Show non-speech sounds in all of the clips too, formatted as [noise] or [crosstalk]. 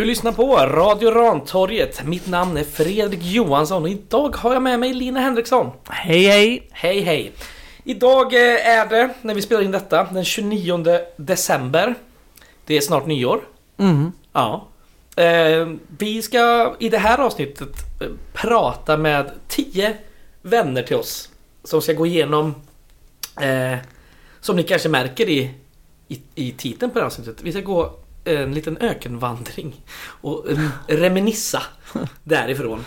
Du lyssnar på Radio Rantorget. Mitt namn är Fredrik Johansson och idag har jag med mig Lina Henriksson. Hej hej! Hej hej! Idag eh, är det, när vi spelar in detta, den 29 december. Det är snart nyår. Mm. Ja. Eh, vi ska i det här avsnittet eh, prata med 10 vänner till oss. Som ska gå igenom, som ni kanske märker i, i, i titeln på det här avsnittet. Vi ska gå en liten ökenvandring och reminissa därifrån.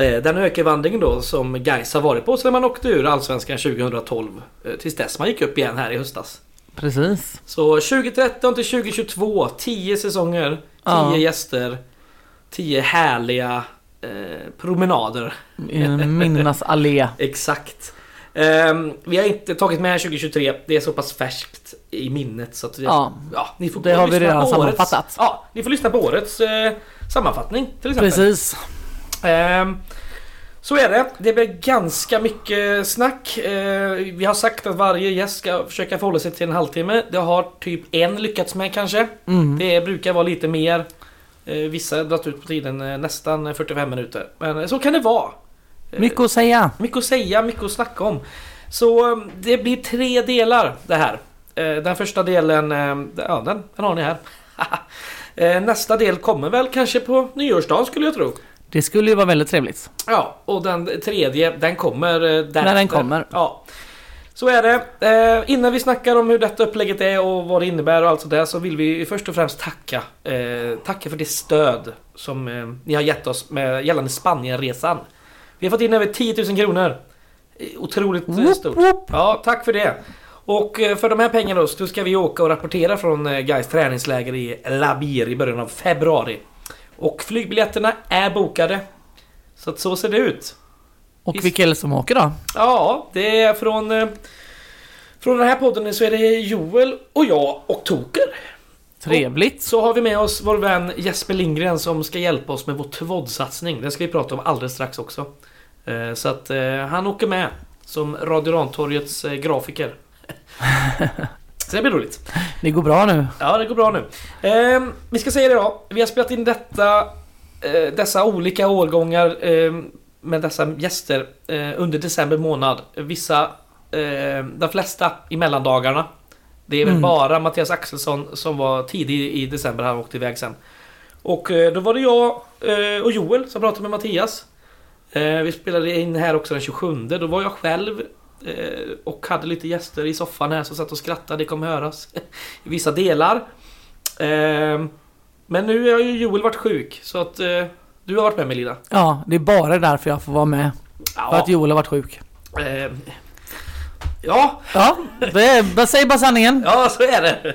Eh, Den ökenvandringen då som Gais har varit på sedan man åkte ur Allsvenskan 2012 eh, tills dess man gick upp igen här i höstas. Precis. Så 2013 till 2022, 10 säsonger, 10 Ja. gäster, 10 härliga eh, promenader. En minnas allé. [laughs] Exakt. Ehm, vi har inte tagit med 2023, det är så pass färskt i minnet så att det, Ja. ja, ni får Det har vi redan sammanfattat. Årets, ja, ni får lyssna på årets eh, sammanfattning till exempel. Precis. Ehm, så är det. Det blir ganska mycket snack. Eh, vi har sagt att varje gäst ska försöka förhålla sig till en halvtimme. Det har typ en lyckats med kanske. Mm. Det brukar vara lite mer. Eh, vissa har dragit ut på tiden eh, nästan 45 minuter. Men eh, så kan det vara. Eh, Mycket att säga. mycket att säga, mycket att snacka om. Så eh, det blir tre delar det här. Eh, Den första delen, eh, ja den, den har ni här. [laughs] Eh, Nästa del kommer väl kanske på nyårsdagen skulle jag tro. Det skulle ju vara väldigt trevligt. Ja, och den tredje, den kommer därefter. När den kommer. Ja. Så är det. Eh, innan vi snackar om hur detta upplägget är och vad det innebär och allt sånt där så vill vi först och främst tacka. Eh, tacka för det stöd som eh, ni har gett oss med gällande Spanienresan. Vi har fått in över 10 000 kronor. Otroligt Woop, stort. woop. Ja, tack för det. Och eh, för de här pengarna då, så ska vi åka och rapportera från eh, Gais träningsläger i Labir i början av februari. Och flygbiljetterna är bokade. Så att så ser det ut. Och vilka är det som åker då? Ja, det är från... eh, Från den här podden så är det Joel och jag och Toker. Trevligt. Så har vi med oss vår vän Jesper Lindgren som ska hjälpa oss med vår tvåddsatsning. Den ska vi prata om alldeles strax också. Så att han åker med som Radio Rantorgets grafiker. [laughs] Så det blir roligt. Det går bra nu. Ja, det går bra nu. Eh, vi ska säga det då. Vi har spelat in detta, eh, dessa olika årgångar eh, med dessa gäster eh, under december månad. Vissa, eh, de flesta i mellandagarna. Det är väl Mm. bara Mattias Axelsson som var tidig i december, han åkte iväg sen. Och eh, då var det jag eh, och Joel som pratade med Mattias. Vi spelade in här också den 27, då var jag själv och hade lite gäster i soffan här som satt och skrattade, det kommer höras [laughs] i vissa delar. Eh, men nu har ju Joel varit sjuk så att eh, du har varit med mig Lina. Ja, det är bara därför jag får vara med. För att Joel har varit sjuk. eh, ja, Ja, det är, säger bara sanningen. ja så är det.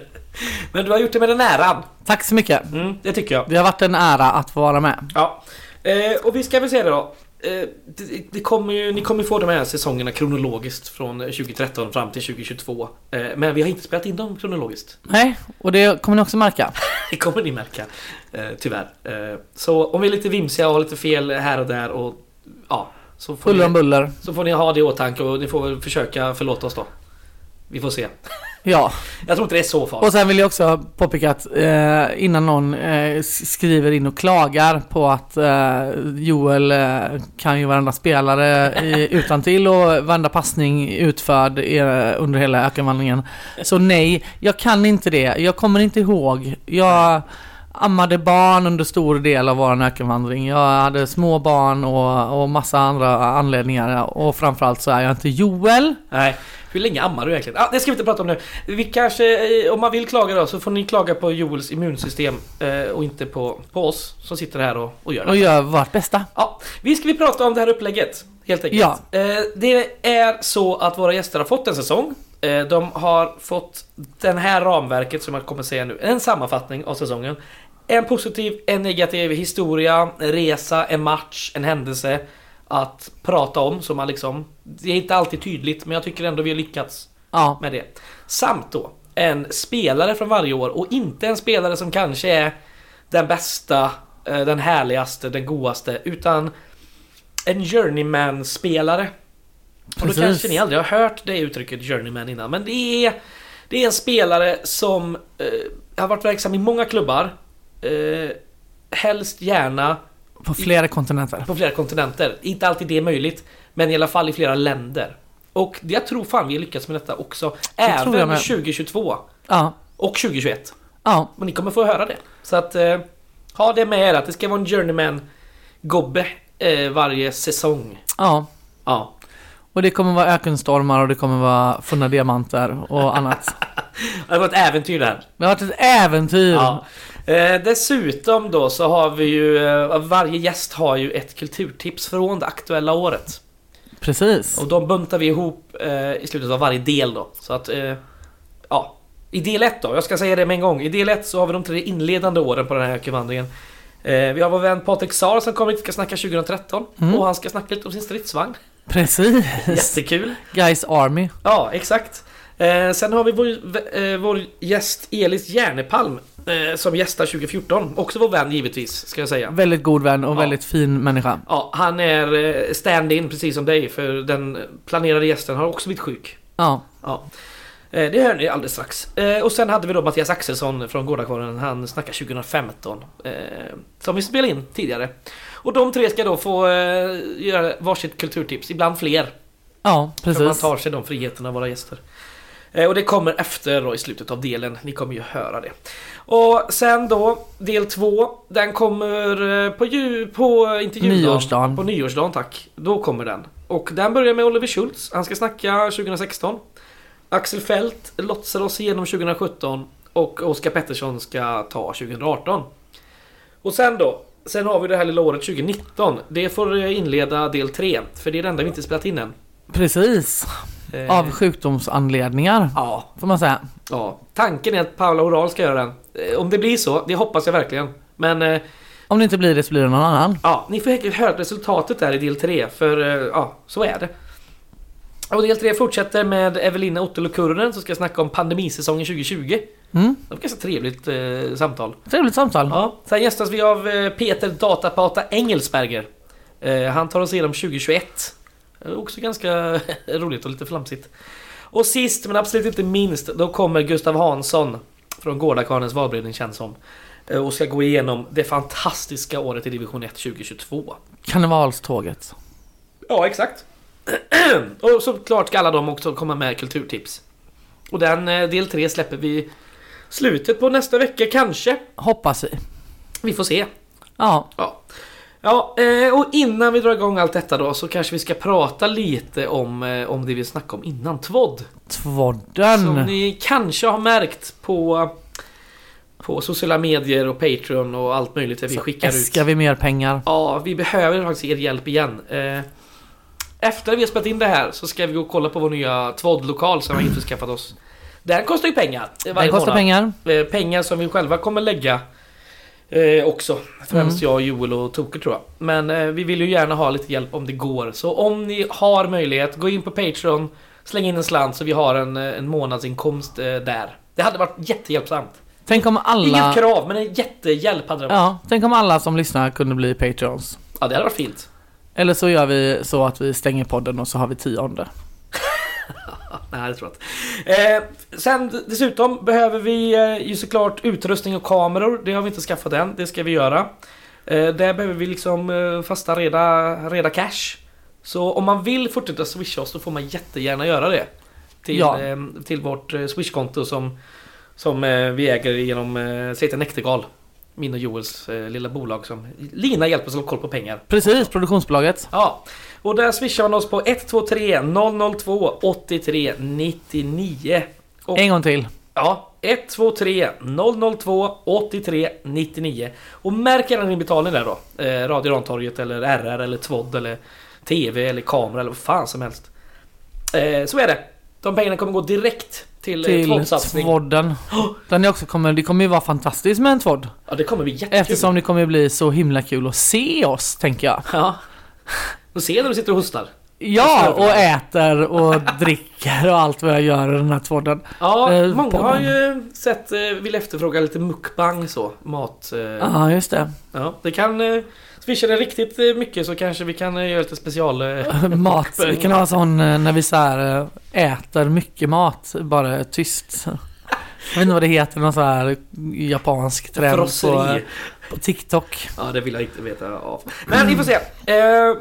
Men du har gjort det med den äran. Tack så mycket. Mm, det tycker jag. Det har varit en ära att få vara med. Ja. Eh, och vi ska väl säga det då. Eh, det, det kommer ju, ni kommer ju få de här säsongerna kronologiskt från 2013 fram till 2022. Eh, men vi har inte spelat in dem kronologiskt. Nej, och det kommer ni också märka. [laughs] Det kommer ni märka. Eh, tyvärr. Eh, så om vi är lite vimsiga och har lite fel här och där och ja. Så får, Buller om ni, buller. så får ni ha det i åtanke och ni får väl försöka förlåta oss då. Vi får se. Ja, Jag tror inte det är så och farligt. sen vill jag också påpeka att eh, innan någon eh, skriver in och klagar på att eh, Joel eh, kan ju varenda spelare i, [laughs] utan till och varenda passning utförd eh, under hela ökenvandringen. Så nej, jag kan inte det. Jag kommer inte ihåg. Jag ammade barn under stor del av vår ökenvandring. Jag hade små barn och, och massa andra anledningar. Och framförallt så är jag inte Joel. Nej. Hur länge ammar du egentligen? Ah, det ska vi inte prata om nu. Vi kanske, eh, om man vill klaga då, så får ni klaga på Joels immunsystem eh, och inte på, på oss som sitter här och, och gör det. Och gör vårt bästa. Ja, vi ska vi prata om det här upplägget. Helt enkelt. Ja. Eh, det är så att våra gäster har fått en säsong. Eh, de har fått den här ramverket som jag kommer säga nu. En sammanfattning av säsongen. En positiv, en negativ historia, en resa, en match, en händelse. Att prata om som man liksom... Det är inte alltid tydligt men jag tycker ändå vi har lyckats Ja, med det. Samt då en spelare från varje år och inte en spelare som kanske är den bästa, eh, den härligaste, den godaste utan en journeyman-spelare. Och då kanske ni aldrig har hört det uttrycket journeyman innan men det är Det är en spelare som eh, har varit verksam i många klubbar eh, helst gärna På flera kontinenter. på flera kontinenter. Inte alltid det är möjligt, men i alla fall i flera länder. Och jag tror fan vi har lyckats med detta också. jag Även med. 2022 Ja. och 2021. Ja. Och ni kommer få höra det. Så att eh, ha det med er att det ska vara en Journeyman-gobbe eh, varje säsong. Ja. Ja. Och det kommer vara ökenstormar och det kommer vara funna diamanter och annat. [laughs] Det var ett äventyr där. Det har varit ett äventyr. Ja. Eh, dessutom då så har vi ju, eh, varje gäst har ju ett kulturtips från det aktuella året. Precis. Och de buntar vi ihop eh, i slutet av varje del då. Så att, eh, ja. I del 1 då, jag ska säga det med en gång. I del 1 så har vi de tre inledande åren på den här ökenvandringen. Eh, vi har vår vän Patrik Sar som kommer hit och ska snacka 2013. Mm. Och han ska snacka lite om sin stridsvagn. Precis. Jättekul. Guys Army. Ja, exakt. Eh, sen har vi vår, vår gäst Elis Järnepalm som gästar 2014. Också vår vän givetvis, ska jag säga. Väldigt god vän och Ja. väldigt fin människa. Ja, han är eh, stand-in precis som dig för den planerade gästen har också blivit sjuk. Ja. Ja. Eh, Det hör ni alldeles strax. Eh, Och sen hade vi då Mattias Axelsson från Gårdakvarnen. Han snackar 2015. eh, Som vi spelade in tidigare. Och de tre ska då få eh, göra varsitt kulturtips. Ibland fler. Ja, För man precis. tar sig de friheterna av våra gäster. Eh, Och det kommer efter då i slutet av delen. Ni kommer ju höra det. Och sen då, del två. Den kommer eh, på, ju, på inte juldagen, Nyårsdagen. På nyårsdagen, tack. Då kommer den. Och den börjar med Oliver Schultz. Han ska snacka 2016. Axel Fält lotsar oss igenom 2017. Och Oskar Pettersson ska ta 2018. Och sen då. Sen har vi det här lilla året 2019. Det får eh, inleda del 3. För det är det enda vi inte spelat in än. Precis. Eh, Av sjukdomsanledningar, Ja, får man säga. ja. Tanken är att Paula Oral ska göra den. Eh, Om det blir så, det hoppas jag verkligen. Men eh, Om det inte blir det så blir det någon annan. ja, ni får säkert höra resultatet där i del 3. För eh, ja, så är det. Och del 3 fortsätter med Evelina Ottolo Kurren som ska snacka om pandemisäsongen 2020. Mm. Det var ett ganska trevligt eh, samtal. Trevligt samtal. Ja, sen gästas vi av eh, Peter Datapata Engelsberger. Eh, han tar oss igenom 2021. Är också ganska [laughs] roligt och lite flamsigt. Och sist men absolut inte minst, då kommer Gustav Hansson från Gårdakvarnens valberedning känns som. eh, Och ska gå igenom det fantastiska året i division 1 2022. Karnevalståget. Ja, exakt. [clears throat] och såklart ska alla de också komma med kulturtips. Och den eh, del 3 släpper vi slutet på nästa vecka kanske. Hoppas vi. Vi får se. Ja, Ja. Ja, eh, och innan vi drar igång allt detta då så kanske vi ska prata lite om, eh, om det vi snackade om innan. Tvådd. Som Tvodden. ni kanske har märkt på, på sociala medier och Patreon och allt möjligt där vi skickar ut. Äskar vi mer pengar? Ja, vi behöver faktiskt er hjälp igen. Eh, Efter vi har spelat in det här så ska vi gå och kolla på vår nya Tvodd-lokal som vi har införskaffat oss. Den kostar ju pengar. Den kostar månad. pengar. Pengar som vi själva kommer lägga eh, också. Främst Mm. jag, Joel och Toker tror jag. Men eh, vi vill ju gärna ha lite hjälp om det går. Så om ni har möjlighet, gå in på Patreon, släng in en slant så vi har en, eh, en månadsinkomst eh, där. Det hade varit jättehjälpsamt. Tänk om alla... Inget krav, men en jättehjälp hade det varit. Ja, tänk om alla som lyssnar kunde bli Patreons. Ja, det hade varit fint. Eller så gör vi så att vi stänger podden och så har vi tionde. Nej, det tror jag inte. Eh, sen dessutom behöver vi eh, ju såklart utrustning och kameror. Det har vi inte skaffat än. Det ska vi göra. Eh, där behöver vi liksom eh, fasta reda, reda cash. Så om man vill fortsätta swisha oss så får man jättegärna göra det. Till, Ja. eh, till vårt eh, swishkonto som, som eh, vi äger genom eh, Säter Näktergal. Min och Joels eh, lilla bolag som Lina hjälper oss att koll på pengar. Precis, produktionsbolaget. Ja, och där swishar man oss på 123 002 83 99. Och, En gång till. ja, 123 002 83 99. Och märk gärna din betalning där då. Eh, Radio Rantorget eller RR eller Tvodd eller TV eller kamera eller vad fan som helst. Eh, så är det. De pengarna kommer gå direkt till, till Till tvodden. Den är också kommer, det kommer ju vara fantastiskt med en tvodd. Ja, det kommer bli jättekul. Eftersom det kommer bli så himla kul att se oss, tänker jag. Ja. Och se när du sitter och hostar. Ja, och äter och [laughs] dricker och allt vad jag gör i den här tvodden. Ja, Eh, många podden. har ju sett, eh, vill efterfråga lite mukbang så. Mat. Eh, Ja, just det. ja, det kan... Eh, swisha det riktigt mycket så kanske vi kan eh, göra lite special... Eh, [laughs] Mat. [laughs] Vi kan ha sån eh, när vi så här äter mycket mat, bara tyst. [laughs] Jag vet inte vad det heter, någon sån här japansk trend på... På TikTok. Ja, det vill jag inte veta av. Men vi får se.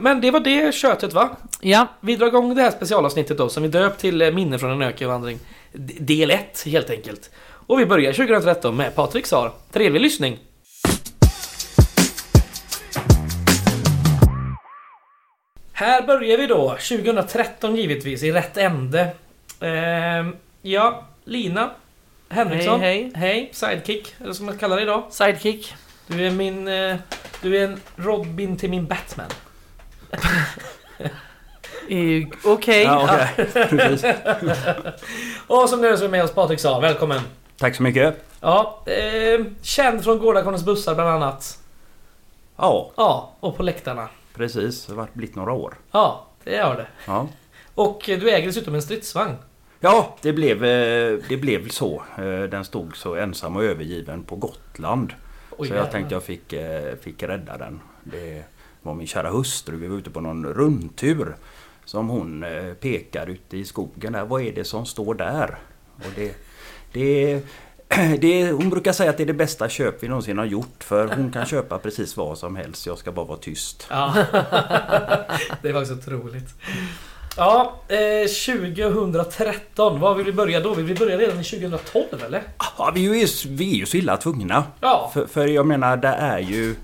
Men det var det köttet va? Ja, Vi drar igång det här specialavsnittet då som vi döpt till Minne från en ökenvandring. Del 1 helt enkelt. Och vi börjar 2013 med Patrik Sar. Trevlig lyssning! Här börjar vi då, 2013 givetvis, i rätt ände. Ehm, ja, Lina Henriksson. Hej, Hej, sidekick, eller som man kallar det idag. sidekick. Du är min... eh, Du är en Robin till min Batman. [laughs] Eh, Okej. Ja, okej. [laughs] Precis. Och som nu är så är med oss Patrik sa, välkommen! Tack så mycket. Ja, eh, känd från Gårdakonens bussar bland annat. Ja, Ja, och på läktarna. Precis. Det har blivit några år. Ja, det gör det. Ja, Och eh, du äger dessutom en stridsvagn. ja det, blev, eh, det blev så. Eh, Den stod så ensam och övergiven på Gotland. Oj, så jag jävlar. tänkte jag fick, fick rädda den. Det var min kära hustru. Vi var ute på någon rundtur. Som hon pekar ute i skogen där. Vad är det som står där? Och det, det, [clears throat] det, hon brukar säga att det är det bästa köp vi någonsin har gjort. För hon kan köpa precis vad som helst. Jag ska bara vara tyst. Ja. [laughs] det var så otroligt. Ja, eh, 2013. Var vill vi börja då? Vill vi börja redan i 2012 eller? Ja, vi är ju, vi är ju så illa tvungna. Ja. För, för jag menar, det är ju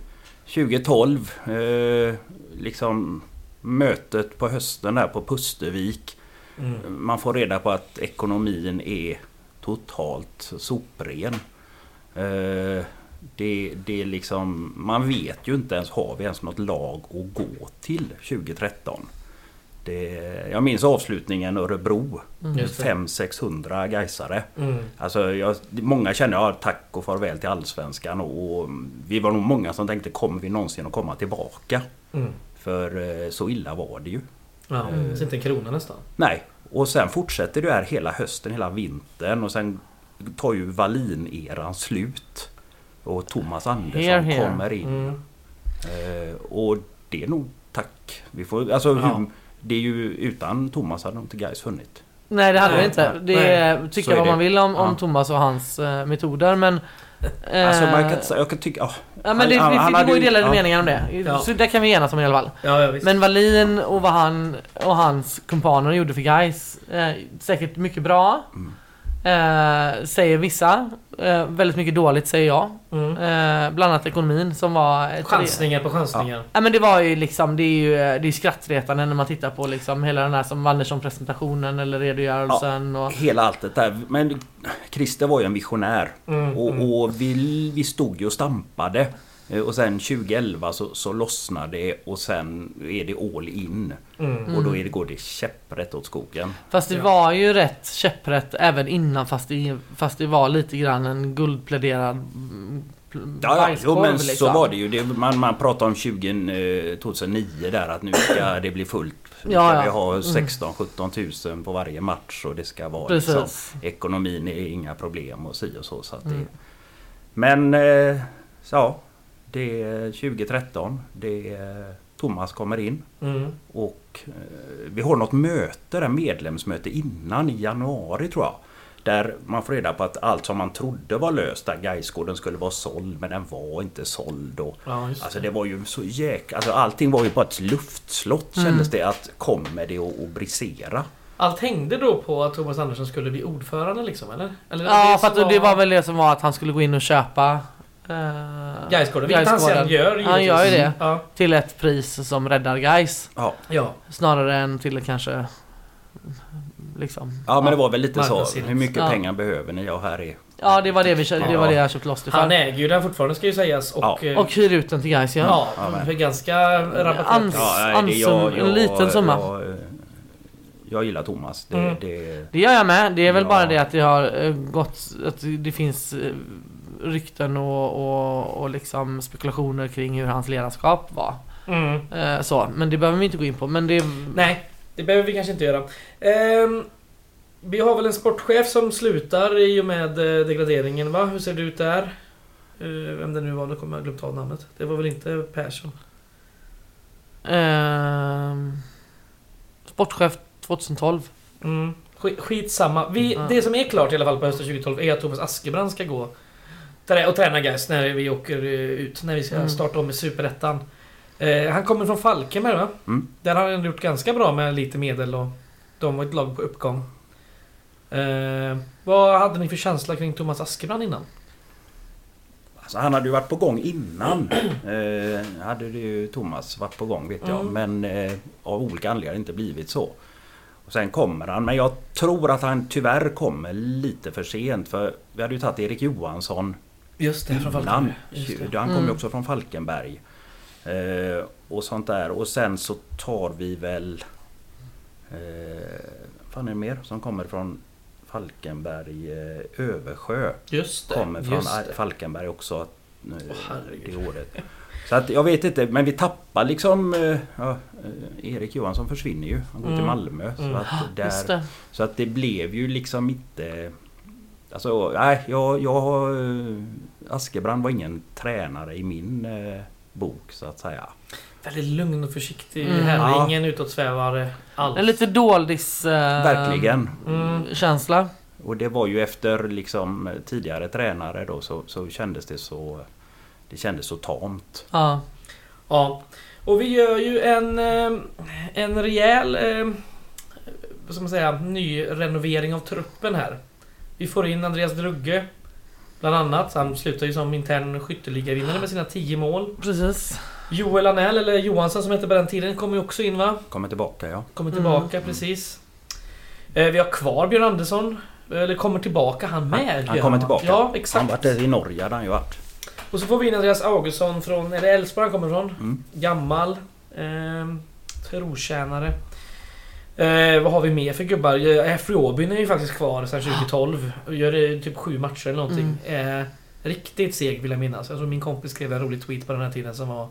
2012. Eh, liksom mötet på hösten där på Pustervik. Mm. Man får reda på att ekonomin är totalt sopren. Eh, det, det är liksom, man vet ju inte ens, har vi ens något lag att gå till 2013? Det, jag minns avslutningen Örebro. Det. 500-600 gaisare. Mm. Alltså jag, många känner ja, tack och farväl till Allsvenskan och, och vi var nog många som tänkte kommer vi någonsin att komma tillbaka? Mm. För eh, så illa var det ju. Ja, finns inte en krona nästan. Nej, och sen fortsätter det här hela hösten, hela vintern och sen tar ju Wallin-eran slut. Och Thomas Andersson Here, here. kommer in. Mm. Eh, och det är nog tack. Vi får, alltså, Ja. hur, det är ju utan Thomas hade inte Gais funnit. Nej det hade det inte. Det är vad det. man vill om, om Ja. Thomas och hans eh, metoder men... eh, Alltså man kan inte säga, jag kan tycka... ja, Ja men det, han- vi, han hade går ju delade ja. meningar om det. Ja. Så där kan vi enas om i alla fall. Ja, ja, visst. Men Wallin och vad han och hans kumpaner gjorde för guys eh, säkert mycket bra. Mm. Eh, säger vissa. Eh, väldigt mycket dåligt säger jag. Mm. Eh, bland annat ekonomin som var... Chansningar på chansningar. Ja men det var ju liksom, det är ju det är skrattretande när man tittar på liksom hela den här som Wandersson presentationen eller redogörelsen och... Hela allt det där. Men Christer var ju en visionär. Mm, Och, mm. och vi, vi stod ju och stampade. Eh, Och sen 2011 så, så lossnade det och sen är det all in. Mm. Och då är det, går det käpprätt åt skogen. Fast det Ja. var ju rätt käpprätt även innan fast det, fast det var lite grann en guldpläderad mm, Ja, ja jo, men liksom. så var det ju. Det, man, man pratar om 20, eh, 2009 där att nu ska [clears throat] det bli fullt. Nu Ja, ska ja. vi ha Mm. 16-17 tusen på varje match och det ska vara liksom, Precis. Ekonomin är inga problem och si och så. så att det, Mm. Men eh, så, ja, det är 2013. Det är, Thomas kommer in Mm. och eh, vi har något möte, där medlemsmöte innan i januari tror jag. Där man får reda på att allt som man trodde var löst, där Gaisgården skulle vara såld men den var inte såld. Och, Ja, alltså det. det var ju så jäk... Alltså allting var ju bara ett luftslott Mm. kändes det att kommer det att brisera. Allt hängde då på att Thomas Andersson skulle bli ordförande liksom, eller? eller Ja, det för att som det var väl det som var att han skulle gå in och köpa uh, Gaisgården, vilket han sen gör Han gör ju givetvis. det. Ja. Till ett pris som räddar guys Ja, ja. Snarare än till kanske... Liksom. ja men det var väl lite så. Hur mycket Ja. pengar behöver ni? Ja, här är... Ja, det var det, vi, det, var det jag köpte loss det för. Han äger ju den fortfarande ska ju sägas och... Ja. eh, Och hyr ut den till guys ja. ja, för ganska rabatterat. Ans- Ja, nej, det- Ansum- en liten summa. Jag, jag, jag gillar Thomas. Det, Mm. det, Det gör jag med. Det är väl Ja. bara det att det har eh, gått... Att det finns eh, rykten och, och, och liksom spekulationer kring hur hans ledarskap var. Mm. Eh, så, men det behöver vi inte gå in på. Men det... Nej, det behöver vi kanske inte göra. Ehm, vi har väl en sportchef som slutar i och med eh, degraderingen va? Hur ser det ut där? Eh, vem det nu var, nu kommer jag glömt av namnet. Det var väl inte Persson? ehm, sportchef 2012. Mm. Sk- Skitsamma. Vi, Ja. Det som är klart i alla fall på hösten 2012 är att Thomas Askebrand ska gå Och träna guys när vi åker eh, ut. När vi ska Mm. starta om i Superettan. Eh, han kommer från Falkenberg va? Mm. Där har han gjort ganska bra med lite medel och de var ett lag på uppgång. Eh, vad hade ni för känsla kring Thomas Askebrand innan? Alltså, han hade ju varit på gång innan. [clears throat] Eh, hade det ju Thomas varit på gång vet jag. Mm. Men eh, av olika anledningar inte blivit så. Och sen kommer han. Men jag tror att han tyvärr kommer lite för sent. För vi hade ju tagit Erik Johansson Just det, från. Falkenberg. Just det. Han kom ju Mm. också från Falkenberg. Eh, och sånt där. Och sen så tar vi väl... Eh, vad fan är det mer som kommer från Falkenberg? Eh, Översjö Just det. kommer från just det. Falkenberg också eh, herregud. det året. Så att jag vet inte, men vi tappar liksom... eh, Ja, eh, Erik Johansson försvinner ju. Han går till Mm. Malmö. Så, Mm. att Just där, det. så att det blev ju liksom inte... Alltså, nej, jag... jag eh, Askebrand var ingen tränare i min eh, bok så att säga. Väldigt lugn och försiktig Mm. Ja. Ingen utåtsvävare alls. En lite doldis... Eh, Verkligen. Mm. Känsla. Och det var ju efter liksom tidigare tränare då så, så kändes det så... Det kändes så tamt. Ja. Ja. Och vi gör ju en, eh, en rejäl eh, vad ska man säga, ny renovering av truppen här. Vi får in Andreas Drugge. Bland annat. Han slutar ju som intern skytteligavinnare med sina 10 mål. Precis. Joel Anell, eller Johansson som hette på den tiden, kommer ju också in va? Kommer tillbaka ja. Kommer tillbaka Mm. precis. Eh, vi har kvar Björn Andersson. Eller kommer tillbaka han med? Han gör kommer tillbaka. Ja, Han exakt. varit där i Norge hade han ju varit. Och så får vi in Andreas Augustsson från... Är det Elfsborg han kommer ifrån? Mm. Gammal. Eh, trotjänare. Eh, vad har vi mer för gubbar? Eh, Frjåbyn är ju faktiskt kvar sedan 2012. Och gör det typ sju matcher eller någonting. Eh, riktigt seg vill jag minnas. Tror min kompis skrev en rolig tweet på den här tiden som var...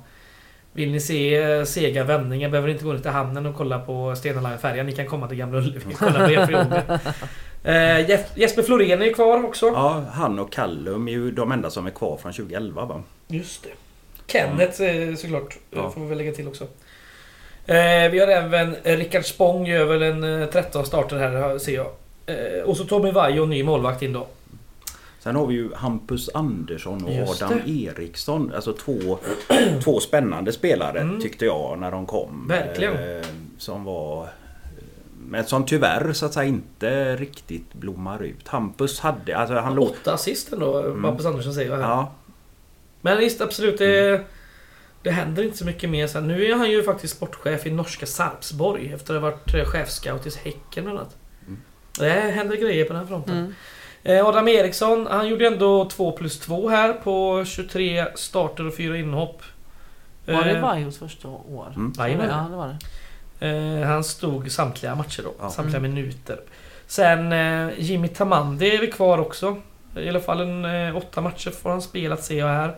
Vill ni se eh, sega vändningar behöver ni inte gå ner till hamnen och kolla på Stena Line-färjan. Ni kan komma till Gamla Ullevi och kolla på [laughs] Frjåby. Eh, Jeff- Jesper Florén är ju kvar också. Ja, han och Callum är ju de enda som är kvar från 2011 va? Just det. Kenneth eh, såklart. Ja. Får vi väl lägga till också. Eh, vi har även Rickard Spång gör väl en eh, 13 starter här ser jag. Eh, och så Tommy Vaiho, ny målvakt in då. Sen har vi ju Hampus Andersson och Adam Eriksson. Alltså två, [clears throat] två spännande spelare Mm. tyckte jag när de kom. Verkligen. Eh, som var... Men som tyvärr så att säga inte riktigt blommar ut. Hampus hade... Alltså han låg... Åtta assist ändå, Mm. Hampus Andersson säger jag här. Ja, Men visst, absolut. Det, det händer inte så mycket mer sen. Nu är han ju faktiskt sportchef i norska Sarpsborg efter att ha varit eh, chefscout i Häcken bland annat. Mm. Det händer grejer på den här fronten. Mm. Eh, Adam Eriksson, han gjorde ändå 2 plus 2 här på 23 starter och 4 inhopp. Var det Eh, Vajos första år? Mm. Ja, det var det. Han stod samtliga matcher då. Ja. Samtliga Mm. minuter. Sen Jimmy Tamandi är vi kvar också. I alla fall en åtta matcher får han spelat ser jag här.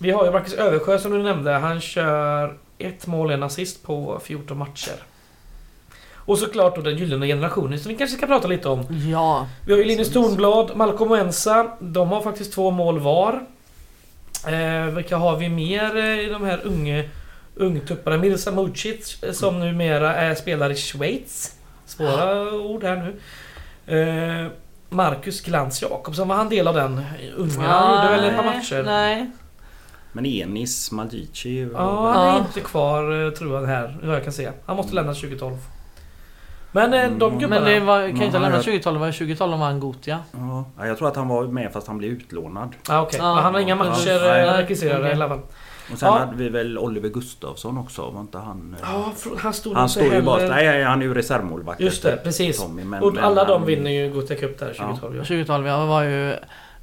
Vi har ju Marcus Översjö som du nämnde. Han kör ett mål, en assist på 14 matcher. Och såklart då den gyllene generationen som vi kanske ska prata lite om. Ja. Vi har ju Linus Tornblad, Malcolm Oensa. De har faktiskt två mål var. Eh, vilka har vi mer eh, i de här unge ungtupparna? Mirza Mucic eh, som numera är spelare i Schweiz. Svåra ord här nu. Eh, Marcus Glans Jakobsson, var han del av den unga? Han gjorde väl ett par matcher? Nej. Men Enis Maldici... Ja, han är inte kvar eh, tror jag här, vad jag kan se. Han måste lämna 2012. Men eh, de Mm. gubbarna... Men det var, kan ju inte lämna jag- 2012, det var 2012 var han Gotia. Ja, jag tror att han var med fast han blev utlånad. ah, okej. Ja. Men Han har inga matcher eh, nej. regisserade Okej. i alla fall. Och sen Ja. hade vi väl Oliver Gustafsson också, var inte han... Ja, han stod han står ju heller... bara... Nej, han är ju reservmålvakt. Just det, precis. Tommy, men- och men alla han- de vinner ju Gothia Cup där 2012. Ja. 2012 ja, var ju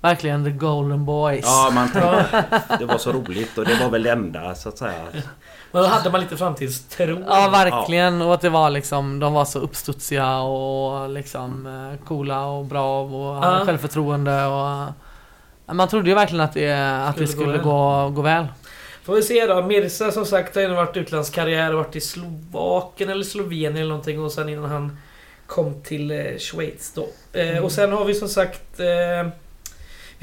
verkligen the golden boys. Ja, man tänkte, det var så roligt och det var väl det enda så att säga. Men då hade man lite framtidstro. Ja, verkligen. Och att det var liksom, de var så uppstudsiga och liksom eh, coola och bra och hade Ja. självförtroende och... ja, Man trodde ju verkligen att det, att det Skulle gå skulle väl. gå, gå väl. Får vi se då. Mirza som sagt har ju varit utlandskarriär och varit i Slovakien eller Slovenien eller någonting och sen innan han kom till eh, Schweiz då. Eh, Mm. Och sen har vi som sagt eh,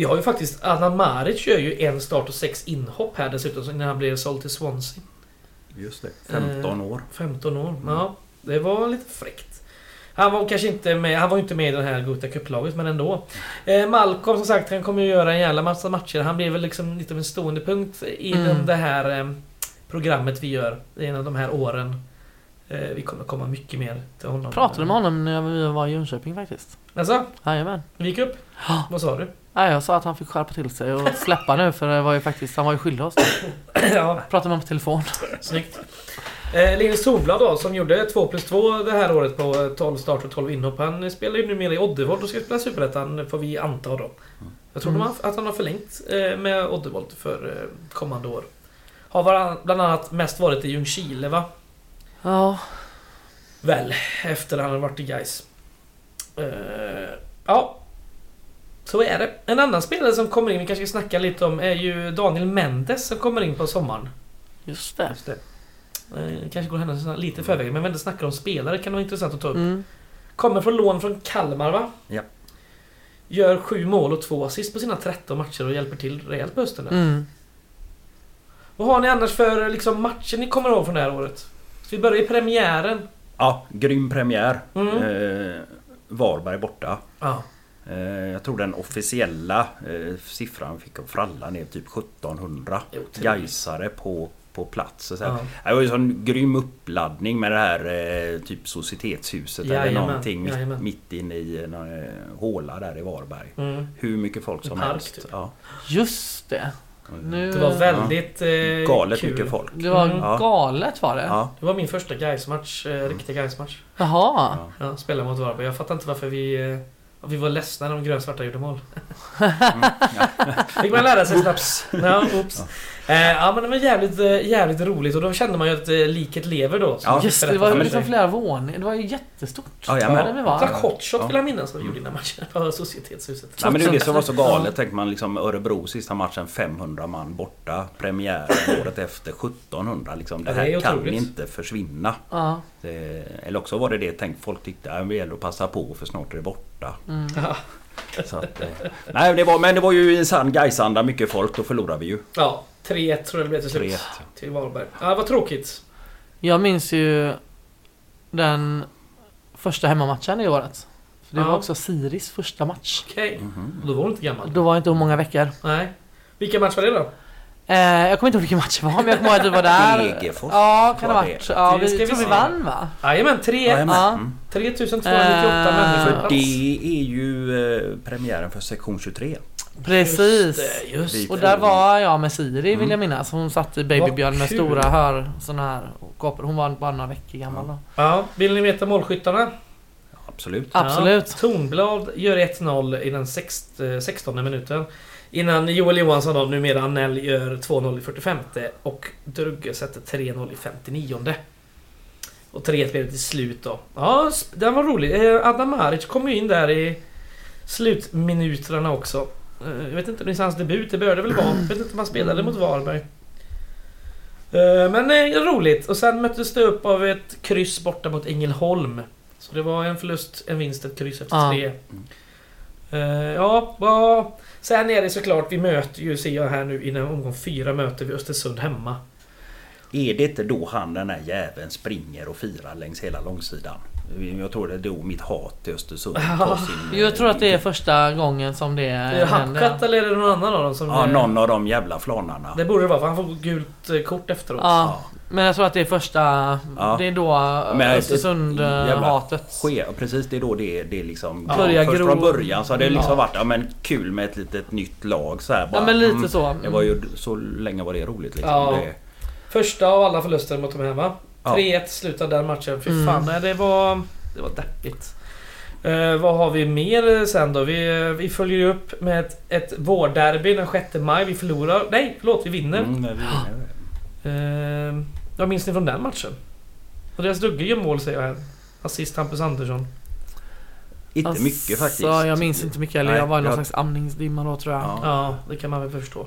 Vi har ju faktiskt Adnan Maric gör ju en start och sex inhopp här dessutom innan han blev såld till Swansea. Just det, 15 år. 15 år. Mm. Ja, det var lite fräckt. Han var kanske inte med, han var inte med i det här Gothia Cup-laget men ändå. Eh, Malcolm som sagt, han kommer ju göra en jävla massa matcher. Han blir väl liksom lite av en stående punkt i Mm. den, det här eh, programmet vi gör. I en av de här åren. Eh, vi kommer komma mycket mer till honom. Pratade med honom när vi var i Jönköping faktiskt. Alltså, Jajamän. vi gick upp? Vad sa du? Nej, jag sa att han fick skärpa till sig och släppa nu för det var ju faktiskt, han var ju skyldig oss. [coughs] ja, Pratade med honom på telefon. snyggt. Eh, Linus Tornblad då, som gjorde 2 plus 2 det här året på eh, 12 start och 12 inhopp. Han spelar ju numera i Oddevold och ska spela Superettan, får vi anta då. Jag tror Mm. att han har förlängt eh, med Oddevold för eh, kommande år. Har bland annat mest varit i Ljungskile va? Ja, Väl, efter han har varit i Gais. Eh, ja. Så är det. En annan spelare som kommer in, vi kanske ska snacka lite om, är ju Daniel Mendes som kommer in på sommaren. just det. Just det. Eh, kanske går händelserna lite i förväg, men Mendes snackar om spelare kan vara intressant att ta upp. Mm. Kommer från lån från Kalmar va? Ja. Gör sju mål och två assist på sina 13 matcher och hjälper till rejält på hösten. Mm. Vad har ni annars för liksom, matcher ni kommer ihåg från det här året? Ska vi börja i premiären? Ja, grym premiär. Mm. Eh, Varberg borta. Ja. Eh, jag tror den officiella eh, siffran fick att fralla ner typ 1700 Jo, trevligt. Gaisare på, på plats. Så Ja. Det var ju en sån grym uppladdning med det här eh, typ Societetshuset eller Jajamän, någonting mitt, mitt inne i en eh, håla där i Varberg. Mm. Hur mycket folk som park, helst. typ. Ja. Just det. Nu, Det var väldigt eh, Galet kul. mycket folk. Det var Mm. Ja. galet var det. Ja. Det var min första Gais-match, eh, riktiga Gais-match. Jaha. Ja. Ja, spela mot Varberg. Jag fattar inte varför vi... Eh, vi var ledsna när de grönsvarta gjorde mål. Fick man lära sig snabbt. [laughs] Ja, oops. Eh, ja men det var jävligt, eh, jävligt roligt och då kände man ju att eh, liket lever då. som Ja. Just det, det var liksom flera våningar. Det var ju jättestort. Ja, jajamän. Där vi var. Drack hot shot Ja. vill jag minnas att de gjorde innan matchen [laughs] på Societetshuset. Nej, men det är det som var så galet. Tänker man liksom Örebro sista matchen 500 man borta. Premiären [laughs] året efter 1700. Liksom, det Ja, det här kan otroligt. inte försvinna. Ja. Det, eller också var det det tänk, folk tyckte att det gäller att passa på för snart är det borta. Mm. [laughs] Ja. Så att, nej, det var, men det var ju i en sann Gaisanda mycket folk. Då förlorade vi ju. Ja, 3-1 tror jag det blev till slut. 3-1. Till Varberg. Ja, vad tråkigt. Jag minns ju den första hemmamatchen i året. För det Ja. var också Siris första match. Okej. Mhm. Och Då var hon inte gammal. Då var inte hon många veckor. Nej. Vilken match var det då? Eh, jag kommer inte ihåg vilken match det var, men jag kommer ihåg att du var där. Degerfors, Ja, kan det ha varit. Ja, vi, ska vi tror vi vann va? Jajamän, 3 Jajamän. Ja. Mm. 3298 Eh, människor För det är ju eh, premiären för sektion 23. Precis. Just det, just Vi- Och där var jag med Siri vill jag minnas. Hon satt i babybjörn med stora hör, såna här gapor. Hon var bara några veckor gammal då. Ja, vill ni veta målskyttarna? Absolut. Absolut. Ja, Tornblad gör 1-0 i den sext- eh, 16 minuten. Innan Joel Johansson då, numera Annell, gör 2-0 i 45 och Drugge sätter 3-0 i 59 Och 3-1 blev det till slut då. Ja, den var rolig. Eh, Adam Maric kom ju in där i slutminuterna också. Eh, Jag vet inte, det är hans debut. Det bör det väl vara. Jag vet inte om han spelade mot Varberg. Eh, Men eh, roligt. Och sen möttes det upp av ett kryss borta mot Ängelholm. Så det var en förlust, en vinst, ett kryss efter Ja. tre. Eh, ja, ja, sen är det såklart, vi möter ju, ser jag här nu, innan omgång fyra möter vi Östersund hemma. Är det inte då han den här jäveln springer och firar längs hela långsidan? Jag tror det är då mitt hat till Östersund tar sin... Jag tror att det är första gången som det Är det händer. Hackat eller är det någon annan av dem som... Ja, eh, någon av de jävla flanarna. Det borde det vara, för han får gult eh, kort efteråt. Ja, men jag tror att det är första... Ja. Det är då jävla Östersund-hatet. Precis, det är då det, det liksom... Ja. Börjar först gro. från början så har det liksom Ja. varit ja, men kul med ett litet nytt lag så här, bara, Ja men lite mm, så. Det var ju så länge var det roligt liksom. Ja. Det, Första av alla förluster mot de hemma. Ja. 3-1 slutade den matchen. Fy Mm. fan, nej, det var... Det var deppigt. Eh, vad har vi mer sen då? Vi, vi följer ju upp med ett, ett vårderby den 6 maj. Vi förlorar... Nej, förlåt, vi vinner. mm, men vi, Eh, vad minns ni från den matchen? Andreas Dugge gör mål säger jag här. Assist Hampus Andersson. inte mycket faktiskt. Jag minns inte mycket. Eller Nej, jag var i någon jag- slags amningsdimma då tror jag. Ja. Ja, det kan man väl förstå.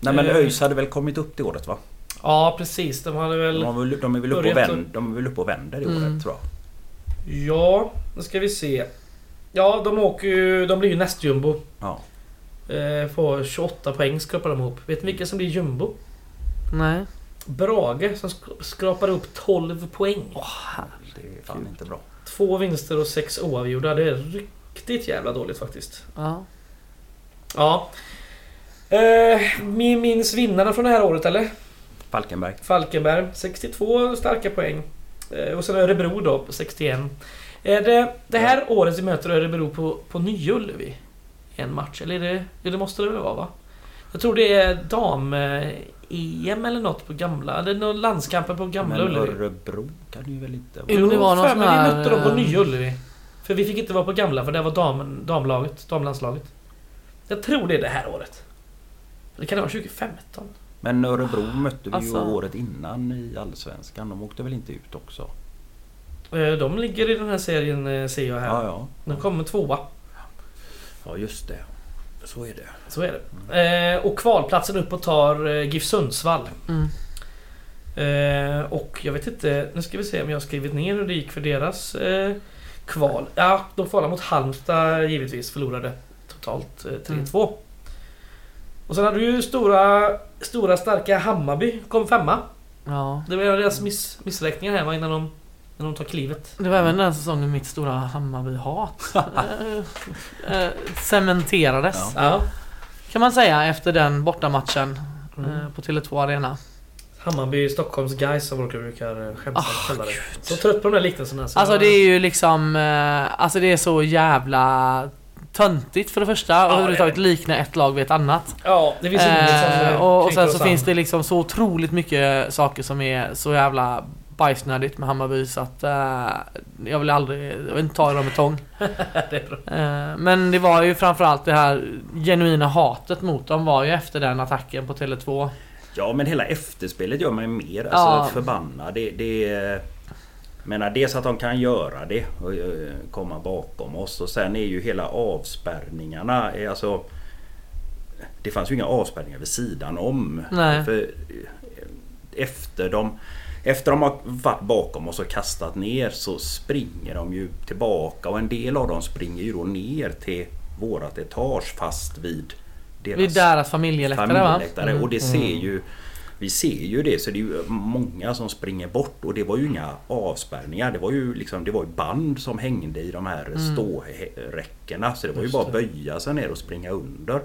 Nej men Eh. ÖIS hade väl kommit upp det året va? Ja, precis. De hade De, väl... har väl, de är väl uppe och, vänd, de är väl uppe och vänder i Mm. året tror jag. Ja, nu ska vi se. Ja, de åker ju... De blir ju nästjumbo. Ja. Eh, får 28 poäng skrapar de ihop. Vet ni vilka som blir jumbo? Nej. Brage som sk- skrapar upp 12 poäng. Det är fan inte bra. Två vinster och sex oavgjorda. Det är riktigt jävla dåligt faktiskt. Ja. Ja. Eh, minns vinnarna från det här året eller? Falkenberg. Falkenberg 62 starka poäng. Eh, och sen Örebro då på 61. Är det det här året vi möter Örebro på, på Nya Ullevi? En match, eller är det, ja, det måste det väl vara va? Jag tror det är dam-EM eller något på gamla... Det är någon landskamper på gamla Men Ullevi. Örebro kan ju väl inte vara... Jo, det var någon för här, vi mötte dem på eh, Nya Ullevi. För vi fick inte vara på gamla för det var dam, damlaget, damlandslaget. Jag tror det är det här året. Det kan det vara 2015. Men Örebro mötte vi Alltså- ju året innan i Allsvenskan. De åkte väl inte ut också? Eh, De ligger i den här serien eh, ser jag här. Ja, ja. De kommer tvåa. Ja, just det. Så är det. Så är det. Eh, och kvalplatsen upp och tar eh, GIF Sundsvall. Mm. Eh, och jag vet inte, nu ska vi se om jag har skrivit ner hur det gick för deras eh, kval. Ja, de kvalade mot Halmstad givetvis, förlorade totalt eh, 3-2. Och sen hade du ju stora, stora starka Hammarby, kom femma. ja. Det var deras miss, missräkningar här va, innan de, innan de tar klivet. Det var även den säsongen mitt stora Hammarby-hat [laughs] eh, eh, cementerades. Ja. Ja. Kan man säga efter den bortamatchen Mm. eh, på Tele2 Arena. Hammarby, Stockholms guys som Walker brukar skämta Ah, kalla det. Så trött på de där liknelserna. så- Alltså det är ju liksom... Alltså det är så jävla töntigt för det första. Och det är överhuvudtaget likna ett lag vid ett annat. Ja, det finns Eh, eh, och, och sen så finns det liksom så otroligt mycket saker som är så jävla bajsnödigt med Hammarby så att eh, jag vill aldrig, jag vill inte ta dem med tång. [laughs] Eh, men det var ju framförallt det här genuina hatet mot dem var ju efter den attacken på Tele2. Ja men hela efterspelet gör mig mer Ja. alltså, förbannad. Det, det, menar dels att de kan göra det och eh, komma bakom oss och sen är ju hela avspärrningarna eh, alltså Det fanns ju inga avspärrningar vid sidan om. Nej. För eh, efter de efter de har varit bakom oss och kastat ner så springer de ju tillbaka och en del av dem springer ju då ner till vårat etage fast vid deras Vid deras familjeläktare familjeläktare. Mm. Och det ser ju Vi ser ju det så det är ju många som springer bort och det var ju inga avspärrningar. Det var ju liksom Det var ju band som hängde i de här Mm. ståräckena. Så det var ju bara att böja sig ner och springa under.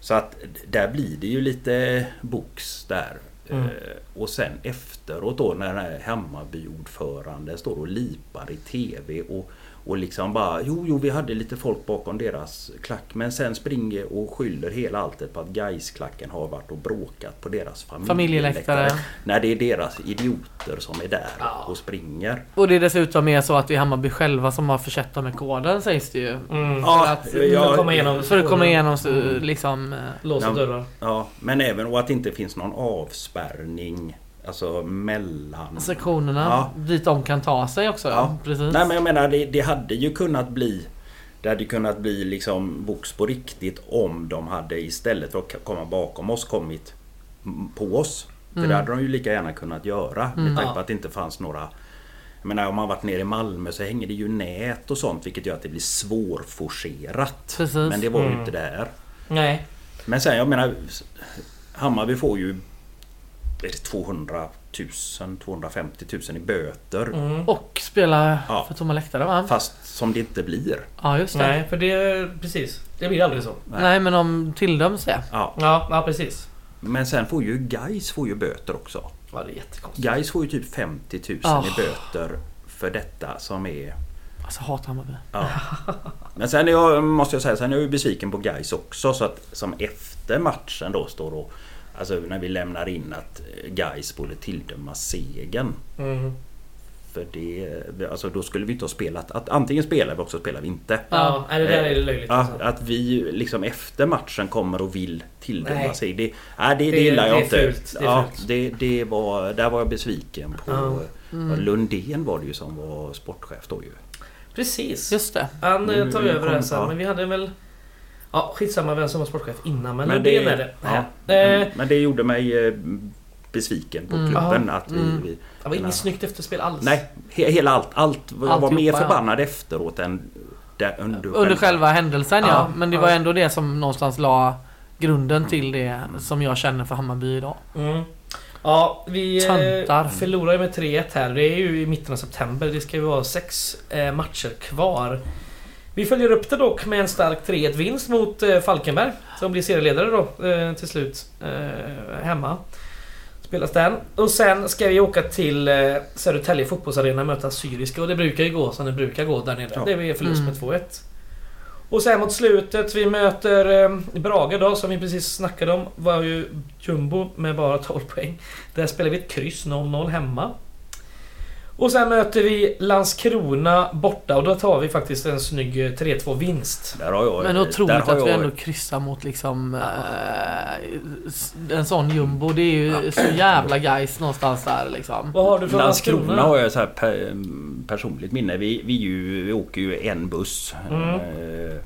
Så att där blir det ju lite box där. Mm. Eh, Och sen efteråt då när den här Hammarby-ordförande står och lipar i TV och, och liksom bara Jo, jo, vi hade lite folk bakom deras klack men sen springer och skyller hela alltet på att Gaisklacken har varit och bråkat på deras familjeläktare. Familjeläktare. När det är deras idioter som är där Ja. och springer. Och det är dessutom är så att det är Hammarby själva som har försett dem med koden sägs det ju. Mm. Ja, att- för att komma igenom. För att komma igenom så, liksom... eh, Låsa Ja. dörrar. Ja, men även och att det inte finns någon avspärrning Alltså mellan... sektionerna Ja. dit de kan ta sig också. Ja. Precis. Nej men jag menar det, det hade ju kunnat bli Det hade kunnat bli liksom box på riktigt om de hade istället för att komma bakom oss kommit på oss. För Mm. det hade de ju lika gärna kunnat göra Mm. med tanke på att det inte fanns några jag menar om man varit nere i Malmö så hänger det ju nät och sånt vilket gör att det blir svårforcerat. Precis. Men det var ju Mm. inte där. Nej. Men sen jag menar Hammarby får ju är det 200 000, 250 000 i böter. Mm. Och spela Ja. för tomma läktare va? Fast som det inte blir. Ja just det. Nej. Nej, för det... Precis. Det blir aldrig så. Nej. men de tilldöms det. Ja. Ja, ja precis. Men sen får ju Guys får ju böter också. Ja, det är jättekonstigt. Guys får ju typ 50 000 Ah. i böter för detta som är... Alltså hatar Hammarby. Ja. Men sen är jag, måste jag säga, sen är jag ju besviken på Guys också. Så att som efter matchen då står och... Alltså när vi lämnar in att Guys borde tildömas segern. Mm. För det... Alltså då skulle vi inte ha spelat... Att antingen spelar vi också spelar vi inte. Ja, det där är löjligt. Ja, alltså. att vi liksom efter matchen kommer och vill tilldöma Nej. sig. Det, nej, det, det, Det- gillar jag det är inte. fult, det är ja, fult. det, det var, där var jag besviken på... Ja. Mm. Lundén var det ju som var sportchef då ju. Precis. Just det. Han eh, Nu- tar över det här sen, ja. men vi hade väl... Ja, skitsamma vem som var sportchef innan, men, Men det, det- är det. Ja, Eh, men det gjorde mig eh, besviken på Mm. klubben Aha. att vi... Mm. vi det var inget snyggt efterspel alls. nej, he, hela allt. allt jag var Alltihopa, mer ja. förbannad efteråt än där, under, Under själva händelsen ja. Ja, Men det ja. var ändå det som någonstans la grunden till det som jag känner för Hammarby idag. Mm. Ja, vi eh, Töntar. förlorar ju med 3-1 här. Det är ju i mitten av september. Det ska ju vara sex matcher kvar. Vi följer upp det dock med en stark 3-1 vinst mot eh, Falkenberg. Som blir serieledare då eh, till slut. Eh, hemma. Spelas den. Och sen ska vi åka till Södertälje fotbollsarena och möta Syriska. Och det brukar ju gå som det brukar gå där nere. Ja. Det blir förlust Mm. med 2-1. Och sen mot slutet, vi möter eh, Brage då, som vi precis snackade om. Var ju jumbo med bara 12 poäng. Där spelar vi ett kryss 0-0 hemma. Och sen möter vi Landskrona borta och då tar vi faktiskt en snygg eh, 3-2 vinst. Där har jag, Men där otroligt att vi jag- ändå kryssar mot liksom eh, s- en sån jumbo. Det är ju så jävla guys någonstans där liksom. Vad har du för Landskrona Landskrona? har jag så här per, personligt minne. Vi, vi, ju, vi åker ju en buss. Mm. Eh,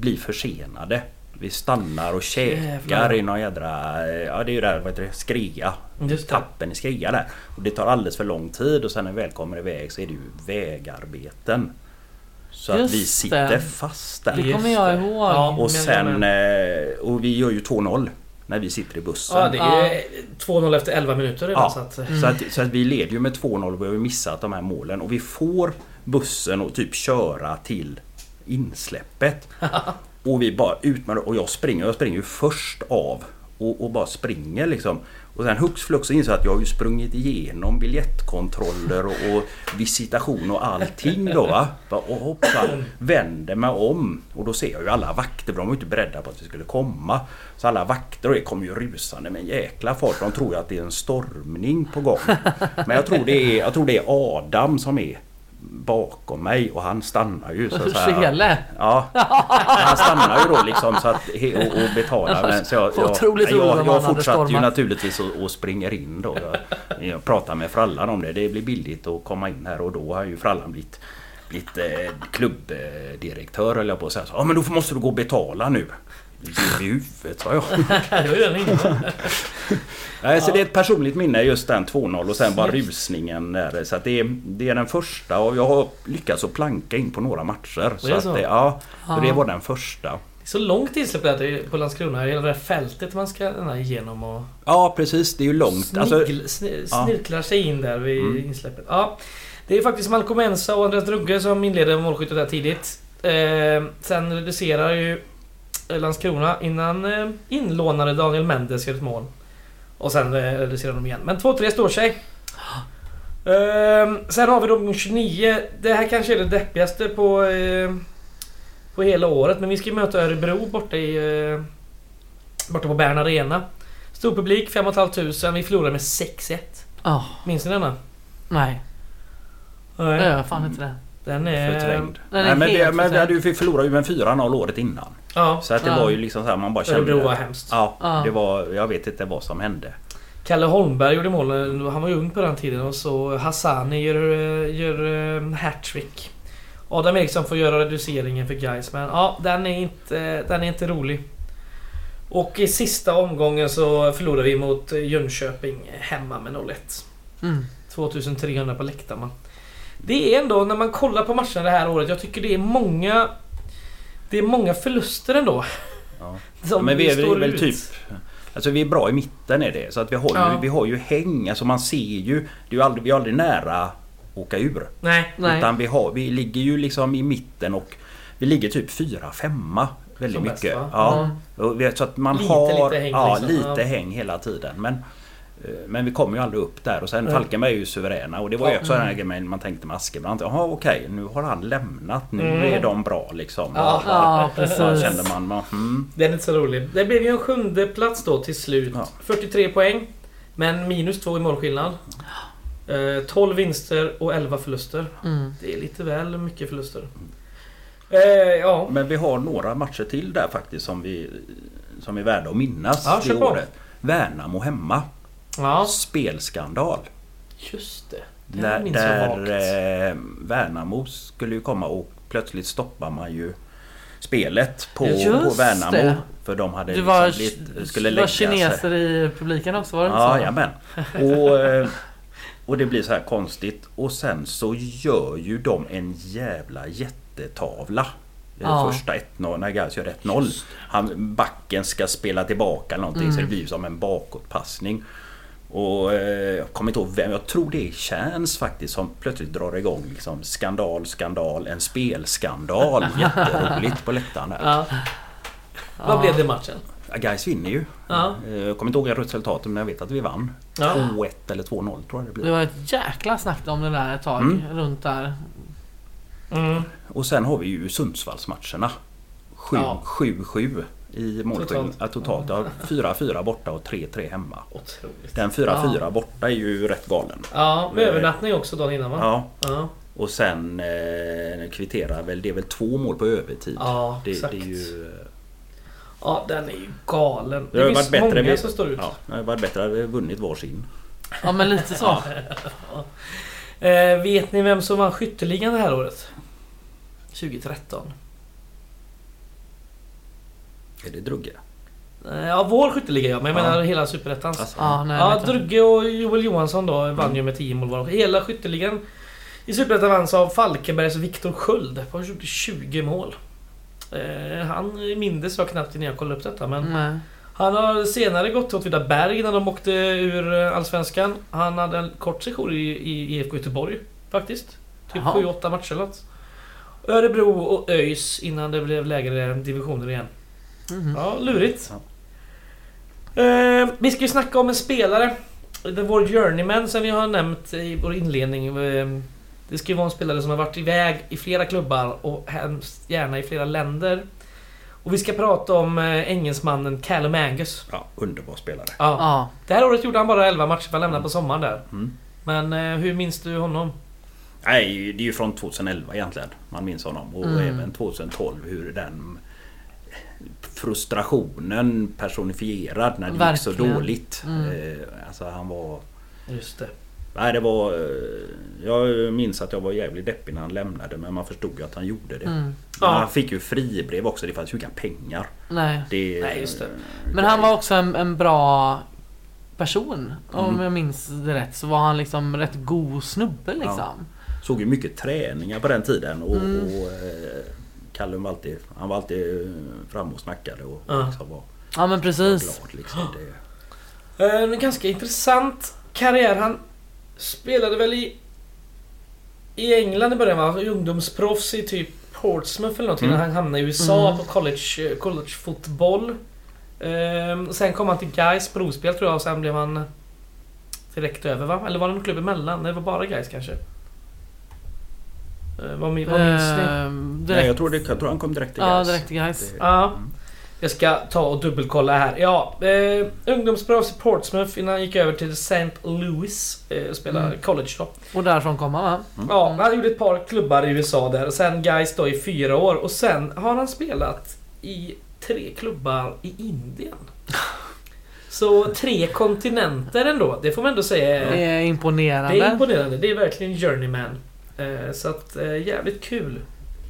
blir försenade. Vi stannar och käkar Jävlar. i någon jädra... Ja det är ju där, vad heter det? Skrea. Just det. Tappen i Skrea där. Och det tar alldeles för lång tid och sen när vi väl kommer iväg så är det ju vägarbeten. Så att Just vi sitter det. fast där. Det kommer jag ihåg. Ja. Och sen... eh, Och vi gör ju 2-0 när vi sitter i bussen. Ja, det är ju 2-0 efter 11 minuter redan. Ja. Så att, Så, att, så att vi leder ju med 2-0 och vi har missat de här målen. Och vi får bussen och typ köra till insläppet. [laughs] och vi bara ut med det. Och jag springer, jag springer ju först av. Och, och bara springer liksom. Och sen hux flux så inser jag att jag har ju sprungit igenom biljettkontroller och, och visitation och allting då va. Och hoppsan, vänder mig om. Och då ser jag ju alla vakter, för de var ju inte beredda på att vi skulle komma. Så alla vakter och det kommer ju rusande med en jäkla fart. De tror ju att det är en stormning på gång. Men jag tror det är, jag tror det är Adam som är bakom mig och han stannar ju så. Sele. Ja, han stannar ju då liksom så att, och, och betalar. Men, så jag, jag, Otroligt jag, jag, jag fortsatte ju naturligtvis och, och springer in då. Jag, jag pratar med Frallan om det. Det blir billigt att komma in här och då har ju Frallan blivit, blivit eh, klubbdirektör höll jag på att säga. Så, ja men då måste du gå och betala nu. I huvudet sa jag. [laughs] det var ju den innan. Nej, så det är ett personligt minne just den 2-0 och sen bara rusningen där. Så det, är, det är den första och jag har lyckats att planka in på några matcher. Så så? det, ja, så Ja. det var den första. Det är så långt insläpp där på Landskrona. Hela det där fältet man ska igenom och... Ja precis, det är ju långt. Alltså, Snigl, sni, ja. snirklar sig in där vid Mm. insläppet. Ja, det är faktiskt Malcolm Ensa och Andreas Drugge som inleder målskyttet där tidigt. Eh, sen reducerar ju Landskrona innan eh, inlånade Daniel Mendes gör ett mål. Och sen eh, reducerar de igen. Men 2-3 står sig. Eh, sen har vi då 29. Det här kanske är det deppigaste på, eh, på hela året. Men vi ska möta Örebro borta i... Eh, borta på Bern Arena. Stor publik, 5 500. Vi förlorar med 6-1. Ja, Minns ni denna? nej. Jag gör fan inte det. Den är... förträngd. den är Nej, men, det, men vi hade förträngd. ju förlorat ju med 4-0 året innan. Ja. Så att det Ja. var ju liksom så här man bara kände... Örebro var hemskt. Ja, Ja. det var... Jag vet inte vad som hände. Kalle Holmberg gjorde mål. Han var ju ung på den tiden. Och så Hassani gör, eh, gör eh, hattrick. Adam Eriksson får göra reduceringen för guys men ja, den är inte, den är inte rolig. Och i sista omgången så förlorade vi mot Jönköping hemma med 0-1. Mm. 2300 på läktarna. Det är ändå, när man kollar på matcherna det här året, jag tycker det är många... Det är många förluster ändå. Ja. [laughs] Som men vi är står väl ut. typ... Alltså vi är bra i mitten är det. Så att vi har ju, Ja. vi har ju häng. Alltså man ser ju... Det är ju aldrig, vi är aldrig nära att åka ur. Nej. Nej. Utan vi, har, vi ligger ju liksom i mitten och vi ligger typ fyra, femma väldigt Som mycket. bäst, ja. Vi- Så att man Lite, har lite häng ja, liksom. lite Ja. häng hela tiden. Men, men vi kommer ju aldrig upp där och sen. Falkenberg är ju suveräna och det var ju också den här grejen man tänkte med Askebrandt. Jaha okej, nu har han lämnat. Nu Mm. är de bra liksom. Ja. Ja, Så precis. kände man, man hmm. Den är inte så rolig. Det blev ju en sjunde plats då till slut. Ja. 43 poäng. Men minus två i målskillnad. Eh, 12 vinster och 11 förluster. Mm. Det är lite väl mycket förluster. Eh, ja. Men vi har några matcher till där faktiskt som vi som är värda att minnas Ja, på. året. Värnamo hemma. Ja, Spelskandal. just det. Den Där, där eh, Värnamo skulle ju komma och plötsligt stoppar man ju spelet på, Just på Värnamo. det. För de hade Det liksom var, blivit, skulle det lägga var sig. kineser i publiken också var det inte Ja, så? jajamän. Och, [laughs] eh, och det blir så här konstigt. Och sen så gör ju de en jävla jättetavla. Det Ja. Första 1-0, när Gais gör 1-0. Han, backen ska spela tillbaka någonting Mm. så det blir ju som en bakåtpassning. Och eh, jag kommer inte ihåg vem, jag tror det är Chance faktiskt som plötsligt drar igång liksom skandal, skandal, en spelskandal. [laughs] Jätteroligt på läktaren där. Ja. Vad blev det matchen? Ja, Guys vinner ju. Ja. Eh, Jag kommer inte ihåg resultatet men jag vet att vi vann. Ja. 2-1 eller 2-0 tror jag det Det blir. var ett jäkla snack om det där ett tag Mm. runt där. Mm. Och sen har vi ju Sundsvallsmatcherna. 7 Ja. 7-7 i målskillnad. Totalt. Ja, totalt. Ja, 4-4 borta och 3-3 hemma. Otroligt. Den 4-4 borta är ju rätt galen. Ja, med övernattning också dagen innan va? Ja, Ja. och sen eh, kvitterar väl, det är väl två mål på övertid. Ja, det, exakt. det är ju... Ja, den är ju galen. Det Det, finns varit bättre många som står ut. Ja, det hade varit bättre att vi vunnit varsin. Ja men lite så. Eh, vet ni vem som vann skytteligan det här året? 2013. Är det Drugge? Eh, ja, vår skytteliga ja, men jag Ja. menar hela superettans. Alltså, Ja, nej, Ja. Drugge och Joel Johansson då vann ju med 10 mål var. Hela skytteligan i Superettan vanns av Falkenbergs Viktor Sköld. Han gjorde 20 mål. Eh, han mindes jag knappt innan jag kollade upp detta men Nej. Han har senare gått till Åtvidaberg när de åkte ur eh, Allsvenskan. Han hade en kort session i, i IFK Göteborg faktiskt. Typ Jaha. 7-8 matcher eller något. Örebro och ÖIS innan det blev lägre divisioner igen. Mhm. Ja, lurigt. Eh, vi ska ju snacka om en spelare. Det vår journeyman som vi har nämnt i vår inledning. Eh, det ska ju vara en spelare som har varit iväg i flera klubbar och hemskt gärna i flera länder. Och vi ska prata om eh, engelsmannen Callum Angus. Ja, underbar spelare. Ja. Ja. Det här året gjorde han bara 11 matcher för han lämnade på sommaren där. Mm. Men eh, hur minns du honom? Nej, det är ju från 2011 egentligen. Man minns honom. Och Mm. även 2012 hur den frustrationen personifierad när det gick så Verkligen. dåligt. Mm. Eh, alltså han var... Just det. Nej det var... eh, Jag minns att jag var jävligt deppig när han lämnade men man förstod ju att han gjorde det. Mm. Ja. Han fick ju fribrev också. Det fanns ju inga pengar. Nej. Det, Nej, just det. Men han var också en, en bra person. Om Mm. jag minns det rätt så var han liksom rätt god snubbe liksom. Såg ju mycket träningar på den tiden och, Mm. och eh, Callum alltid, han var alltid eh, framme och snackade och Ja. liksom var, Ja men precis. glad. Liksom. Det, Eh, En ganska intressant karriär. Han spelade väl i... I England i början va? Ungdomsproffs i typ Portsmouth eller någonting. Mm. Han hamnade i USA Mm. på college, eh, college fotboll. Ehm, sen kom han till Gais provspel tror jag och sen blev han direkt över va? Eller var det någon klubb emellan? Nej, det var bara Gais kanske. Eh, vad, min- vad minns ni? Ehm, Nej, jag, tror det, jag tror han kom direkt till Ja, Gais. direkt till Gais. Ja. Mm. Jag ska ta och dubbelkolla här. Ja, eh, ungdomsproffs i Portsmouth innan han gick över till St. Louis. Eh, och spelade Mm. college då. Och därifrån kom han va? Ja, han gjorde ett par klubbar i USA där. Och sen Guys då i fyra år. Och sen har han spelat i tre klubbar i Indien. [laughs] Så tre kontinenter ändå. Det får man ändå säga. Det är- är imponerande. Det är imponerande. Det är verkligen journeyman. Eh, Så att eh, jävligt kul.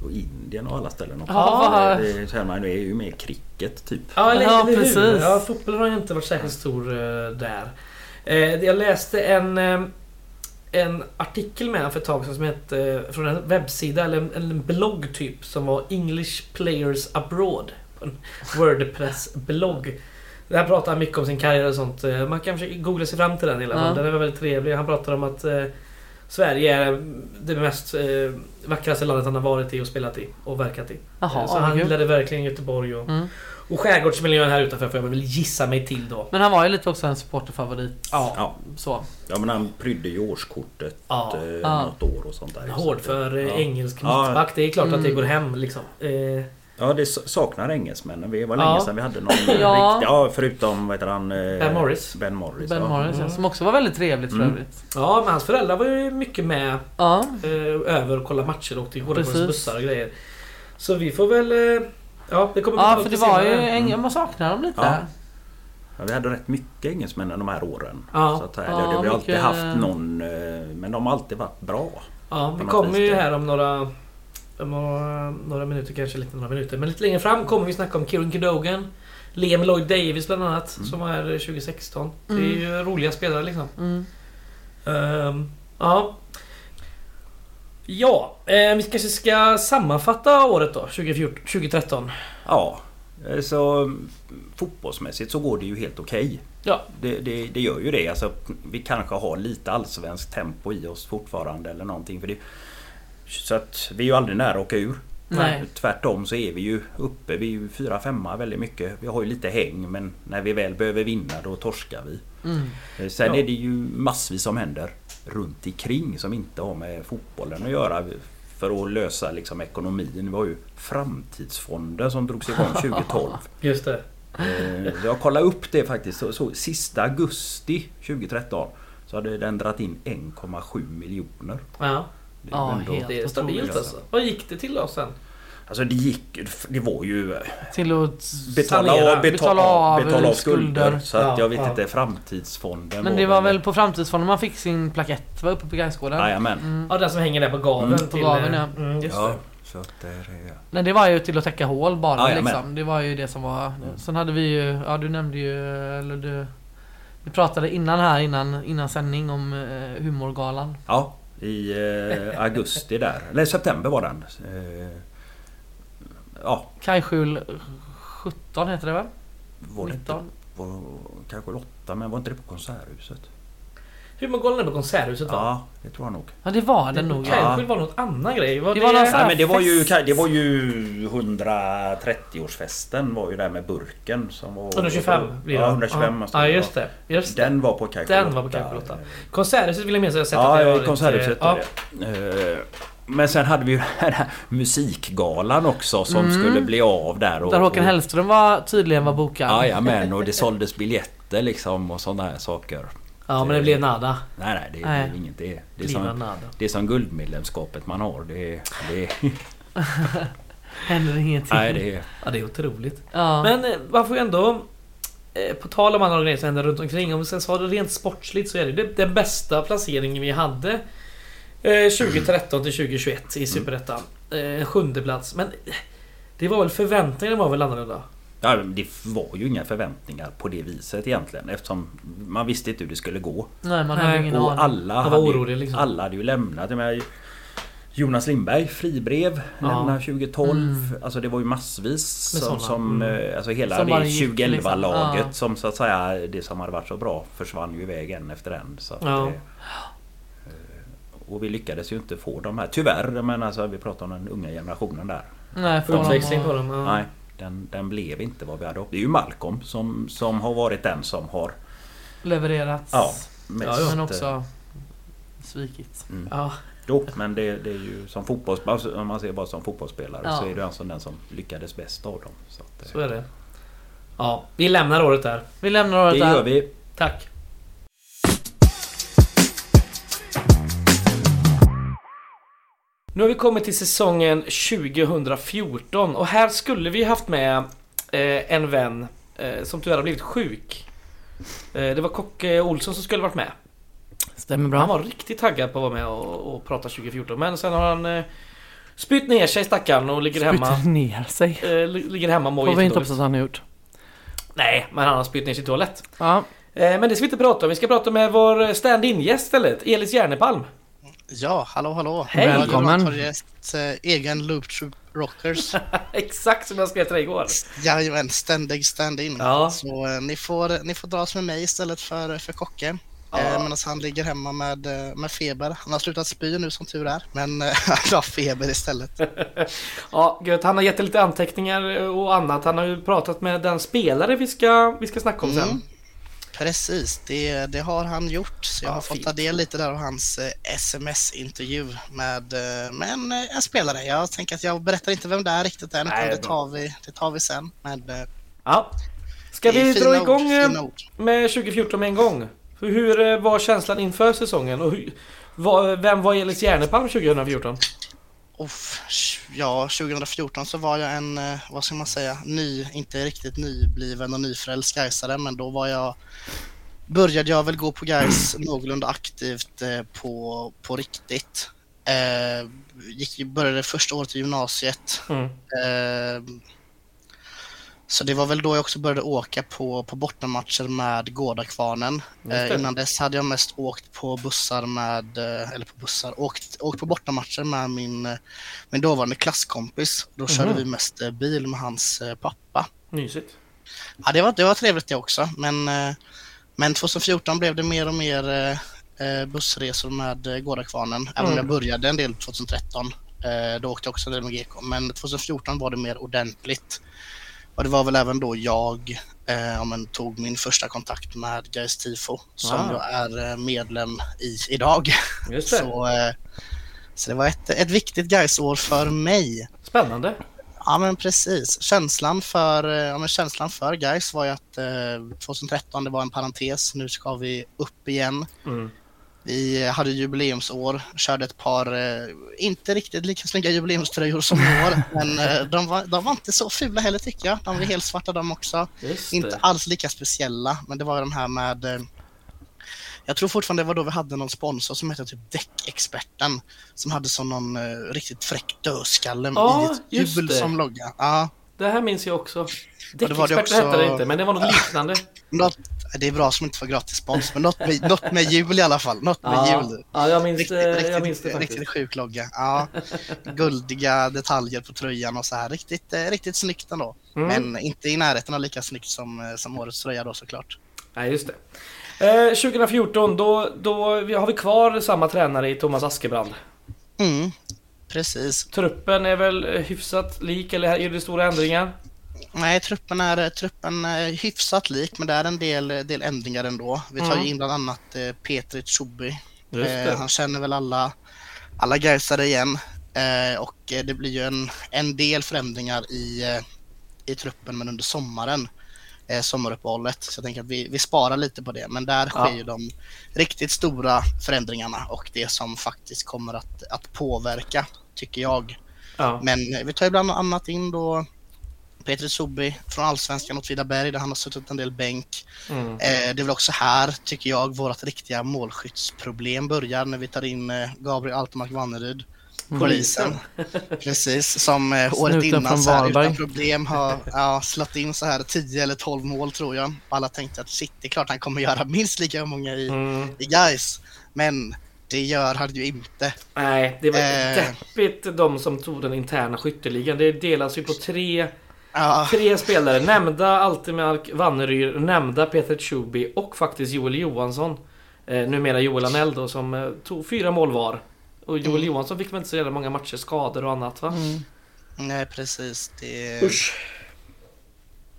Och Indien och alla ställen också. Ja, det, det känner man är ju med cricket typ. Ja, eller, Ja, hur? precis. Ja, fotboll har ju inte varit särskilt stor eh, där. Eh, jag läste en, eh, en artikel med för ett tag sedan som hette, eh, från en webbsida, eller en, en blogg typ, som var English Players Abroad. En Wordpress-blogg. Där pratar han mycket om sin karriär och sånt. Man kan försöka googla sig fram till den i alla fall. Ja. Den är väldigt trevlig. Han pratar om att eh, Sverige är det mest eh, vackraste landet han har varit i och spelat i och verkat i. Jaha, Eh, så han gillade verkligen Göteborg och Mm. och skärgårdsmiljön här utanför får jag väl gissa mig till då. Men han var ju lite också en supporterfavorit. Ja. Ja, Så. ja men han prydde ju årskortet Ja. eh, Ja. något år och sånt där. Hård för eh, ja. engelsk Ja. mittback. Det är klart att det Mm. går hem liksom. Eh, Ja, det saknar engelsmännen. Det var Ja. länge sedan vi hade någon [laughs] Ja. riktig... Ja, förutom vad heter han? eh, Ben Morris. Ben Morris. Ben ja. Morris ja, Mm. som också var väldigt trevligt för Mm. övrigt. ja, men hans föräldrar var ju mycket med Ja. eh, över och kolla matcher och åkte i bussar och grejer. Så vi får väl... Eh, ja, det kommer Ja för det var ju, senare. en, man saknar dem lite. Ja. Ja, vi hade rätt mycket engelsmän de här åren. Ja. Så att, Ja, det, vi har alltid haft någon... Men de har alltid varit bra. Ja, vi kommer ju det. här om några... Om några, några minuter, kanske lite några minuter. Men lite längre fram kommer vi snacka om Kieran Cadogan. Liam Lloyd Davis bland annat, Mm. som var här 2016. Det Mm. är ju roliga spelare liksom. Mm. Ehm, ja. Ja, eh, vi kanske ska sammanfatta året då, 2014, 2013. Ja, eh, så mm, fotbollsmässigt så går det ju helt okej. Ja, Det, det, det gör ju det. Alltså, vi kanske har lite allsvensk tempo i oss fortfarande eller någonting. För det, så att vi är ju aldrig nära att åka ur. Nej. Tvärtom så är vi ju uppe. Vi är ju fyra, femma väldigt mycket. Vi har ju lite häng men när vi väl behöver vinna då torskar vi. Mm. Eh, Sen Ja. är det ju massvis som händer runt omkring som inte har med fotbollen att göra. För att lösa liksom ekonomin. Det var ju Framtidsfonden som drogs igång [laughs] 2012. just det. Eh, Jag kollade upp det faktiskt. Så, så, sista augusti 2013 så hade den dragit in 1,7 miljoner. Ja, Det är Ja, ändå- helt det är stabilt otroligt. alltså. Vad gick det till då sen? Alltså det gick... Det var ju... Till att... Betala, Sanera. av, betala, Betala av betala av skulder. skulder. Så att Ja, jag vet ja. inte, Framtidsfonden Men det var väl på Framtidsfonden man fick sin plakett, var uppe på Gaisgården? Jajamän. Mm. Ja, den som hänger där på gaveln. Mm, på till, gaveln, eh, ja. Mm, just Ja, det. så att det. Nej det var ju till att täcka hål bara Ja, liksom. Det var ju det som var... Sen hade vi ju, ja du nämnde ju, eller du... Vi pratade innan här, innan, innan sändning om eh, humorgalan. Ja, i eh, augusti där. Eller september var den. Eh, ja, Kajskjul 17 heter det va? var det inte 19? på kanske åtta men var inte det på Konserthuset? Humorgalan är på Konserthuset va? Ja, det tror jag nog. Ja det var det nog. Ja. Kajskjul var något annan grej. Var Det det, var någon Nej men det var ju, det var ju 130-årsfesten var ju där med burken som var... 125 blir det Ja, va? 125 Ja, ja just det. Just det. Den var på Kajskjul Den var på åtta. Konserthuset vill jag minnas att jag sett att det Ja, varit, i Konserthuset är det. Eh, Men sen hade vi ju [laughs] den här musikgalan också som Mm. skulle bli av där. Och, Där Håkan Hellström var tydligen var bokad. Jajamän, och det såldes biljetter liksom och sådana här saker. Ja men det blev nada. Nej, nej, det, det Nej. är inget. Det, är- det, är som, nada. det är som guldmedlemskapet man har. Det, det, [laughs] Händer ingenting. nej, det är... Ja det är otroligt. Ja. Men eh, man får ju ändå... eh, På tal om andra grejer som händer runt omkring. Om vi sen sa det rent sportsligt så är det den bästa placeringen vi hade. eh, 2013 till 2021 i Superettan. Eh, sjunde plats. Men eh, det var väl förväntningarna var väl annorlunda? Ja, det var ju inga förväntningar på det viset egentligen eftersom man visste inte hur det skulle gå. Nej man Nej, hade ingen Och aning. alla, var hade, oroliga, ju, liksom. alla hade ju lämnat. Jonas Lindberg, fribrev, Ja. lämnar 2012. Mm. Alltså det var ju massvis som, som Mm. eh, alltså hela Som det gick, 2011-laget liksom. Ja. som så att säga det som hade varit så bra försvann ju iväg en efter en. Så att, Ja. eh, och vi lyckades ju inte få de här, tyvärr, men alltså vi pratar om den unga generationen där. Nej, för Utväxling på dem. Ja. Nej, den, den blev inte vad vi hade hoppats. Det är ju Malcolm som, som har varit den som har levererats. Ja, mest... Ja. Men eh, också svikit. Mm. Ja. Jo, men det, det är ju som fotbolls... Alltså, om man ser bara som fotbollsspelare Ja. så är det alltså den som lyckades bäst av dem. Så, att, eh, Så är det. Ja, vi lämnar året där. Vi lämnar året Det där. gör vi. Tack. Nu har vi kommit till säsongen 2014 och här skulle vi haft med eh, en vän eh, som tyvärr har blivit sjuk. Eh, det var Kocke Olsson som skulle varit med. Stämmer Han bra. var riktigt taggad på att vara med och, och prata 2014 men sen har han eh, spytt ner sig stackaren och ligger hemma. Spytt ner sig. Eh, li- ligger hemma och mår Får vi inte hoppas att han har gjort. Nej, men han har spytt ner sig i toalett. Ja. Eh, Men det ska vi inte prata om. Vi ska prata med vår stand-in gäst istället. Elis Järnepalm. Ja, hallå hallå! Hej. Välkommen. Välkommen! Eh, egen Loop Troop Rockers. [laughs] Exakt som jag skrev till dig igår. Jajamän, ständig stand-in. Ja. Så eh, ni, får, ni får dras med mig istället för, för Kocke. Ja. Eh, Medan han ligger hemma med, eh, med feber. Han har slutat spy nu som tur är. Men eh, [laughs] han har feber istället. [laughs] Ja, gött. Han har gett lite anteckningar och annat. Han har ju pratat med den spelare vi ska, vi ska snacka om sen. Precis, det, det har han gjort. Så jag Ja, har fått fint. ta del lite där av hans eh, sms-intervju med, eh, med en, eh, en spelare. Jag tänker att jag berättar inte vem det är riktigt än, Nej, utan det tar, vi, det tar vi sen. Med, Ja. Ska vi dra igång ord. med 2014 med en gång? Hur- Hur var känslan inför säsongen? Och hur, vad- vem var Elis Järnepalm 2014? Uff, ja, 2014 så var jag en, eh, vad ska man säga, ny, inte riktigt nybliven och nyfrälst Gaisare, men då var jag, började jag väl gå på Gais [clears throat] någorlunda aktivt eh, på, på riktigt. Eh, gick, började första året i gymnasiet. Mm. Eh, så det var väl då jag också började åka på, på bortamatcher med Gårdakvarnen. Eh, innan dess hade jag mest åkt på bussar med, eh, eller på bussar, åkt, åkt på bortamatcher med min, eh, min dåvarande klasskompis. Då körde Mhm. vi mest eh, bil med hans pappa. Mysigt. Ja, det var, det var trevligt det också, men Men 2014 blev det mer och mer bussresor med Gårdakvarnen. Även om jag började en del 2013. Eh, då åkte jag också en del med GK. Men 2014 var det mer ordentligt. Och det var väl även då jag eh, men, tog min första kontakt med Gais Tifo som Ah. jag är eh, medlem i idag. Just det. [laughs] Så, eh, så det var ett, ett viktigt Gais-år för mig. Spännande. Ja men precis. Känslan för, eh, ja, men känslan för Gais var ju att eh, 2013 det var en parentes. Nu ska vi upp igen. Mm. Vi hade jubileumsår, körde ett par, eh, inte riktigt lika snygga jubileumströjor som i år, [laughs] men eh, de, var, de var inte så fula heller tycker jag. De var helt svarta de också. Inte alls lika speciella, men det var den här med eh, jag tror fortfarande det var då vi hade någon sponsor som hette typ Däckexperten som hade som någon eh, riktigt fräck dödskalle Ja, i ett det. som logga. Ja, Det här minns jag också. det Däckexperter också- hette det inte, men det var något liknande. något, det är bra som inte får gratis spons, men något med, något med jul i alla fall. Något med Ja, jul. ja jag, minns, Riktigt, eh, riktigt, jag minns det faktiskt. riktigt sjuk logga. Ja. [laughs] Guldiga detaljer på tröjan och så här. Riktigt, eh, riktigt snyggt ändå. Mm. Men inte i närheten av lika snyggt som, eh, som årets tröja då såklart. Nej, just det. Eh, 2014, då, då har vi kvar samma tränare i Thomas Askebrand. Mm, precis. Truppen är väl hyfsat lik, eller är det stora ändringar? Nej, truppen är, truppen är hyfsat lik, men det är en del, del ändringar ändå. Vi tar Mm. in bland annat eh, Petrit Tjobi. Just Eh, han känner väl alla, alla Gaisare igen. Eh, och eh, det blir ju en, en del förändringar i, eh, i truppen, men under sommaren. Eh, sommaruppehållet. Så jag tänker att vi, vi sparar lite på det. Men där sker Ja. ju de riktigt stora förändringarna och det som faktiskt kommer att, att påverka, tycker jag. Ja. Men vi tar ju bland annat in då Peter Sobi från Allsvenskan Åtvidaberg där han har suttit en del bänk. Mm. Eh, det är väl också här, tycker jag, vårt riktiga målskyttsproblem börjar när vi tar in eh, Gabriel Altemark Vanneryd. Polisen. [laughs] Precis, som eh, året innan så här, utan problem har [laughs] ja, slått in så här 10 eller 12 mål tror jag. Och alla tänkte att shit, det är klart han kommer göra minst lika många i, Mm. i guys. Men det gör han ju inte. Nej, det var Eh. deppigt de som tog den interna skytteligan. Det delas ju på tre, Ja, tre spelare. Nämnda Altemark Vanneryr, nämnda Peter Tjubi och faktiskt Joel Johansson. Eh, numera Joel Anell då som eh, tog fyra mål var. Och Joel Mm. Johansson fick väl inte så jävla många matcher, skador och annat va? Mm. nej precis. Det... Usch.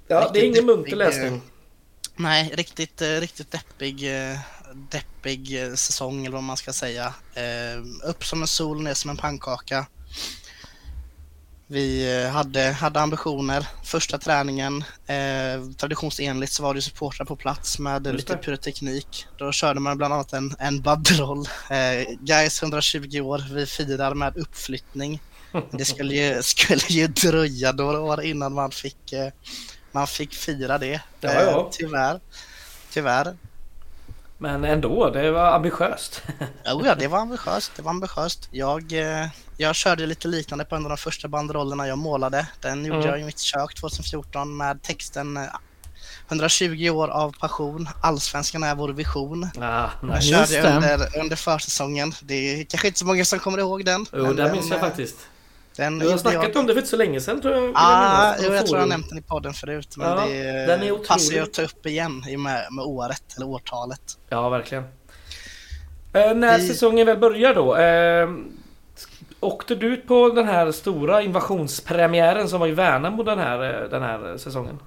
Ja, det är Riktigt ingen munter läsning. Nej, riktigt, eh, riktigt deppig, eh, deppig eh, säsong eller vad man ska säga. Eh, Upp som en sol, ner som en pannkaka. Vi eh, hade, hade ambitioner. Första träningen, eh, traditionsenligt så var det supportrar på plats med Just lite det. pyroteknik. Då körde man bland annat en, en badroll. Eh, Gais 120 år, vi firar med uppflyttning. Det skulle ju, [laughs] skulle ju dröja några år innan man fick, eh, man fick fira det. Ja, ja. Eh, tyvärr. Tyvärr. Men ändå, det var ambitiöst. [laughs] Jo, ja, det var ambitiöst. Det var ambitiöst. Jag, eh, jag körde lite liknande på en av de första banderollerna jag målade. Den gjorde Mm. jag i mitt kök 2014 med texten eh, 120 år av passion. Allsvenskan är vår vision. Ah, Jag nice. Just körde det. under, under försäsongen. Det är kanske inte så många som kommer ihåg den. Jo, det minns jag eh, faktiskt. Den Du har snackat jag. om det för inte så länge sedan tror jag. Ah, jo, jag tror jag nämnt den i podden förut. Men Ja, det den är passar ju att ta upp igen i och med, med året, eller årtalet. Ja, verkligen. Eh, när Vi- säsongen väl börjar då. Eh, åkte du ut på den här stora invasionspremiären som var i Värnamo den här, eh, den här säsongen?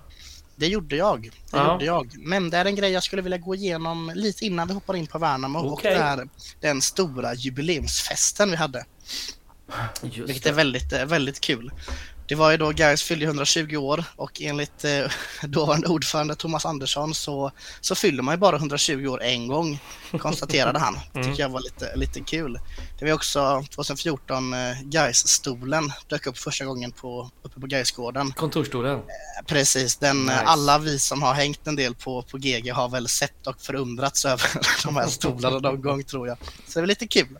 Det gjorde jag. Det Ja. gjorde jag. Men det är en grej jag skulle vilja gå igenom lite innan vi hoppar in på Värnamo och Okej. det är den stora jubileumsfesten vi hade. Just Vilket är väldigt, eh, väldigt kul. Det var ju då Gais fyllde 120 år och enligt eh, [laughs] dåvarande ordförande Thomas Andersson så, så fyller man ju bara 120 år en gång, konstaterade han. Det [laughs] Mm. tycker jag var lite, lite kul. Det var också 2014 eh, Gais-stolen dök upp första gången på, uppe på Gaisgården. Kontorsstolen. Precis, den, Nice. alla vi som har hängt en del på, på GG har väl sett och förundrats över [laughs] de här stolarna någon gång tror jag. Så det var lite kul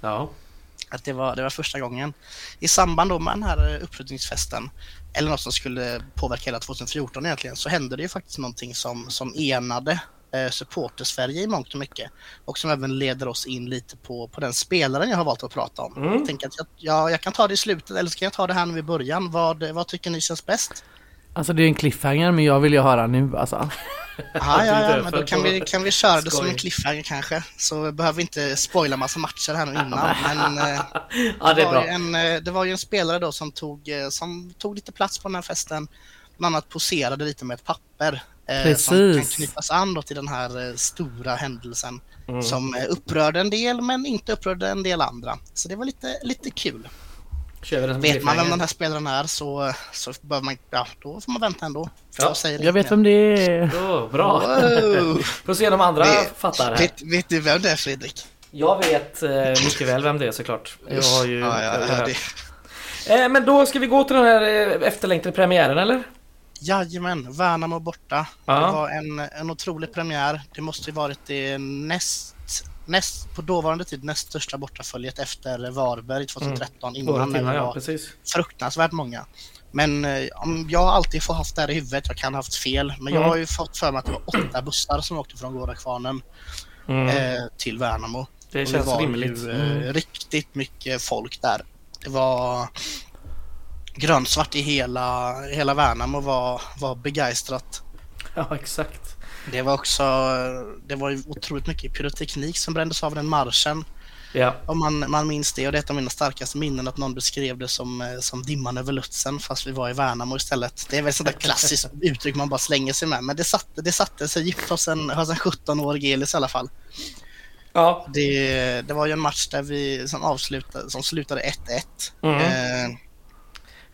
Ja. Att det var, det var första gången. I samband med den här eh, uppflyttningsfesten, eller något som skulle påverka hela 2014 egentligen, så hände det ju faktiskt någonting som, som enade eh, supporter-Sverige i mångt och mycket. Och som även leder oss in lite på, på den spelaren jag har valt att prata om. Mm. Jag att jag, ja, jag kan ta det i slutet, eller ska jag ta det här nu i början? Vad, vad tycker ni känns bäst? Alltså det är en cliffhanger men jag vill ju höra nu alltså. Ja, [laughs] ja, ja, men då kan vi, kan vi köra det som skoj. en cliffhanger kanske. Så behöver vi inte spoila massa matcher här nu innan. Men eh, [laughs] Ja, det är var bra. ju en, eh, det var ju en spelare då som tog, eh, som tog lite plats på den här festen. Bland annat poserade lite med ett papper. eh, Som kan Precis. knytas an då till den här eh, stora händelsen. Mm. Som eh, upprörde en del men inte upprörde en del andra. Så det var lite, lite kul. Vet man vem den här spelaren är så, så behöver man, ja, då får man vänta ändå. För Ja, jag säger Jag vet vem det är. Oh, bra. Wow. [laughs] Får se om de andra Det- fattar här. Vet, vet du vem det är Fredrik? Jag vet eh, mycket väl vem det är såklart. Jag har ju... ja, ja, ja, det, eh, men då ska vi gå till den här eh, efterlängtade premiären eller? Jajamän, Värnamo borta. Ja. Det var en, en otrolig premiär. Det måste ju varit det näst, näst, på dåvarande tid näst största bortaföljet efter Varberg 2013 innan Året när innan, det ja var precis. fruktansvärt många. Men eh, om jag har alltid fått haft det här i huvudet, jag kan ha haft fel, men jag Mm. har ju fått för mig att det var åtta bussar som åkte från Gårdakvarnen Mm. eh, till Värnamo. det känns var rimligt. ju eh, Mm. riktigt mycket folk där. Det var grönsvart i hela, hela Värnamo var, var begeistrat. Ja, exakt. Det var också, det var ju otroligt mycket pyroteknik som brändes av den marschen. Ja. Om man, man minns det och det är ett av mina starkaste minnen att någon beskrev det som, eh, som dimman över Lutzen fast vi var i Värnamo istället. Det är väl sånt där klassiskt [laughs] uttryck man bara slänger sig med men det satte, det satte sig djupt hos en, hos en 17-årig Elis i alla fall. Ja. Det, det var ju en match där vi, som, avslutade, som slutade 1-1. Mm. Eh,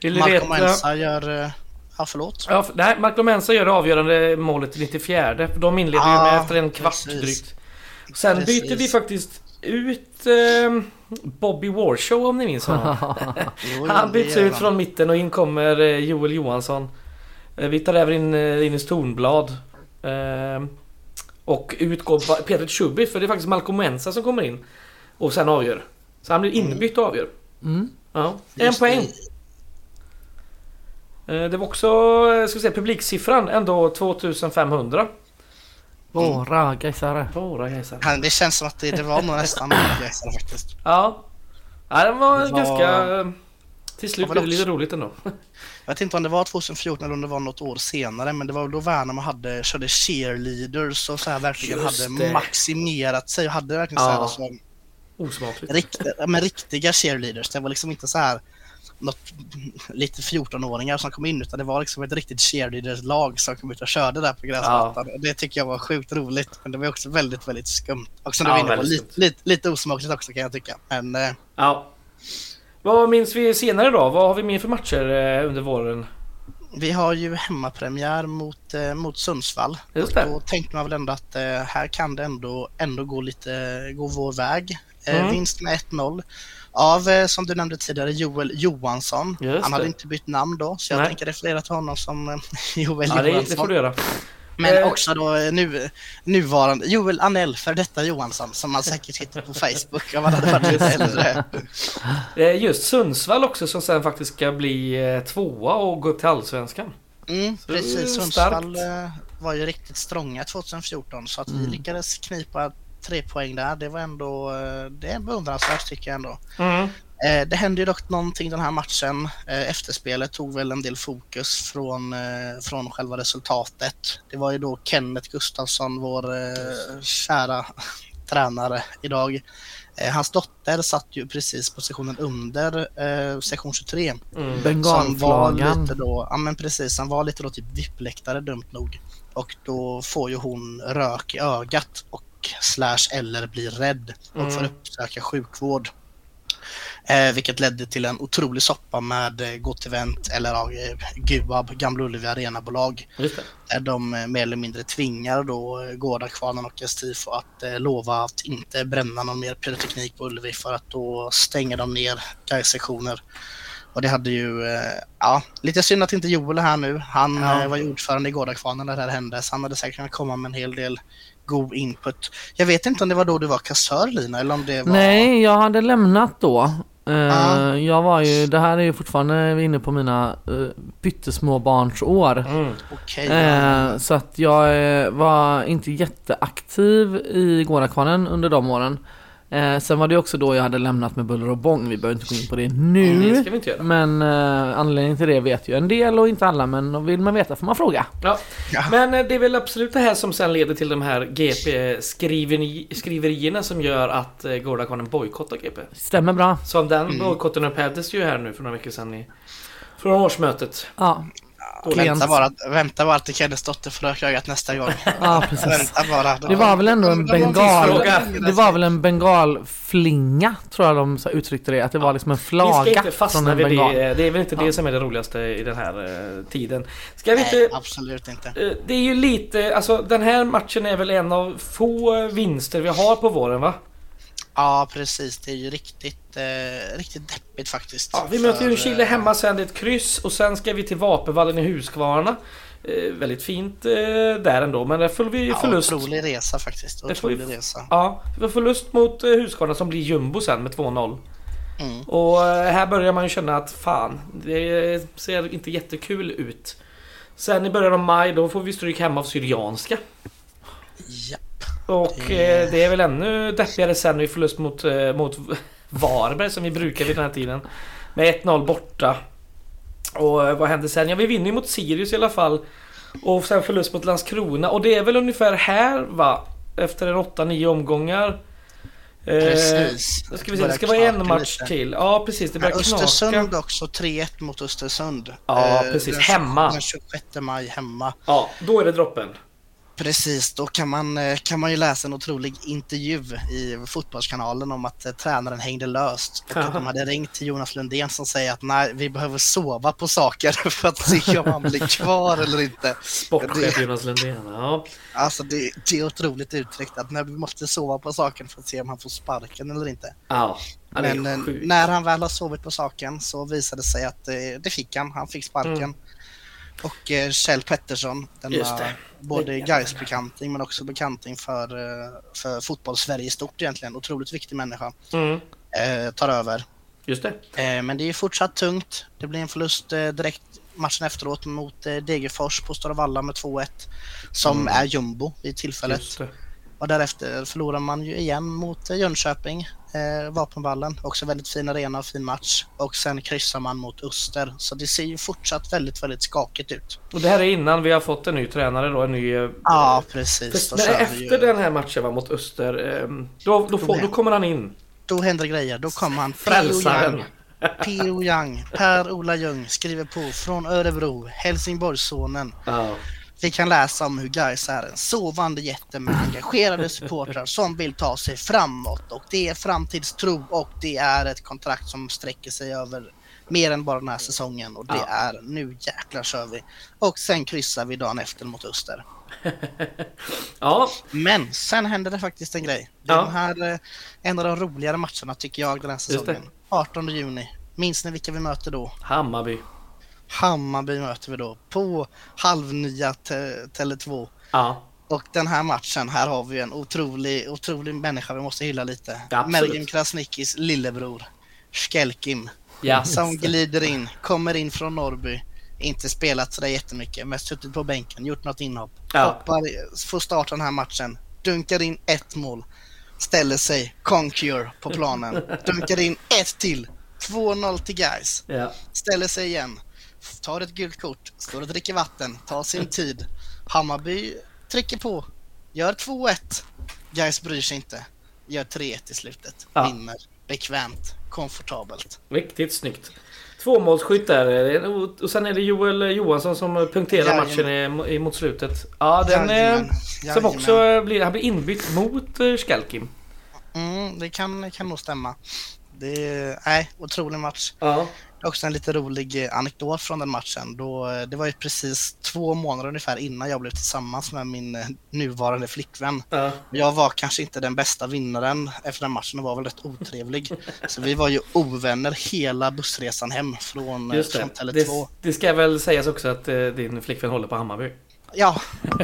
Vill veta... Mensa gör... Ja, förlåt. Ja, för- nej, Malcolm Mensa gör det avgörande målet till 94. För de inleder ju Ja, med efter en kvart precis. drygt. Sen Precis. byter vi faktiskt ut eh, Bobby Warshow om ni minns honom. [laughs] [laughs] Han byts ut från mitten och in kommer eh, Joel Johansson. Eh, Vi tar även in eh, Linus Tornblad. Eh, Och ut går Peter Chubby för det är faktiskt Malcolm Mensa som kommer in. Och sen avgör. Så han blir inbytt och avgör. Mm. Ja, en Just poäng. det. Eh, Det var också, eh, ska vi säga, publiksiffran ändå 2500. Våra gaisare. Våra gäsar. Han, det känns som att det, det var nog nästan [laughs] Gaisare faktiskt. Ja. ja, den var, Det var- ganska... eh, Till slut Ja, blev det lite roligt ändå. [laughs] Jag vet inte om det var 2014 eller om det var något år senare men det var då Värnamo hade, körde cheerleaders och så här verkligen Just hade det. maximerat sig och hade verkligen så Ja. här alltså, Osmakligt. ja, men riktiga cheerleaders. Det var liksom inte så här något lite 14-åringar som kom in utan det var liksom ett riktigt cheerleaders-lag som kom ut och körde där på gräsmattan. Och Det tycker jag var sjukt roligt men det var också väldigt, väldigt skumt. Och som du Ja, var inne på, lite, lite, lite osmakligt också kan jag tycka. Men eh, Ja. Vad minns vi senare då? Vad har vi mer för matcher eh, under våren? vi har ju hemmapremiär mot, eh, mot Sundsvall. Just det. Då tänkte man väl ändå att eh, här kan det ändå, ändå gå lite, gå vår väg. Eh, Mm. Vinst med 1-0 av, eh, som du nämnde tidigare, Joel Johansson. Just Han hade det. inte bytt namn då, så jag Nej. tänker referera till honom som eh, [laughs] Joel Ja, Johansson. det får du göra. Men Eh. också då nu, nuvarande Joel Anell, för detta Johansson, som man säkert hittar på Facebook om han hade varit lite äldre. Just Sundsvall också som sen faktiskt ska bli tvåa och gå upp till Allsvenskan. Mm, precis. Sundsvall var ju riktigt strånga 2014 så att Mm. vi lyckades knipa tre poäng där. Det var ändå, eh, det är beundransvärt tycker jag ändå. Mm. Eh, Det hände ju dock någonting den här matchen. Eh, Efterspelet tog väl en del fokus från, från själva resultatet. Det var ju då Kenneth Gustafsson, vår kära [laughs] tränare idag. Hans dotter satt ju precis positionen under eh, sektion 23. Mm. Då, ja men precis, han var lite då typ VIP-läktare dumt nog. Och då får ju hon rök i ögat och slash eller blir rädd och får Mm. uppsöka sjukvård. Eh, vilket ledde till en otrolig soppa med eh, Gotivent eller eh, Guab, Gamla Ullevi Arenabolag. Där de eh, mer eller mindre tvingar då eh, Gårdakvarnen och Estifo att eh, lova att inte bränna någon mer pyroteknik på Ullevi för att då stänger de ner Gais-sektioner. Och det hade ju, eh, ja, lite synd att inte Joel är här nu. Han Ja. eh, var ju ordförande i Gårdakvarnen när det här hände, så han hade säkert kunnat komma med en hel del god input. Jag vet inte om det var då du var kassör Lina, eller om det var... Nej, jag hade lämnat då. Eh, Ja. Jag var ju, det här är ju fortfarande inne på mina uh, pyttesmå barns år. Mm. Okej. Eh, så att jag eh, var inte jätteaktiv i Gårdakvarnen under de åren. Eh, sen var det också då jag hade lämnat med buller och bång. Vi behöver inte gå in på det nu. Det ska vi inte göra. Men eh, anledningen till det vet ju en del och inte alla. Men vill man veta får man fråga. Ja. Ja. Men eh, det är väl absolut det här som sen leder till de här GP-skriverierna som gör att eh, Gårdakvarnen bojkottar GP. Stämmer bra. Så den Mm. bojkotten upphävdes ju här nu för några veckor sedan i, från årsmötet. Ja, Vänta bara, vänta bara till Kennys dotter får röka ögat nästa gång. [laughs] ja precis. Vänta bara. Det var väl ändå en bengal... Det var väl en bengalflinga tror jag de så uttryckte det. Att det var liksom en Vi flaga ska inte fastna vid det. Det är väl inte det som är det roligaste i den här eh, tiden. Ska vi Nej, inte... absolut inte. eh, Det är ju lite, alltså den här matchen är väl en av få vinster vi har på våren va? Ja, precis. Det är ju riktigt, eh, riktigt deppigt faktiskt. Ja, vi möter ju Chile eh, hemma sen, det är ett kryss och sen ska vi till Vapenvallen i Huskvarna. Eh, väldigt fint eh, där ändå, men där får vi Ja, förlust. otrolig resa faktiskt. Det får vi- Otrolig resa. Ja, vi får förlust mot eh, Huskvarna som blir jumbo sen med 2-0. Mm. Och eh, här börjar man ju känna att fan, det ser inte jättekul ut. Sen i början av maj då får vi stryk hemma av Syrianska. Japp. Och Det- eh, det är väl ännu deppigare sen vid förlust mot, eh, mot Varberg som vi brukar vid den här tiden. Med 1-0 borta. Och eh, vad hände sen? Ja vi vinner ju mot Sirius i alla fall. Och sen förlust mot Landskrona. Och det är väl ungefär här va? Efter en 8-9 omgångar. Eh, Precis. Då ska vi se, det ska vara en match till. Ja precis, det börjar knaka. Östersund också, 3-1 mot Östersund. Ja, Eh, precis. den- Hemma. Den 26 maj hemma. Ja, då är det droppen. Precis, då kan man, eh, kan man ju läsa en otrolig intervju i Fotbollskanalen om att eh, tränaren hängde löst. Och att de hade ringt till Jonas Lundén som säger att nej, vi behöver sova på saker [laughs] för att se om han blir kvar eller inte. Sportchef Jonas Lundén. Ja. Alltså det, det är otroligt uttryckt att nej, vi måste sova på saken för att se om han får sparken eller inte. Ja, det Men eh, när han väl har sovit på saken så visade det sig att eh, det fick han. Han fick sparken. Mm. Och eh, Kjell Pettersson, denna både gais bekanting men också bekanting för, eh, för fotbollssverige i stort egentligen. Otroligt viktig människa. Mm, Eh, tar över. just det. Eh, men det är fortsatt tungt. Det blir en förlust eh, direkt matchen efteråt mot Degerfors på Stora Valla med 2-1. Som Mm. är jumbo vid tillfället. Och därefter förlorar man ju igen mot eh, Jönköping, eh, Vapenvallen. Också väldigt fin arena och fin match. Och sen kryssar man mot Öster. Så det ser ju fortsatt väldigt, väldigt skakigt ut. Och det här är innan vi har fått en ny tränare då, en ny... eh, Ja, precis. för, men efter ju, den här matchen va, mot Öster, eh, då, då, får, då kommer han in. då händer grejer. Då kommer han. Frälsaren. P.O. Young, Per-Ola Ljung skriver på från Örebro, Helsingborgssonen. Ja. Vi kan läsa om hur Gais är en sovande jätte med engagerade supportrar som vill ta sig framåt och det är framtidstro och det är ett kontrakt som sträcker sig över mer än bara den här säsongen och det Ja. är nu jäklar kör vi. Och sen kryssar vi dagen efter mot Öster. [laughs] ja, Men sen händer det faktiskt en grej. Ja. Den här, eh, en av de roligare matcherna tycker jag den här säsongen. 18 juni. Minns ni vilka vi möter då? Hammarby. Hammarby möter vi då på halvnya te- Tele2. Ja, Och den här matchen, här har vi en otrolig, otrolig människa vi måste hylla lite. Ja, absolut. Melvin Krasniqis lillebror, Skelkim, ja. som glider in, kommer in från Norrby. Inte spelat sådär jättemycket, mest suttit på bänken, gjort något inhopp. Ja. Hoppar, får starta den här matchen, dunkar in ett mål. Ställer sig, Concure på planen. [laughs] Dunkar in ett till. 2-0 till guys. ja. Ställer sig igen. Tar ett gult kort. Står och dricker vatten. Tar sin tid. Hammarby trycker på. Gör 2-1. Gais bryr sig inte. Gör 3-1 i slutet. Ja. Vinner. Bekvämt. Komfortabelt. Riktigt snyggt. Tvåmålsskytt där. Och sen är det Joel Johansson som punkterar Jajamän. matchen mot slutet. Ja, den eh, Jajamän. som också blir, han blir inbytt mot eh, Skalkim. Mm, det kan, kan nog stämma. Det är, nej, otrolig match. Ja. Också en lite rolig eh, anekdot från den matchen. Då, eh, det var ju precis två månader ungefär innan jag blev tillsammans med min eh, nuvarande flickvän. ja. Jag var kanske inte den bästa vinnaren efter den matchen och var väl rätt otrevlig. [laughs] Så vi var ju ovänner hela bussresan hem från, Just det. Tele2. det. Det ska väl sägas också att eh, din flickvän håller på Hammarby. Ja. [laughs]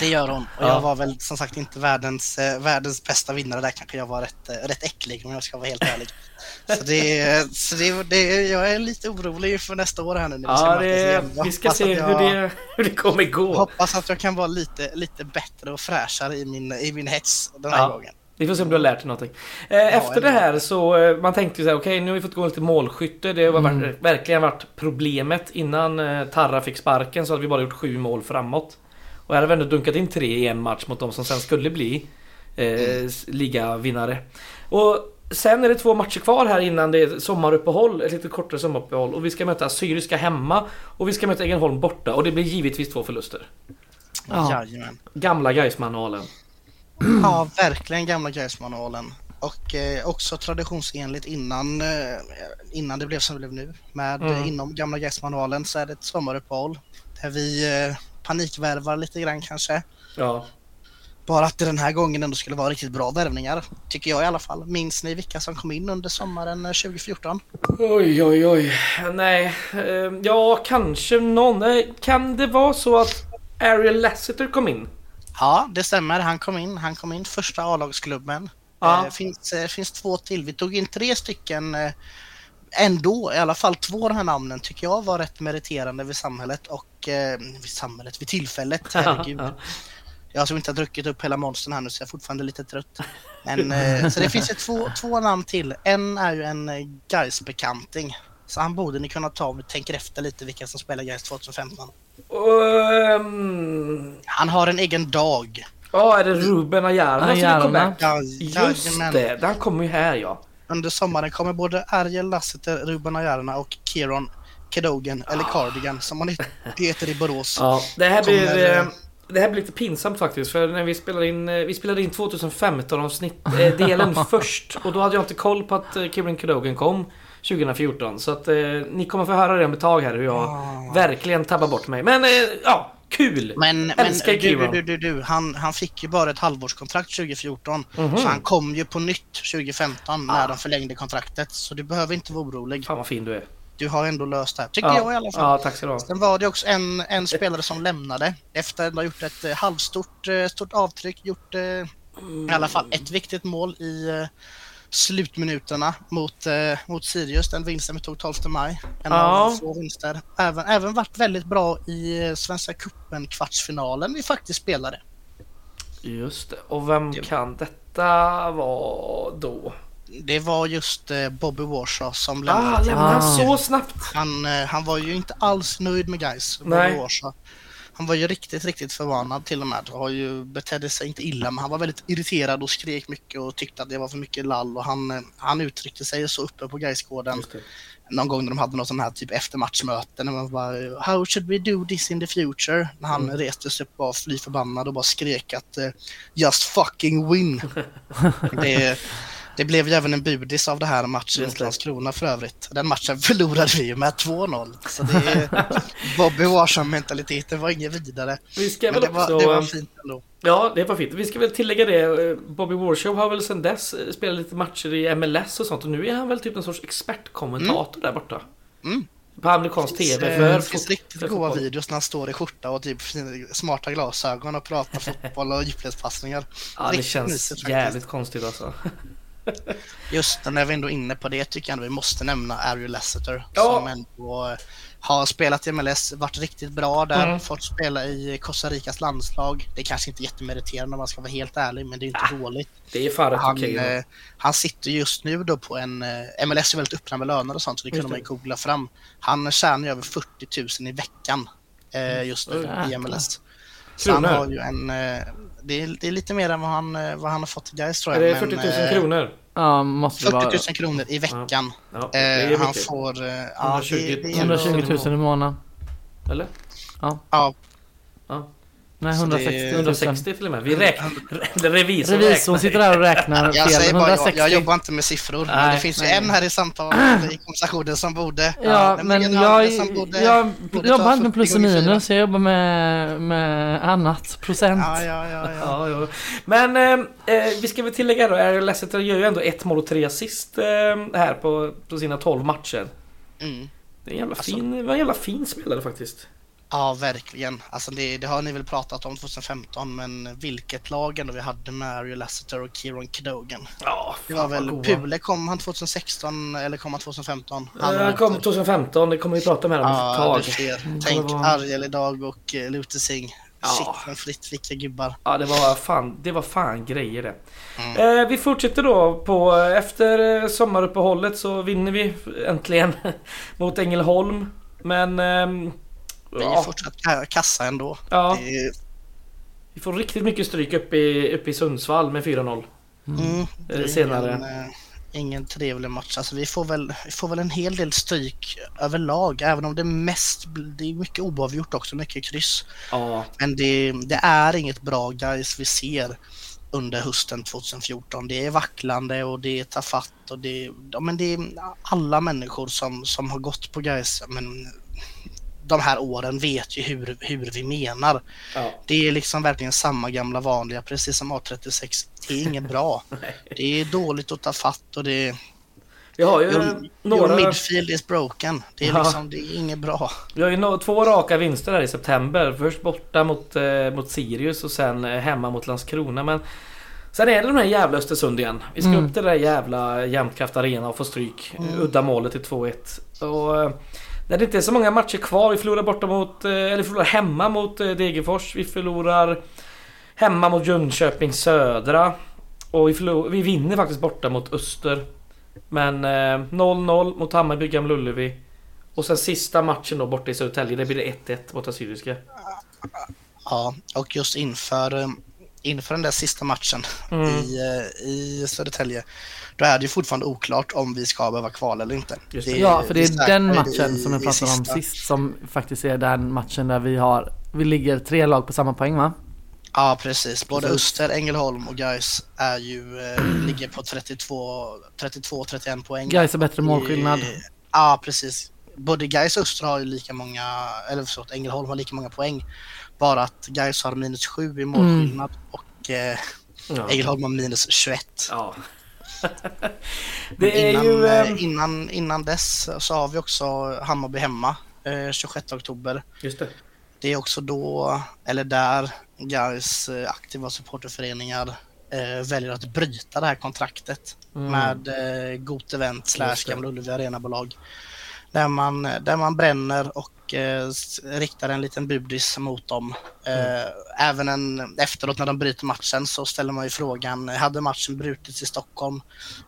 det gör hon. Och Ja. jag var väl som sagt inte världens, eh, världens bästa vinnare där. Kanske jag var rätt, eh, rätt äcklig om jag ska vara helt ärlig. Så, det, så det, det, jag är lite orolig för nästa år här nu när vi ska Ja, det. Jag vi ska se att hur jag- det, hur det kommer gå. Hoppas att jag kan vara lite, lite bättre och fräschare i min, i min hets den här Ja. gången. Vi får se om du har lärt dig någonting. Eh, efter det här så, eh, man tänkte ju så här, okej nu har vi fått gå lite målskytte. Det har Mm. varit, verkligen varit problemet. Innan eh, Tarra fick sparken så hade vi bara gjort sju mål framåt. Och här har vi ändå dunkat in tre i en match mot de som sen skulle bli eh, s- ligavinnare. Och sen är det två matcher kvar här innan det är sommaruppehåll, ett lite kortare sommaruppehåll. Och vi ska möta Syriska hemma och vi ska möta Ängelholm borta. Och det blir givetvis två förluster. Ja. Jajamän. Gamla Gais-manualen. Ja, verkligen gamla Gais-manualen. Och eh, också traditionsenligt innan, eh, innan det blev som det blev nu. Med Mm. eh, inom gamla Gais-manualen så är det ett sommaruppehåll. Där vi eh, panikvärvar lite grann kanske. Ja. Bara att det den här gången ändå skulle vara riktigt bra värvningar. Tycker jag i alla fall. Minns ni vilka som kom in under sommaren eh, 2014? Oj, oj, oj. Nej, eh, ja, kanske någon. Eh, Kan det vara så att Ariel Lassiter kom in? Ja, det stämmer. Han kom in. Han kom in första A-lagsklubben. Ja. Eh, finns, eh, finns två till. Vi tog in tre stycken eh, ändå. I alla fall två av de här namnen tycker jag var rätt meriterande vid samhället och eh, vid samhället, vid tillfället. [laughs] Herregud. Ja. Jag som inte har druckit upp hela monstern här nu så jag är fortfarande lite trött. Men, eh, [laughs] så det finns ju två, två namn till. En är ju en Gais-bekanting. Så han borde ni kunna ta om ni tänker efter lite vilka som spelar Gais 2015. Ehm, Han har en egen dag. Ja, är det Ruben Ayarna som? Ja, Just det, han kommer ju här ja. Under sommaren kommer både Ariel Lasseter, Ruben Ayarna och Kieron Kedogan, eller Cardigan som han heter i Borås. Ja, det här blir... Kommer, eh, eh, Det här blir lite pinsamt faktiskt för när vi spelade in, eh, vi spelade in 2015 avsnitt, delen [laughs] först och då hade jag inte koll på att Kieran Cadogan kom 2014 så att eh, ni kommer få höra det om ett tag här hur jag Ah. verkligen tappar bort mig. Men eh, ja, kul! Men, men Älskar du, Kieran. du, du, du, han, han fick ju bara ett halvårskontrakt 2014. Mhm. Så han kom ju på nytt 2015 när de förlängde kontraktet. Så du behöver inte vara orolig. Fan vad fin du är. Du har ändå löst det här, tycker Ja, jag i alla fall. ja tack ska du ha. Sen var det också en, en spelare som lämnade efter att ha gjort ett eh, halvstort eh, stort avtryck, gjort eh, i alla fall ett viktigt mål i slutminuterna mot, eh, mot Sirius, den vinsten vi tog 12 maj. En Ja. av få vinster. Även, även varit väldigt bra i eh, Svenska cupen kvartsfinalen vi faktiskt spelade. Just det. Och vem Det- kan detta vara då? Det var just eh, Bobby Warshaw som Ah, lämnade. lämnade han Ah. så snabbt? Han, eh, han var ju inte alls nöjd med guys. Nej. Han var ju riktigt, riktigt förbannad till och med. Har ju betedde sig inte illa, men han var väldigt irriterad och skrek mycket och tyckte att det var för mycket lall. Och han, eh, han uttryckte sig så uppe på Gaisgården någon gång när de hade något sån här typ eftermatchmöte. När man bara How should we do this in the future? När han Mm. reste sig upp och fly förbannad och bara skrek att eh, Just fucking win! [laughs] det, det blev ju även en budis av det här matchen mot. Landskrona för övrigt. Den matchen [laughs] förlorade vi ju med 2-0. Så det är [laughs] Bobby Warsham-mentaliteten var ingen vidare. Vi ska Men väl det var, också... det var fint ändå. Ja, det var fint. Vi ska väl tillägga det. eh, Bobby Warshow har väl sedan dess eh, spelat lite matcher i MLS och sånt. Och nu är han väl typ en sorts expertkommentator där borta. Mm. På amerikansk TV Eh, för det finns riktigt för fotboll. videos när han står i skjorta och typ smarta glasögon och pratar [laughs] fotboll och djupledspassningar. Ja, det Riktigt känns mysigt jävligt konstigt alltså. Just när vi ändå är inne på det tycker jag ändå vi måste nämna Ariel Lasseter Ja. som ändå har spelat i MLS, varit riktigt bra där, Mm. fått spela i Costa Ricas landslag. Det är kanske inte jättemeriterande om man ska vara helt ärlig, men det är inte dåligt. Det är fan Han, okej. eh, han sitter just nu då på en, eh, MLS är väldigt öppna med löner och sånt, så det kunde man ju det. googla fram. Han tjänar ju över 40 000 i veckan eh, just nu Jäklar. i MLS. Så han har ju en, eh, det, är, det är lite mer än vad han, eh, vad han har fått i Gais tror Är jag. det men, 40 000 eh, kronor? Ja, måste det 40 vara. 000 kronor i veckan. Ja, det är Eh, han får... Ja, 120 det, det är 120 000 i månaden. Eller? Ja, Ja. Nej, Så det- 160 000. 160 till och med. Vi räknar... [laughs] Revisorn Revisorn sitter där och räknar jag fel. säger bara, jag, 160. jag jobbar inte med siffror. men Nej, det finns nej. ju en här i samtalet [clears throat] i konversationen som borde... Ja, men jag, som borde- jag borde jobbar ta inte med 40 plus och minus, jag jobbar med, med annat. Procent. Ja, ja, ja, ja. Ja, ja. Men eh, eh, vi ska väl tillägga då, Ariel Lasseter gör ju ändå ett mål och tre assist eh, här på, på sina 12 matcher. Mm. Det är en jävla Alltså- fin, det var en jävla fin spelare faktiskt. Ja, verkligen. Alltså det, det har ni väl pratat om 2015, men vilket lag ändå vi hade med Ariel Lasseter och Kieron Cadogan. Ja, Det var väl goa. Pule, kom han 2016 eller kom han 2015? Eh, Han kom 2015, det kommer vi prata med om ett Ja, tag. du ser. kommer Tänk vara- Ariel idag och uh, Luther Singh. Ja. Shit vad fritt, vilka gubbar. Ja, det var fan, det var fan grejer det. Eh, vi fortsätter då på efter eh, sommaruppehållet så vinner vi äntligen [laughs] mot Ängelholm. Men... ehm, Vi är ja, fortsatt ka- kassa ändå. ja, Det är, vi får riktigt mycket stryk uppe i, uppe i Sundsvall med 4-0. mm, är senare. Ingen, eh, ingen trevlig match. Alltså, vi, får väl, vi får väl en hel del stryk överlag. Även om det mest det är mycket oavgjort också, mycket kryss. Ja, Men det, det är inget bra guys vi ser under hösten 2014. Det är vacklande och det är tafatt och det, ja, men det är alla människor som, som har gått på guys men de här åren vet ju hur, hur vi menar. ja. Det är liksom verkligen samma gamla vanliga, precis som A36. Det är inget bra. [laughs] Det är dåligt att ta fatt och det är... Vi har ju Your, your några... midfield is broken. Det är Ja. liksom, det är inget bra. Vi har ju nå- två raka vinster här i september. Först borta mot, eh, mot Sirius och sen eh, hemma mot Landskrona. Men sen är det de här jävla Östersund igen. Vi ska Mm. upp till det där jävla Jämtkraft Arena och få stryk. Mm. Udda målet till 2-1. Och eh, när det inte är så många matcher kvar. Vi förlorar borta mot, eh, eller förlorar hemma mot eh, Degerfors. Vi förlorar hemma mot Jönköping Södra. Och vi, förlor, vi vinner faktiskt borta mot Öster. Men eh, 0-0 mot Hammarby Gamla Ullevi. Och sen sista matchen då borta i Södertälje, det blir det 1-1 mot Assyriska. Ja, och just inför, eh, inför den där sista matchen Mm. i, eh, i Södertälje, då är det ju fortfarande oklart om vi ska behöva kval eller inte. Just det. Ja, för det är den snackade matchen i- som jag pratade om sist som faktiskt är den matchen där vi har, vi ligger tre lag på samma poäng va? Ja, precis. Både. Öster, Ängelholm och Gais är ju, eh, [clears throat] ligger på 32, 32-31 poäng. Gais har bättre I- målskillnad. Ja, precis. Både Gais och Öster har ju lika många, eller förlåt, Ängelholm har lika många poäng. Bara att Gais har minus 7 i målskillnad och eh, Ja. Ängelholm har minus 21. ja. Det är innan, ju... eh, Eh, innan, innan dess så har vi också Hammarby hemma eh, 26 oktober. just det. Det är också då, eller där, Gais eh, aktiva supporterföreningar eh, väljer att bryta det här kontraktet Mm. med eh, Got Event slash. Gamla Ullevi Arenabolag. Där man, där man bränner och eh, s- riktar en liten budis mot dem. Mm. Eh, även en, efteråt när de bryter matchen så ställer man ju frågan, hade matchen brutits i Stockholm?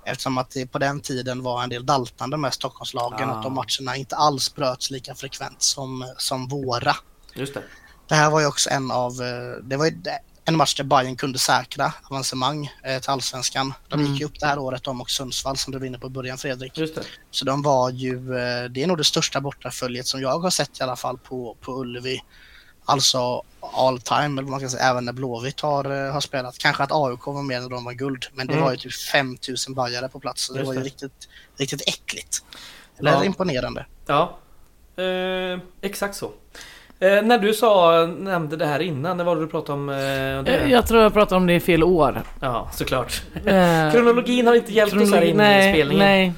Eftersom att det på den tiden var en del daltande med Stockholmslagen, Ah. att de matcherna inte alls bröts lika frekvent som, som våra. Just det. Det här var ju också en av, eh, det var ju en match där Bayern kunde säkra avancemang eh, till Allsvenskan. De Mm. gick ju upp det här året, de och Sundsvall som du var inne på i början Fredrik. Så de var ju, eh, det är nog det största bortaföljet som jag har sett i alla fall på, på Ullevi. Alltså all time, eller vad man kan säga, även när Blåvitt har, eh, har spelat. Kanske att AIK var med när de var guld, men det Mm. var ju typ 5000 bajare på plats. Så det Just var ju det. riktigt, riktigt äckligt. Eller Ja. imponerande. Ja. Eh, exakt så. Eh, när du sa, nämnde det här innan, när var det du pratade om eh, det? Eh, Jag tror jag pratar om det i fel år. Ja, såklart. Eh, [laughs] Kronologin har inte hjälpt oss här in i nej, spelningen. nej.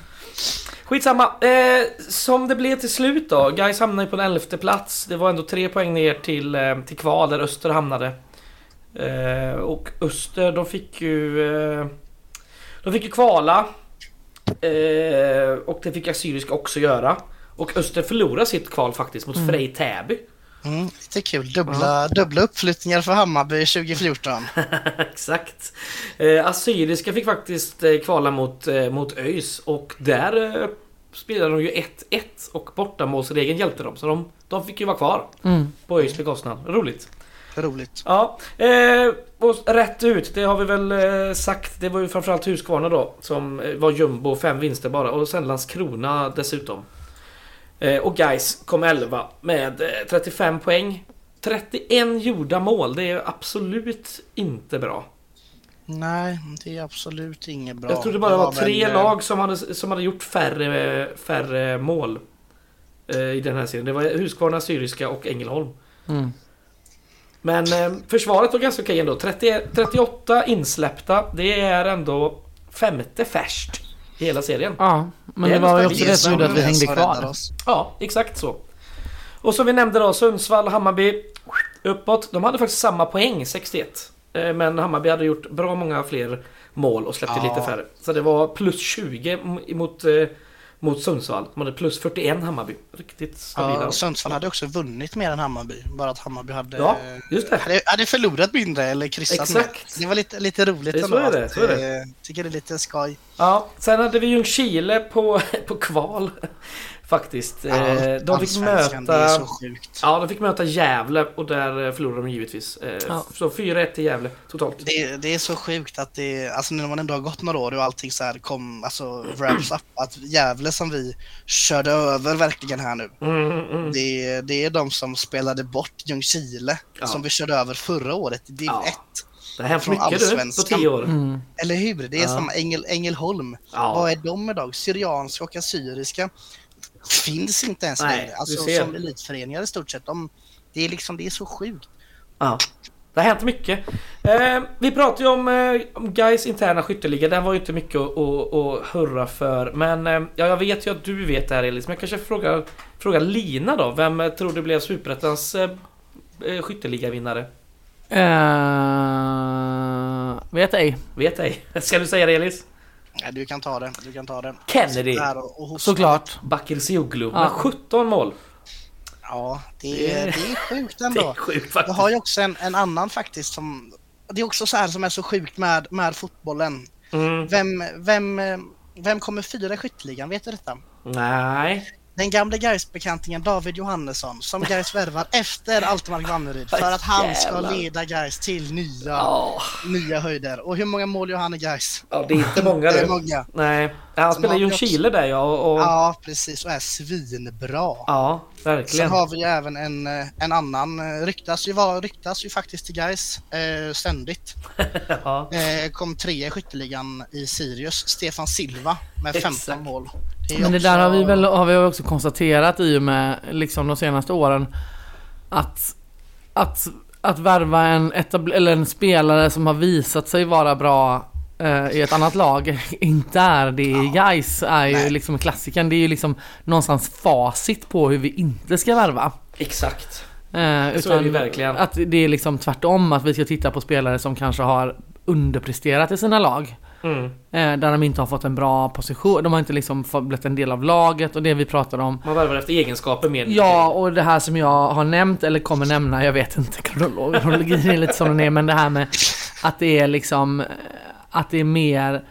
Skitsamma. Eh, som det blev till slut då. Gais hamnade på en elfte plats. Det var ändå tre poäng ner till, eh, till kval där Öster hamnade. Eh, och Öster de fick ju... De fick ju kvala. Och det fick Assyriska också göra. Och Öster förlorade sitt kval faktiskt mot Frej Täby. Mm, lite kul. Dubbla, dubbla uppflyttningar för Hammarby 2014. [laughs] Exakt. Eh, Assyriska fick faktiskt eh, kvala mot, eh, mot ÖIS och där eh, spelade de ju 1-1 och bortamålsregeln hjälpte dem. Så de, de fick ju vara kvar Mm. på ÖIS bekostnad. Roligt. Roligt. Ja, eh, och rätt ut, det har vi väl eh, sagt. Det var ju framförallt Husqvarna då som eh, var jumbo, fem vinster bara. Och sen Landskrona dessutom. Eh, och Guys kom 11 med eh, 35 poäng. 31 gjorda mål, det är absolut inte bra. Nej, det är absolut inget bra. Jag tror det bara var tre väl, eh, lag som hade, som hade gjort färre, färre mål. eh, I den här serien. Det var Husqvarna, Syriska och Ängelholm. Mm. Men eh, försvaret var ganska okej ändå. 30, 38 insläppta. Det är ändå femte färskt i hela serien. Ja, men Det det, var ju också det som gjorde att vi hängde kvar. oss. Ja, exakt så. Och som vi nämnde då, Sundsvall, Hammarby uppåt. De hade faktiskt samma poäng, 61. Eh, Men Hammarby hade gjort bra många fler mål och släppte Ja. lite färre. Så det var plus 20 mot, eh, mot Sundsvall. De hade plus 41 Hammarby. Riktigt stabila. Ja, Sundsvall hade också vunnit mer än Hammarby. Bara att Hammarby hade, Ja, just det. hade, hade förlorat mindre eller kryssat Exakt. mer. Det var lite, lite roligt Det är så ändå. är det, så är det. eh, Tycker det är lite skoj. Ja, sen hade vi Ljungskile på, [laughs] på kval. Faktiskt. Eh, de fick Allsvenskan, Det är möta... så sjukt. Ja, de fick möta Gävle och där eh, förlorade de givetvis. Eh, Ja. Så 4-1 till Gävle totalt. Det, det är så sjukt att det, alltså när man ändå har gått några år och allting så här kom, alltså wraps up, att Gävle som vi körde över verkligen här nu. Mm, mm. Det, det är de som spelade bort Ljungskile Ja. som vi körde över förra året i div Ja. 1. Det har hänt Från mycket du, på Allsvenskan. 10 år. Mm. Eller hur? Det är Ja. som Engel, Ängelholm. Ja. Vad är de idag? Syrianska och assyriska finns inte ens Nej, längre. Alltså som elitföreningar i stort sett. De, det är liksom, det är så sjukt. Ja. Det har hänt mycket. Eh, vi pratade ju om, eh, om Gais interna skytteliga. Den var ju inte mycket att, att, att hurra för. Men eh, ja, jag vet ju att du vet det här Elis. Men jag kanske frågar, frågar Lina då. Vem eh, tror du blev Superettans eh, eh, skytteligavinnare? Eh, vet ej. Vet ej. Ska du säga det Elis? Ja, du kan ta det. Du kan ta det. Kennedy. Såklart. Bakircioglu med Ja. 17 mål. Ja, det, är- det är sjukt [laughs] Det är ändå. sjukt Jag faktiskt. har ju också en, en annan faktiskt som... Det är också så här som är så sjukt med, med fotbollen. Mm. Vem, vem, vem kommer fyra i skytteligan? Vet du detta? Nej. Den gamle Gais-bekantingen David Johannesson som Gais värvar efter Altemark Vanneryd för att han ska leda Gais till nya, Ja, nya höjder. Och hur många mål gör han i Gais? ja, det är inte många Det är många. Nej. Han Sen spelar ju Ljungskile där ja. Och, och, ja. Ja, precis. Och är svinbra. Sen verkligen. har vi ju även en, eh, en annan, eh, ryktas ju, var, ryktas ju faktiskt till Gais eh, ständigt. [laughs] Ja. Eh, kom trea i skytteligan i Sirius, Stefan Silva med 15 Exakt. mål. Men det också- där har vi väl har vi också konstaterat i och med liksom de senaste åren att att, att värva en, etabl- eller en spelare som har visat sig vara bra eh, i ett annat lag [laughs] inte är det i Gais är ju Nej. liksom klassikern. Det är ju liksom någonstans facit på hur vi inte ska värva. Exexakt. Eh, Så är det utan ju verkligen. Att det är liksom tvärtom, att vi ska titta på spelare som kanske har underpresterat i sina lag. Mm. Eh, där de inte har fått en bra position, de har inte liksom blivit en del av laget och det vi pratar om. Man värvar efter egenskaper mer. Ja, och det här som jag har nämnt eller kommer nämna, jag vet inte, kronolog- kronologin är lite som den är, men det här med att det är liksom, eh, att det är mer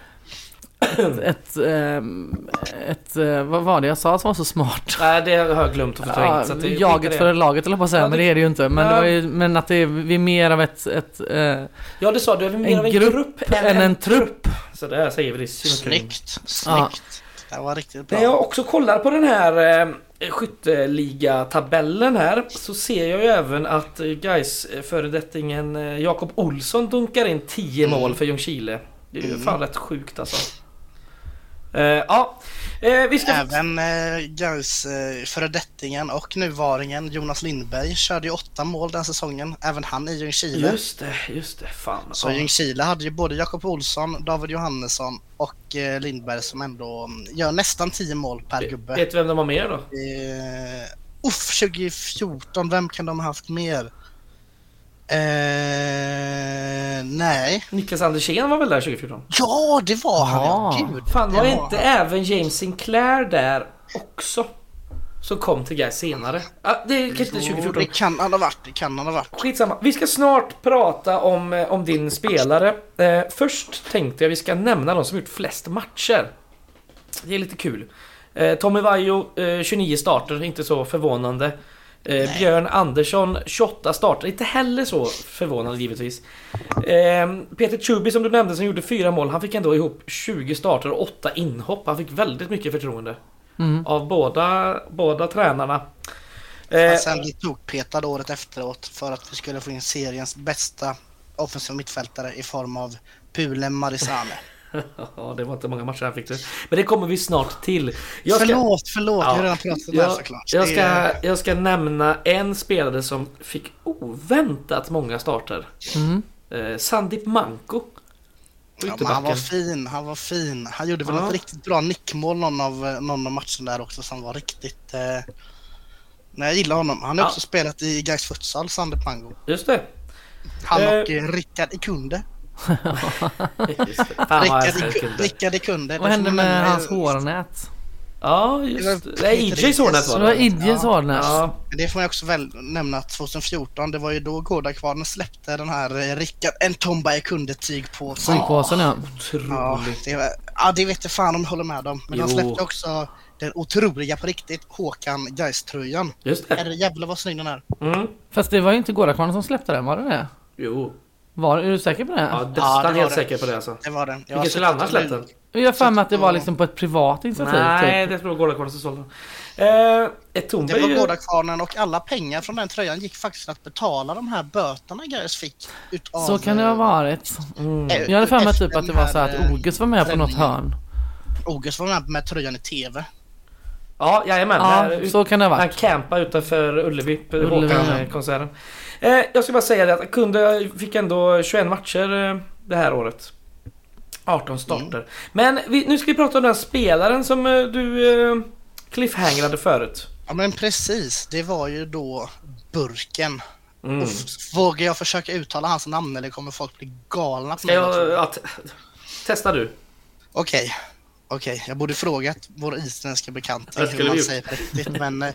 ett, ett, ehm, ett, eh, vad var det jag sa som var så smart? Nej, det har jag glömt att Ja, förträngt. så att det, jaget det. för laget eller på att säga, Ja, men det- är det ju inte. Men, Ja. det var ju, men att det är, vi är mer av ett, ett eh, Ja, det sa du. är mer av en en grupp, grupp än en trupp. Så där säger vi det. Snyggt, snyggt. Ja. Det var riktigt bra. När jag också kollar på den här eh, skytteligatabellen här så ser jag ju även att eh, guys föredettingen eh, Jakob Olsson dunkar in 10 Mm. mål för Ljungskile. Det är ju fan rätt sjukt alltså. Eh, ja, eh, vi ska... Även Gais eh, föredettingen och nuvaringen Jonas Lindberg körde ju åtta mål den säsongen. Även han i Ljungskile. Just det, just det. Fan. Så. Ljungskile hade ju både Jakob Olsson, David Johannesson och Lindberg som ändå mm, gör nästan 10 mål per gubbe. Vet du vem de har mer då? Eh, uff, 2014, vem kan de ha haft mer? Eh, nej. Niklas Andersén var väl där 2014? Ja, det var han ja. Gud. Fan, var var inte han. även James Sinclair där också? Som kom till Gais senare. Ja, det är kanske inte Jo, 2014. det kan han ha varit. Det kan han ha varit. Skitsamma. Vi ska snart prata om, eh, om din spelare. Eh, först tänkte jag vi ska nämna de som gjort flest matcher. Det är lite kul. Eh, Tommy Vaiho, eh, 29 starter, inte så förvånande. Eh, Björn Andersson, 28 starter, inte heller så förvånande givetvis. Eh, Peter Chuby som du nämnde som gjorde fyra mål, han fick ändå ihop 20 starter och 8 inhopp. Han fick väldigt mycket förtroende. Mm. Av båda, båda tränarna. Eh, sen blev tokpetad året efteråt för att vi skulle få in seriens bästa offensiva mittfältare i form av Pule Marisane. [laughs] Ja, det var inte många matcher han fick det. Men det kommer vi snart till. Jag ska, Förlåt, förlåt. Ja, Vi har redan pratat om det här såklart. jag, ska, är- jag ska nämna en spelare som fick oväntat många starter. Mm. Eh, Sandip Manko. Ja, han var fin, han var fin. Han gjorde väl Ja. ett riktigt bra nickmål någon av, någon av matcherna där också som var riktigt... Eh... Nej, jag gillar honom. Han har Ja. också spelat i Gais Futsal, Sander Pango. Just det. Han Eh. och eh, Rickard Ikunde. Det. [laughs] Vad Rickard, älskar Iku- Kunde. Rickard Ikunde. Vad det hände med hans hårnät? Ja, Det just var det. Det EJ Sornes Så var det var det. Idje Sornes. Ja, Men det får man också väl nämna att 2014, det var ju då Gårdakvarnen släppte den här eh, Rickard Ntomba kunde-tyg på. Tygpåsen ja. Ja, otroligt. det, var- ja, det vet jag fan om jag håller med om. Men han släppte också den otroliga på riktigt Håkan Gais-tröjan. Just det. Jävlar vad snygg den är. Mm. Fast det var ju inte Gårdakvarnen som släppte den, var det det? Jo. Var, är du säker på det? Ja, Ja, nästan det var helt det. säker på det alltså. Det var den. Jag Vilken skulle annars släppt den? Jag har för mig att det var liksom på ett privat initiativ. Nej, typ. det tror jag Gårdakvarnen som sålde. Eh, ett Det var Gårdakvarnen och alla pengar från den tröjan gick faktiskt att betala de här böterna Gais fick. Utav, Så kan det ha varit. Mm. eh, Jag hade för mig typ att det var så här, att eh, Ogus var med på något bränningen. hörn. August var med med tröjan i TV. Ja, jajamän. Ja, Där- så kan det ha Han varit. campade utanför Ullevi, på Ullevi. Håkan-konserten. Eh, jag ska bara säga det att han kunde, fick ändå 21 matcher eh, det här året. 18 starter. Mm. Men vi, nu ska vi prata om den spelaren som eh, du cliffhangrade förut. Ja men precis, det var ju då Burken. Mm. Uff, vågar jag försöka uttala hans namn eller kommer folk bli galna på Ska mig? jag... Ja, testa du. Okej, okej, jag borde frågat vår isländska bekanta Det hur man säger på riktigt. Men eh,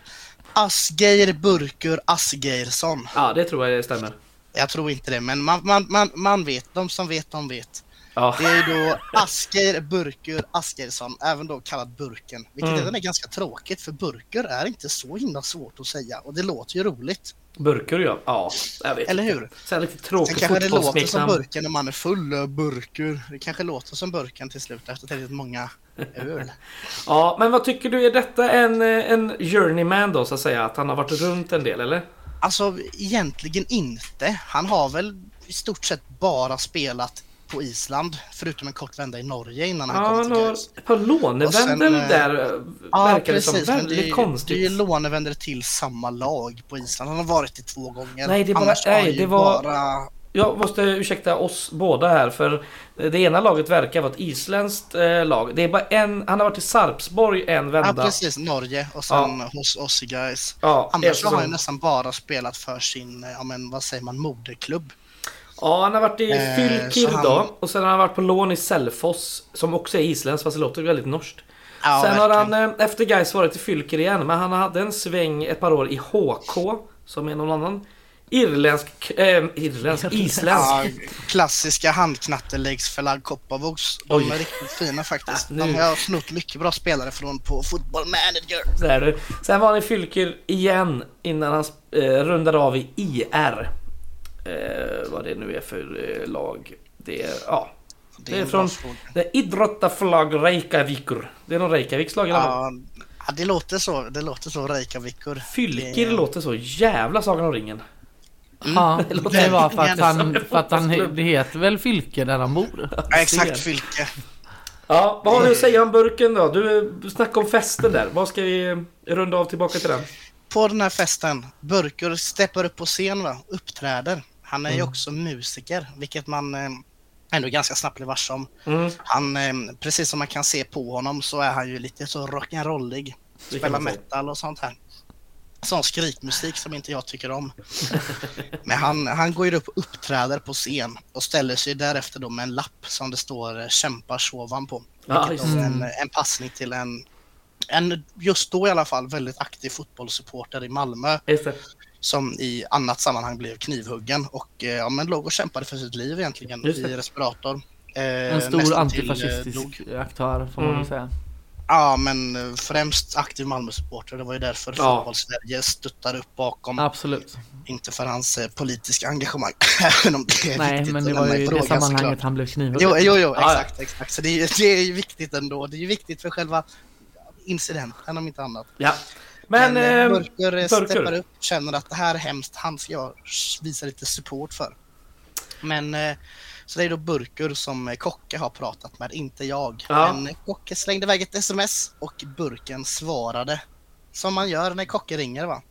Asgeir Burkur Asgeirsson. Ja, det tror jag stämmer. Jag tror inte det, men man, man, man, man vet. De som vet, de vet. Ja. Det är då Asgeir Burkur Asgeirsson, även då kallad Burken. Vilket Mm. även är ganska tråkigt, för Burkur är inte så himla svårt att säga. Och det låter ju roligt. Burkur ja. Ja, jag vet Eller hur? Sen lite Sen tråkigt kanske det låter som burken när man är full burkur. Det kanske låter som burken till slut efter tillräckligt många öl. [laughs] Ja, men vad tycker du? Är detta en, eh, en journeyman då så att säga? Att han har varit runt en del eller? Alltså egentligen inte. Han har väl i stort sett bara spelat på Island, förutom en kort vända i Norge innan han Ja, kom till Gais. ett par lånevändor eh, där eh, Ja, verkar det som. precis. Men det, Väldigt är- konstigt. det är ju lånevändor till samma lag på Island. Han har varit det två gånger. Nej, det bara- nej, det var- bara... Jag måste ursäkta oss båda här för det ena laget verkar vara ett isländskt eh, lag. Det är bara en, han har varit i Sarpsborg en Ja, vända. precis. Norge och sen hos oss i Gais. Ja, Annars har han nästan bara spelat för sin, ja men vad säger man, moderklubb. Ja, han har varit i Eh, Fylkir han- då. Och sen har han varit på lån i Selfoss. Som också är isländskt fast det låter väldigt norskt. Ja, sen har verkligen. han eh, efter Gais varit i Fylkir igen. Men han hade en sväng ett par år i HK. Som är någon annan irländsk... Eh, irländsk? Isländsk. Ja, klassiska handknatteläggsförlagd kopparbox. De Oj. är riktigt fina faktiskt. Ja, nu- De har snott mycket bra spelare från på Football Manager. Där du. Sen var han i Fylkir igen innan han eh, rundade av i IR. Eh, vad det nu är för eh, lag. Det är, ja. Det är från-. Det är Idrottaflag Reykjavikur. Det är någon Reykjaviks lag i alla fall. Ja, ja, det låter så. Det låter så Reykjavikur. Fylkir det- låter så jävla Sagan om ringen. Ja, det låter det var för att han, en för att han, det heter väl Fylke där han bor? Ja, exakt Fylke. Ja, vad har du att säga om burken då? Du snackade om festen där. Vad ska vi runda av tillbaka till den? På den här festen, Burkur steppar upp på scen va, uppträder. Han är ju Mm. också musiker, vilket man eh, ändå ganska snabbt blir varse om. Mm, Han, eh, precis som man kan se på honom så är han ju lite så rock'n'rollig. Spelar metal och sånt här. Sån skrikmusik som inte jag tycker om. Men han, han går ju upp och uppträder på scen och ställer sig därefter då med en lapp som det står eh, kämpar sovan på. Är en, en passning till en, en, just då i alla fall, väldigt aktiv fotbollssupporter i Malmö som i annat sammanhang blev knivhuggen och eh, ja, men låg och kämpade för sitt liv egentligen i respirator. Eh, En stor till, eh, antifascistisk aktör får man Mm. väl säga. Ja, men eh, främst aktiv Malmö-supporter. Det var ju därför Ja. fotboll-Sverige stöttade upp bakom. Absolut. Inte för hans eh, politiska engagemang, [laughs] även om det är Nej, viktigt men det var ju i det sammanhanget såklart. han blev knivhuggen. Jo, jo, jo Ja, exakt, exakt. Så det är, det är ju viktigt ändå. Det är ju viktigt för själva incidenten om inte annat. Ja. Men... eh, eh, Burker eh, Burker. steppar upp, känner att det här är hemskt, han ska jag visa lite support för. Men eh, så det är då Burker som Kocke har pratat med, inte jag. Ja. Men Kocke slängde iväg ett sms och Burken svarade. Som man gör när Kocke ringer va?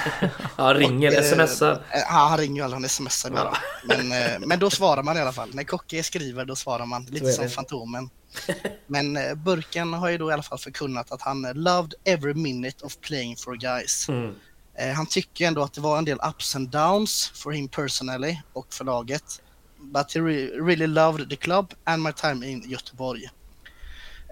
[laughs] ja, ringer, Och, eh, smsar. eh, Ja, han ringer ju aldrig, han smsar bara. [laughs] Men, eh, men då svarar man i alla fall. När Kocke skriver då svarar man, lite som. Fantomen. [laughs] Men eh, Burken har ju då i alla fall förkunnat att han loved every minute of playing for guys. Mm. Eh, han tycker ändå att det var en del ups and downs for him personally och för laget. But he re- really loved the club and my time in Göteborg.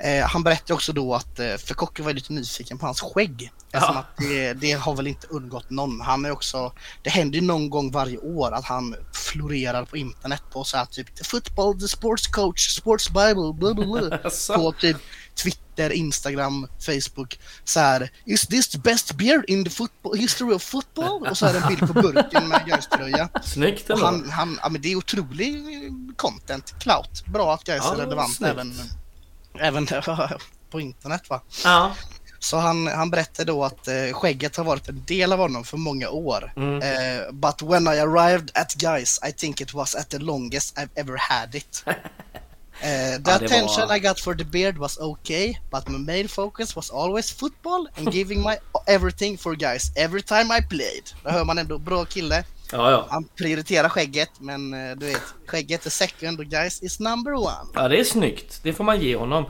Eh, han berättade också då att, eh, för Kocke var lite nyfiken på hans skägg. Eftersom att det, det har väl inte undgått någon. Han är också, det händer ju någon gång varje år att han florerar på internet på så här typ the football, the sports coach, sports bible, bla bla bla. [laughs] Asså? på typ Twitter, Instagram, Facebook. Så här, is this the best beer in the football, history of football? Och så är det en bild på burken med Gais-tröja. Snyggt ändå. han, han, ja men det är otrolig content, clout. Bra att Gais Ja, är relevant snyggt. även, även [laughs] på internet va. Ja. Så han, han berättade då att eh, skägget har varit en del av honom för många år. Mm. Eh, but when I arrived at Guys I think it was at the longest I've ever had it. [laughs] Eh, the Ja, attention var- I got for the beard was okay, but my main focus was always football and giving my everything for guys every time I played. Då hör man ändå, bra kille. Ja, ja. Han prioriterar skägget, men eh, du vet, skägget är second och guys is number one. Ja, det är snyggt. Det får man ge honom.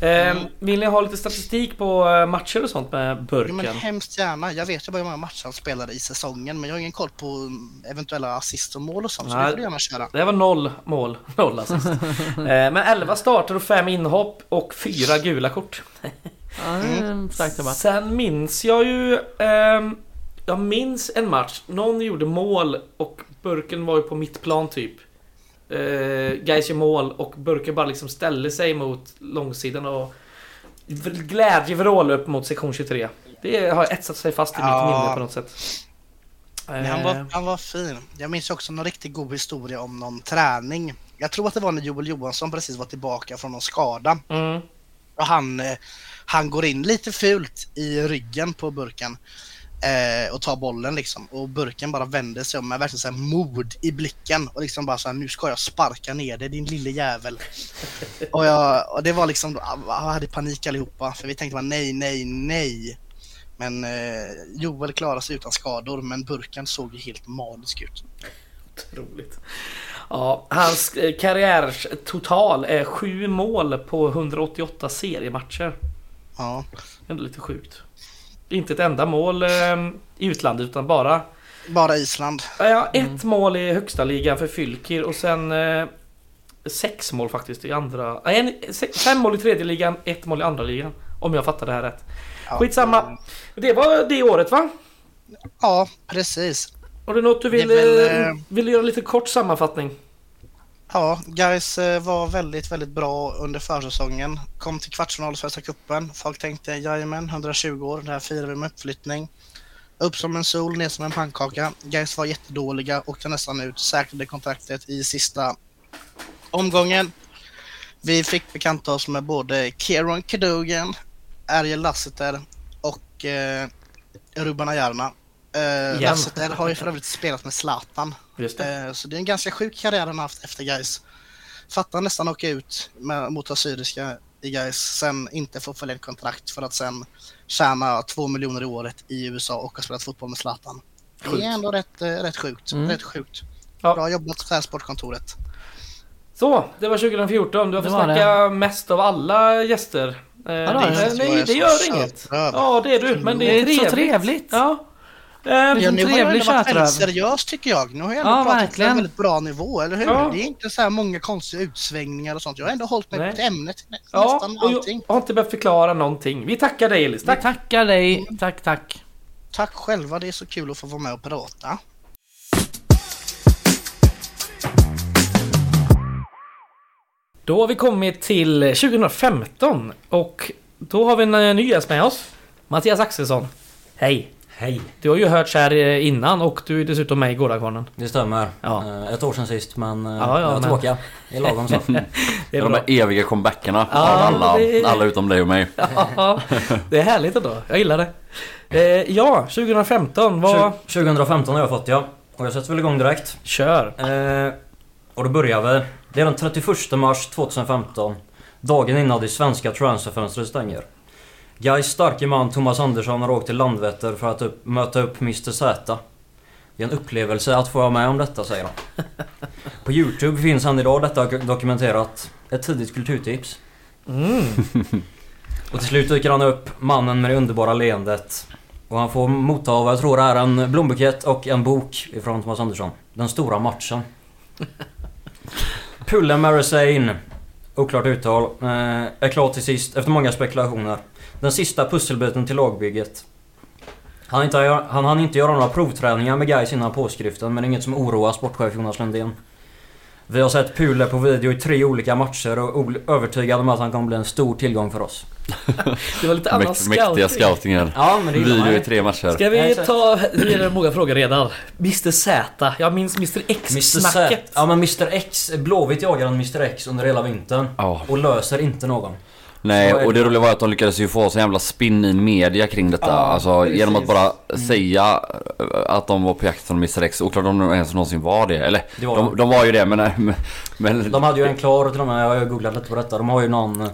Eh, vill ni ha lite statistik på eh, matcher och sånt med burken? men hemskt gärna. Jag vet ju bara hur många matcher han spelade i säsongen, men jag har ingen koll på mm, eventuella assist och mål och sånt, så Nej. det får du gärna köra. Det var noll mål, [laughs] noll assist. [laughs] eh, men 11 starter och 5 inhopp och 4 gula kort. Ja, debatt. Sen minns jag ju... ehm, jag minns en match. Någon gjorde mål och burken var ju på mittplan typ. Uh, Gais gör mål och burken bara liksom ställde sig mot långsidan och glädjevrål upp mot sektion 23. Det har etsat sig fast i mitt Ja. minne på något sätt. Men han, Eh, var, han var fin. Jag minns också någon riktigt god historia om någon träning. Jag tror att det var när Joel Johansson precis var tillbaka från någon skada. mm, Och han, eh, han går in lite fult i ryggen på burken. Eh, och tar bollen liksom. Och burken bara vänder sig om med verkligen så här mod i blicken. Och liksom bara så här, nu ska jag sparka ner dig din lille jävel. [laughs] och, jag, och det var liksom, jag hade panik allihopa. För vi tänkte bara nej, nej, nej. Men eh, Joel klarade sig utan skador. Men burken såg ju helt magisk ut. otroligt. Ja, hans eh, karriärs total är 7 mål på 188 seriematcher. Ja, Ändå lite sjukt. Inte ett enda mål eh, i utlandet utan bara bara Island. Ja, ett mål i högsta ligan för Fylkir och sen eh, sex mål faktiskt i andra... Nej, en, se, fem mål i tredje ligan, ett mål i andra ligan. Om jag fattar det här rätt. Ja, Skitsamma. Det var det året va? Ja, precis. Har du något du vill, eh, eh, vill göra lite kort sammanfattning? Ja, guys var väldigt, väldigt bra under försäsongen. Kom till kvartsfinal i Svenska cupen. Folk tänkte jajamän, 120 år, det här firar vi med uppflyttning. Upp som en sol, ner som en pannkaka. Guys var jättedåliga, åkte nästan ut, säkrade kontraktet i sista omgången. Vi fick bekanta oss med både Kieron Cadogan, Ariel Lasseter och eh, Ruben Ajarna. Eh, Igen. Lasseter har ju för övrigt spelat med Zlatan. Just det. Eh, Så det är en ganska sjuk karriär han haft efter Gais. Fattar nästan åka ut med, mot Assyriska i Gais, sen inte få förlängt kontrakt för att sen tjäna två miljoner i året i USA och ha spelat fotboll med Zlatan. Det Sjukt. är ändå rätt, eh, rätt sjukt. Mm. Rätt sjukt. Ja. Bra jobbat det här sportkontoret. Så, det var 2014. Du har Det fått snacka mest av alla gäster. Eh, det det, nej, är det gör inget. Ja, det är du. Men det Det är är så trevligt. trevligt. Ja. Eh, Ja, nu har ändå varit väldigt seriös tycker jag. Nu har jag ändå Ja, pratat på en väldigt bra nivå, eller hur? Ja. Det är inte så här många konstiga utsvängningar och sånt. Jag har ändå hållit mig till ämnet Ja, nästan och allting. jag har inte behövt förklara någonting. Vi tackar dig Elis. Vi Tack. tackar dig. Tack, tack. Tack själva, det är så kul att få vara med och prata. Då har vi kommit till 2015 och då har vi en eh, ny gäst med oss. Mattias Axelsson. Hej! Hej, Du har ju hört här eh, innan och du är dessutom med i Gårdakvarnen. det stämmer. Ja. Eh, Ett år sedan sist men eh, Ja, ja, jag är men- tillbaka. Det är lagom så. [laughs] Det är De här eviga comebackerna Ja, av alla, det alla utom dig och mig. [laughs] Ja, det är härligt ändå. Jag gillar det. Eh, ja, 2015. Vad... 2015 har jag fått ja. Och jag sätter väl igång direkt. Kör! Eh, och då börjar vi. Det är den 31 mars 2015. Dagen innan det svenska transferfönstret stänger. Gais starke man Thomas Andersson har åkt till Landvetter för att upp, möta upp Mr Z. Det är en upplevelse att få vara med om detta, säger han. På Youtube finns han idag detta dokumenterat. Ett tidigt kulturtips. Mm. [laughs] Och till slut dyker han upp, mannen med det underbara leendet. Och han får motta vad jag tror är en blombukett och en bok ifrån Thomas Andersson. Den stora matchen. [laughs] Pulle Marasane. oklart uttal, eh, är klar till sist efter många spekulationer. Den sista pusselbiten till lagbygget. Han, inte, han hann inte göra några provträningar med guys innan påskriften men inget som oroar sportchef Jonas Lundén. Vi har sett Pule på video i tre olika matcher och är övertygade om att han kommer bli en stor tillgång för oss. [laughs] Det var lite annan Mäkt, mäktiga scouting. scoutingen. Ja men det Video i tre matcher. Ska vi ta... Nu är det många frågor redan. Mr Z. Jag minns Mr. X-snacket. Ja men Mr X, Blåvitt jagar en Mr X under hela vintern. Ja. Och löser inte någon. Nej, och det roliga var att de lyckades ju få så jävla spinn i media kring detta. Ja, alltså precis. genom att bara säga eh, att de var på jakt efter Mr X. Oklart om de ens någonsin var det. Eller, Det var de, de. de var ju det men... men- men De hade ju en klar till och med, jag har googlat lite på detta. De har ju någon eh,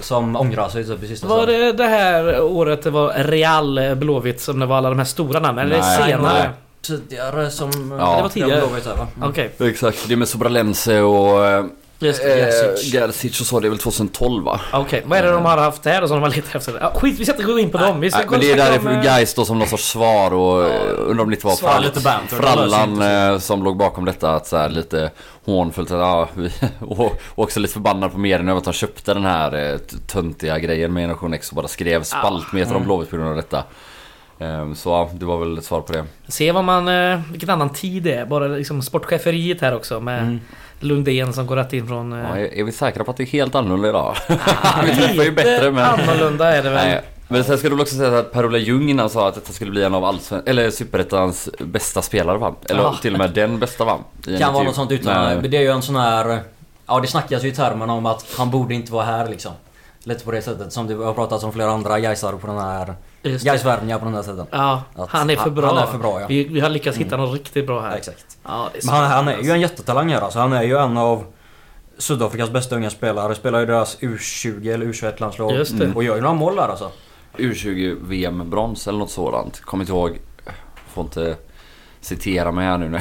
som ångrar sig typ i sista Var det det här året det var Real Blåvitt som det var alla de här stora namnen? Eller Nej, senare? nej. Tidigare som... Ja. Det var tidigare. Blåvitt här, va? Mm. Okej. Exakt, det med Sobralense och... Just det. Eh, och så, det är väl 2012 va? Okej, vad är det de har haft där och som de har letat efter? Ja, skit, vi ska inte gå in på dem. Vi ska Nej, men det är snacka där om, eh, guys då som någon sorts svar och eh, undrar om det inte var Svar, lite banter, Frallan som låg bakom detta. Att så här, lite hånfullt. att, Ja, vi, [laughs] och, också lite förbannad på medierna över att de köpte den här töntiga grejen med Generation X och bara skrev spaltmeter om Blåvitt på grund av detta. Ehm, Så ja, det var väl ett svar på det. Se vad man... Vilken annan tid det är. Bara liksom sportcheferiet här också med Mm. Lundén som går rätt in från... eh, Ja, är, är vi säkra på att det är helt annorlunda idag? ah, [laughs] vi träffar ju bättre men... annorlunda är det väl. Nej, men sen ska du också säga att Per-Ola Ljung innan sa att detta skulle bli en av allsven- eller Superettans bästa spelare va? Eller Ja. till och med den bästa va? I Kan vara något sånt uttalande. Men- Men det är ju en sån här... Ja det snackas ju i termerna om att han borde inte vara här liksom. Lite på det sättet som det har pratats om flera andra Gaisare på den här... Just det. Gaisvärvningar på den här sättet. Ja, Att han är för bra. han är för bra, ja. vi, vi har lyckats hitta något riktigt bra här. Ja, exakt. Ja, Men han, han är ju en jättetalang här alltså. Han är ju en av Sydafrikas bästa unga spelare. Spelar ju deras U20 eller U21 landslag. Just det. Och gör ju några mål där alltså. U20 VM brons eller något sådant. Kommer inte ihåg. Får inte citera mig här nu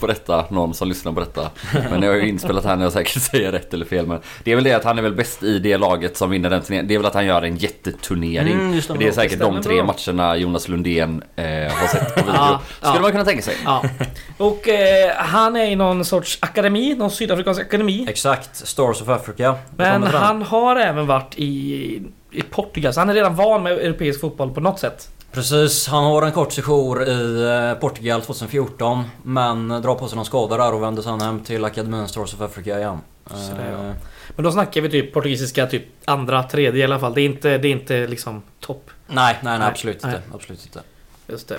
på detta. [laughs] Någon som lyssnar på detta. Men jag har ju inspelat här när jag säkert [laughs] säger rätt eller fel. Men det är väl det att han är väl bäst i det laget som vinner den turneringen. Det är väl att han gör en jätteturnering. Mm, det. det är säkert de tre bra. matcherna Jonas Lundén eh, har sett på [laughs] video. Ja, Skulle ja. man kunna tänka sig. Ja. Och eh, han är i någon sorts akademi, någon sydafrikansk akademi. Exakt. Stars of Africa. Men han har även varit i, i Portugal, så han är redan van med europeisk fotboll på något sätt. Precis, han har en kort sejour i eh, Portugal 2014 men drar på sig någon skada där och vänder sen hem till akademin Stars of Africa igen. Så det är Eh, Men då snackar vi typ portugisiska typ andra, tredje i alla fall. Det är inte, det är inte liksom topp. Nej, nej, nej, Nej, absolut nej. inte. Absolut inte. Just det.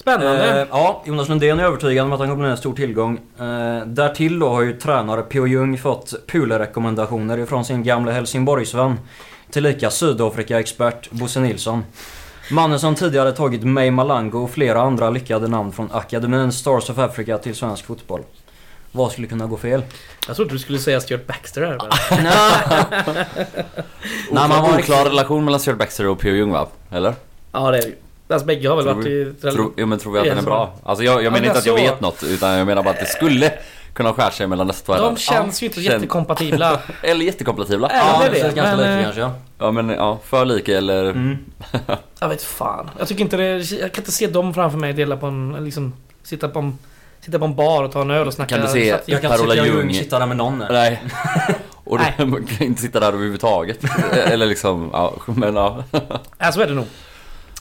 Spännande. Eh, ja, Jonas Lundén är övertygad om att han kommer bli en stor tillgång. Eh, därtill då har ju tränare P.O. Jung fått Pule-rekommendationer ifrån sin gamla Helsingborgsvän. Tillika Sydafrika-expert Bosse Nilsson. Mannen som tidigare tagit May Malango och flera andra lyckade namn från akademin Stars of Africa till svensk fotboll. Vad skulle kunna gå fel? Jag trodde du skulle säga Stuart Baxter här. Men... [laughs] [laughs] Nej, man var oklar riktigt- relation mellan Stuart Baxter och P.O. Jung va? Eller? ja, det är det ju. Alltså bägge har väl Tror varit i... Tror, jo men tror vi att den det är bra? Alltså jag, jag Ja, menar men inte att jag vet något utan jag menar bara att det skulle kunna skära sig mellan dessa två De känns ju inte Känn- jättekompatibla. [laughs] Eller jättekompatibla. Ja, det är det det, känns ganska men, lika eh, kanske. ja. Men ja, för lika eller... Mm. [laughs] Jag vet fan. Jag tycker inte det... Jag kan inte se dem framför mig dela på en... Liksom, sitta på en... Sitta på en bar och ta en öl och snacka... Kan du se-. Jag kan Per-Ola inte se Ljung- Jung sitta där med någon. Nej. [laughs] Och Nej. du man kan inte sitta där överhuvudtaget. eller liksom, ja men ja. Ja, så är det nog.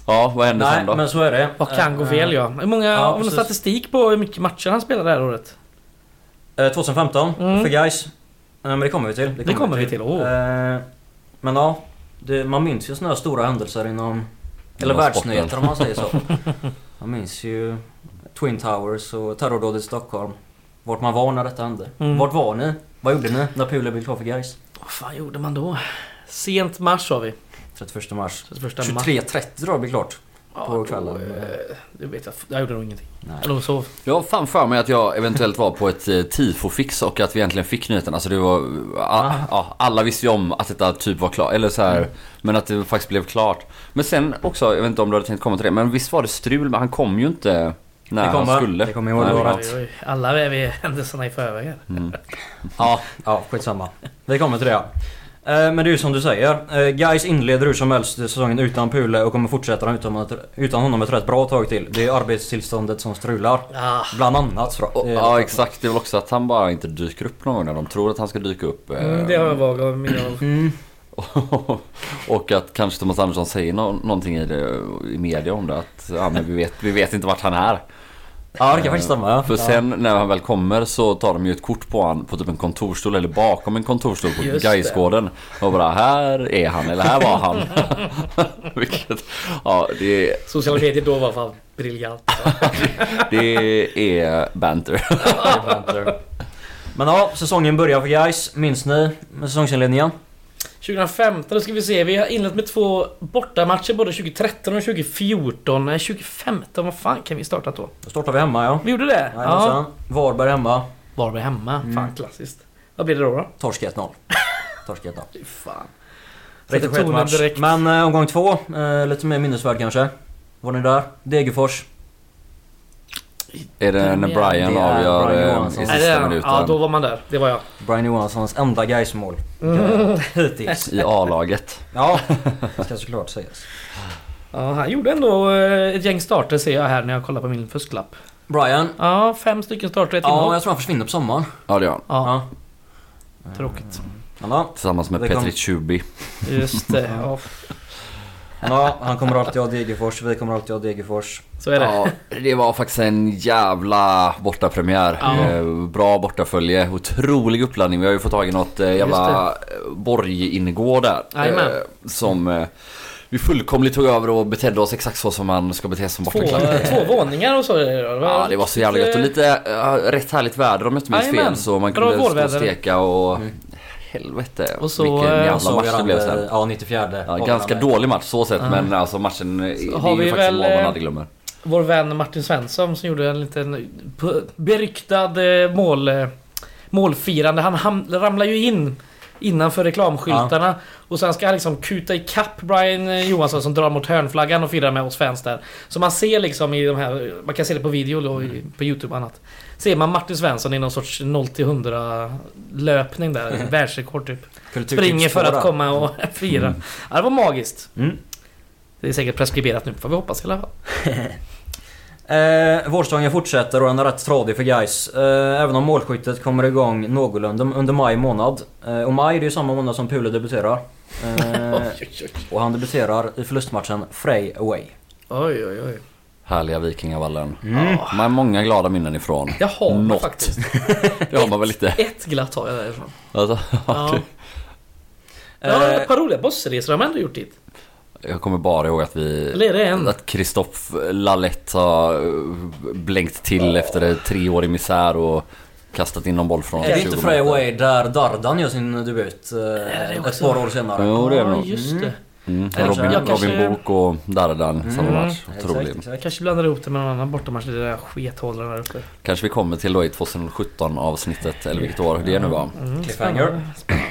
Ja, vad händer Nej, sen då? men så är det. Vad kan gå Eh, fel ja. Hur många... ja, har vi någon statistik på hur mycket matcher han spelade det här året? Eh, 2015 Mm. för guys. Eh, Men det kommer vi till. Det kommer vi till, åh. Eh, Men ja, det, man minns ju såna här stora händelser inom... Eller världsnyheter om man säger så. [laughs] Man minns ju Twin Towers och terrordådet i Stockholm. Vart man var när detta hände. Mm. Vart var ni? Vad gjorde ni när Pule blev klar för guys? Vad fan gjorde man då? Sent mars har vi. 31 mars. 31 mars. 23.30 tror jag det blir klart. Ja, på då, kvällen. eh, Det vet jag. Jag gjorde nog ingenting. Nej. Och sov. Jag har fan för mig att jag eventuellt var på ett eh, tifo-fix och att vi egentligen fick nyheten. Alltså det var... a, ja, alla visste ju om att detta typ var klart. Eller så här, Men att det faktiskt blev klart. Men sen också, jag vet inte om du hade tänkt komma till det. Men visst var det strul, men han kom ju inte när Det kommer. han skulle. Det kommer jag ihåg, Nej, ja. Alla är vi händelserna i förväg. Mm. Ja, ja skitsamma. Vi kommer till det. Eh, Men det är ju som du säger. Eh, Guys inleder hur som helst säsongen utan Pule och kommer fortsätta utan, honom ett rätt bra tag till. Det är arbetstillståndet som strular. Ah, Bland annat. tror jag. Är- ja exakt, det är väl också att han bara inte dyker upp någon gång när de tror att han ska dyka upp. eh, mm, det har jag vaga minne av. Mm. [laughs] och att kanske Thomas Andersson säger nå- någonting i, det, i media om det. Att ja, men vi, vet, vi vet inte vart han är. Ja det kan faktiskt stämma. För sen när han väl kommer så tar de ju ett kort på han på typ en kontorsstol eller bakom en kontorsstol på Gaisgården. Och bara här är han eller här var han. [laughs] Vilket, ja det, Sociala medier då var fan briljant. [laughs] det är banter. [laughs] Men ja, säsongen börjar för Guys. Minns ni med säsongsinledningen? 2015, då ska vi se. Vi har inlett med två bortamatcher både 2013 och 2014. Nej, 2015, vad fan kan vi startat då? Då startar vi hemma ja. Vi gjorde det? Ja. Varberg hemma. Varberg hemma. Mm. Fan klassiskt. Vad blir det då? då? Torsk 1-0. [laughs] Torsk 1-0. Fy fan. Riktigt direkt. Men eh, omgång två, eh, lite mer minnesvärd kanske. Var ni där? Degerfors. Är det när Det Brian är avgör Brian eh, i det sista är, minuten? ja, då var man där. Det var jag. Brian Johanssons enda Gais-mål. Mm. Hittills. I A-laget. Ja, det ska såklart sägas. Ja, han gjorde ändå eh, ett gäng starter ser jag här när jag kollar på min fusklapp. Brian. Ja, fem stycken starter, ett Ja, inhopp. jag tror han försvinner på sommaren. Ja det gör han. Ja, Ja. tråkigt. Ja, Tillsammans med Det Petri Tjubi. Just det. Ja, ja, han kommer alltid ha Degerfors, vi kommer alltid ha Degerfors. så är det. Ja, det var faktiskt en jävla bortapremiär. Ja. Eh, Bra bortafölje, otrolig uppladdning. Vi har ju fått tag i något eh, jävla eh, borginegård där. Eh, Som vi fullkomligt tog över och betedde oss exakt så som man ska bete sig som Två, bortaklack. två våningar och så. Ja, det var så jävla gött och lite äh, rätt härligt väder om jag inte minns fel. Så man kunde stå och steka och... Mm. Helvete, Och så, vilken eh, jävla Så match det blev sen. Ja, 94. Ja, ganska dålig match så sett Ja. men alltså matchen, det är har vi ju faktiskt vad man eh, aldrig glömmer. Vår vän Martin Svensson som gjorde en liten beryktad eh, mål, eh, målfirande. Han ramlar ju in innanför reklamskyltarna. Och sen ska han liksom kuta i kapp Brian eh, Johansson som drar mot hörnflaggan och firar med oss fans där. Så man ser liksom i de här, man kan se det på video då, i- på Youtube och annat. Ser man Martin Svensson i någon sorts 0 till 100 löpning där, världsrekord typ. Springer för att komma och [laughs] fira. Ja, det var magiskt. Mm. Det är säkert preskriberat nu, får vi hoppas i alla fall. [laughs] Eh, vårsäsongen fortsätter och den är rätt tradig för guys. Eh, även om målskyttet kommer igång någorlunda under maj månad. Eh, och maj det är ju samma månad som Pule debuterar. [laughs] Eh, och han debuterar i förlustmatchen Frej Away. Oj, oj, oj. Härliga Vikingavallen. Mm. Man har många glada minnen ifrån. Jag har man Något. faktiskt. [laughs] Det har man väl lite. Ett glatt har jag därifrån. Alltså, [laughs] Ja. Ja, ett par roliga bossresor har man ändå gjort dit. Jag kommer bara ihåg att vi... Eller är det en? Att Christophe Lalette har eh, blänkt till efter tre år i misär och kastat in någon boll från är det 20 inte Frej meter. Away där Dardan gör sin debut? Eh, ett par år senare. Jo, det är det Ja, nog. just det. Mm. Kanske- Robin, jag kanske- Robin Book och Dardan samma Mm. match. Otrolig. Jag kanske blandar ihop det med någon annan bortamatch i det där skethållen där uppe. Kanske vi kommer till då i 2017 avsnittet eller vilket år det nu var. Mm, Cliffhanger. spännande. Spännande.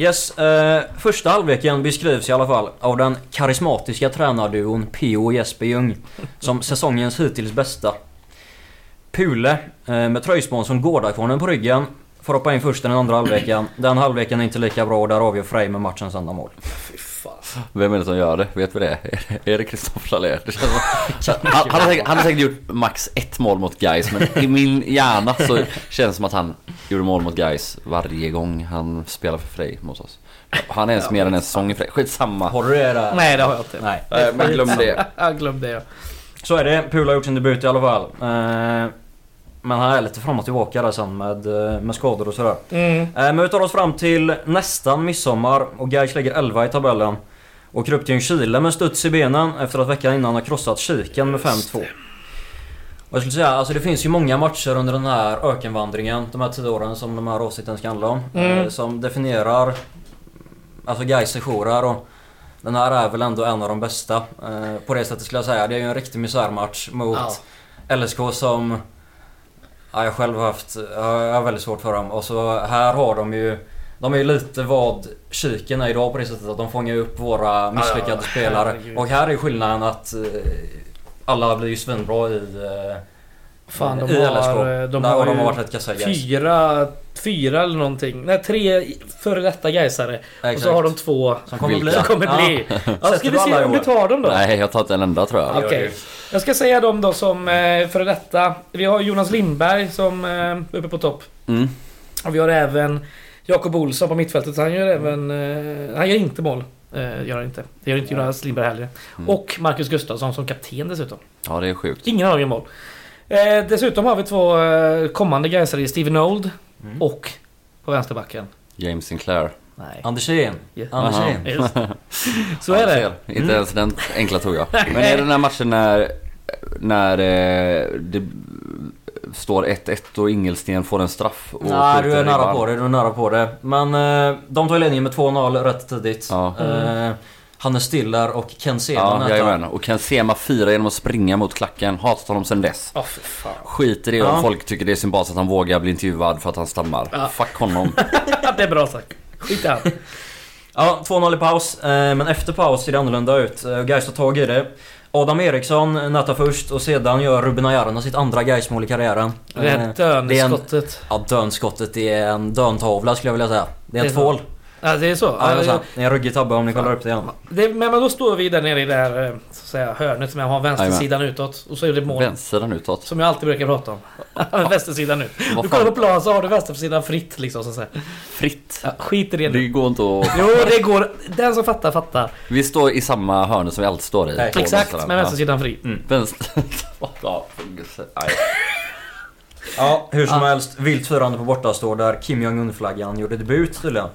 Yes, eh, första halvleken beskrivs i alla fall av den karismatiska tränarduon P.O. och Jesper Ljung som säsongens hittills bästa. Pule eh, med tröjsponsorn Gårdakvarnen på ryggen får hoppa in först i den andra halvleken. Den halvleken är inte lika bra och där avgör Frej med matchens enda mål. Fan. Vem är det som gör det? Vet vi det? [laughs] Är det känns som- [laughs] han, han, har säkert, han har säkert gjort max ett mål mot Guys men i min hjärna så känns det som att han gjorde mål mot Guys varje gång han spelar för Frej mot oss. Han är ens mer än en säsong i Frej. Skitsamma. Har du det där? Nej, det har jag inte. Nej. Men glöm det. [laughs] Jag glömde det. Så är det. Pule har gjort sin debut i alla fall. Eh, men han är lite fram och tillbaka där sen med, eh, med skador och sådär. Mm. Eh, Men vi tar oss fram till nästan midsommar och Gais lägger 11 i tabellen. Åker upp till en Chile med studs i benen efter att veckan innan har krossat Kiken med 5-2. Och jag skulle säga, alltså det finns ju många matcher under den här ökenvandringen, de här 10 åren som de här avsnitten ska handla om. Mm. eh, Som definierar Alltså Gais sessioner och den här är väl ändå en av de bästa. På det sättet skulle jag säga. Det är ju en riktig misärmatch mot LSK som ja, jag själv har haft, jag har väldigt svårt för dem. Och så här har de ju de är ju lite vad Kiken är idag på det sättet att de fångar upp våra misslyckade Ja, ja, spelare. Och här är skillnaden att eh, alla blir ju svinbra i, eh, Fan, de I LSK. har, de Där har, har de ju varit rätt kassa fyra, fyra eller någonting. Nej, tre före detta Gaisare. Och så har de två Som kommer bli. Som kommer bli. Ja, ska Sätter vi du se om år? tar dem då? Nej, jag tar inte en enda tror jag. Ja. Okej. Jag ska säga dem då som eh, före detta. Vi har Jonas Lindberg som eh, uppe på topp. Mm. Och vi har även Jakob Olsson på mittfältet. Han gör även... Eh, han gör inte mål. Eh, gör han inte. Det gör inte Jonas Lindberg heller. Mm. Och Marcus Gustafsson som kapten dessutom. Ja, det är sjukt. Ingen av dem gör mål. Eh, dessutom har vi två eh, kommande Gaisare i Steven Old Mm. och på vänsterbacken. James Sinclair. Nej. Andersén. Ja. Andersén. Just. [laughs] Så Ja, är det. ser. Inte ens den enkla tog jag. Men är det den här matchen när, när eh, det står 1-1 och Ingelsten får en straff? Och Nej, du är nära på det. Du är nära på det. Men eh, de tar ledningen med 2-0 rätt tidigt. Ja. Eh, Hannes Stiller och Ken Sema Ja, jajamän. Och kan Sema fira genom att springa mot klacken. Hatat honom sen dess. Fy fan. Skiter i Ja. om folk tycker det är sympatiskt att han vågar bli intervjuad för att han stammar. Ja. Fuck honom. [laughs] det är bra sagt. Skit i. Ja, 2-0 i paus. Eh, men efter paus ser det annorlunda ut. Eh, Gais tar tag i det. Adam Eriksson nätar först och sedan gör Ruben Ayarna sitt andra Gais-mål i karriären. Eh, det är en- dönskottet. Ja, dönskottet är en döntavla skulle jag vilja säga. Det är Det så. tvål. Ja, det är så. Ja, det är Ja. Det en ruggig tabbe om ni kollar upp det igen. det, men då står vi där nere i det här eh, så att säga, hörnet som jag har vänstersidan utåt. Och så är det mål. Vänstersidan utåt. Som jag alltid brukar prata om. [laughs] Vänstersidan ut. Du kollar på plan så har du vänstersidan fritt liksom så att säga. Fritt. Ja, skit i det Det nu. går inte att... Jo, det går. Den som fattar, fattar. Vi står i samma hörn som vi alltid står i. Nej, Exakt, med vänstersidan fri. Ja. Vänster... [laughs] ja. Ja, hur som helst. Vilt firande på bortastå där Kim Jong-Un-flaggan gjorde debut tydligen.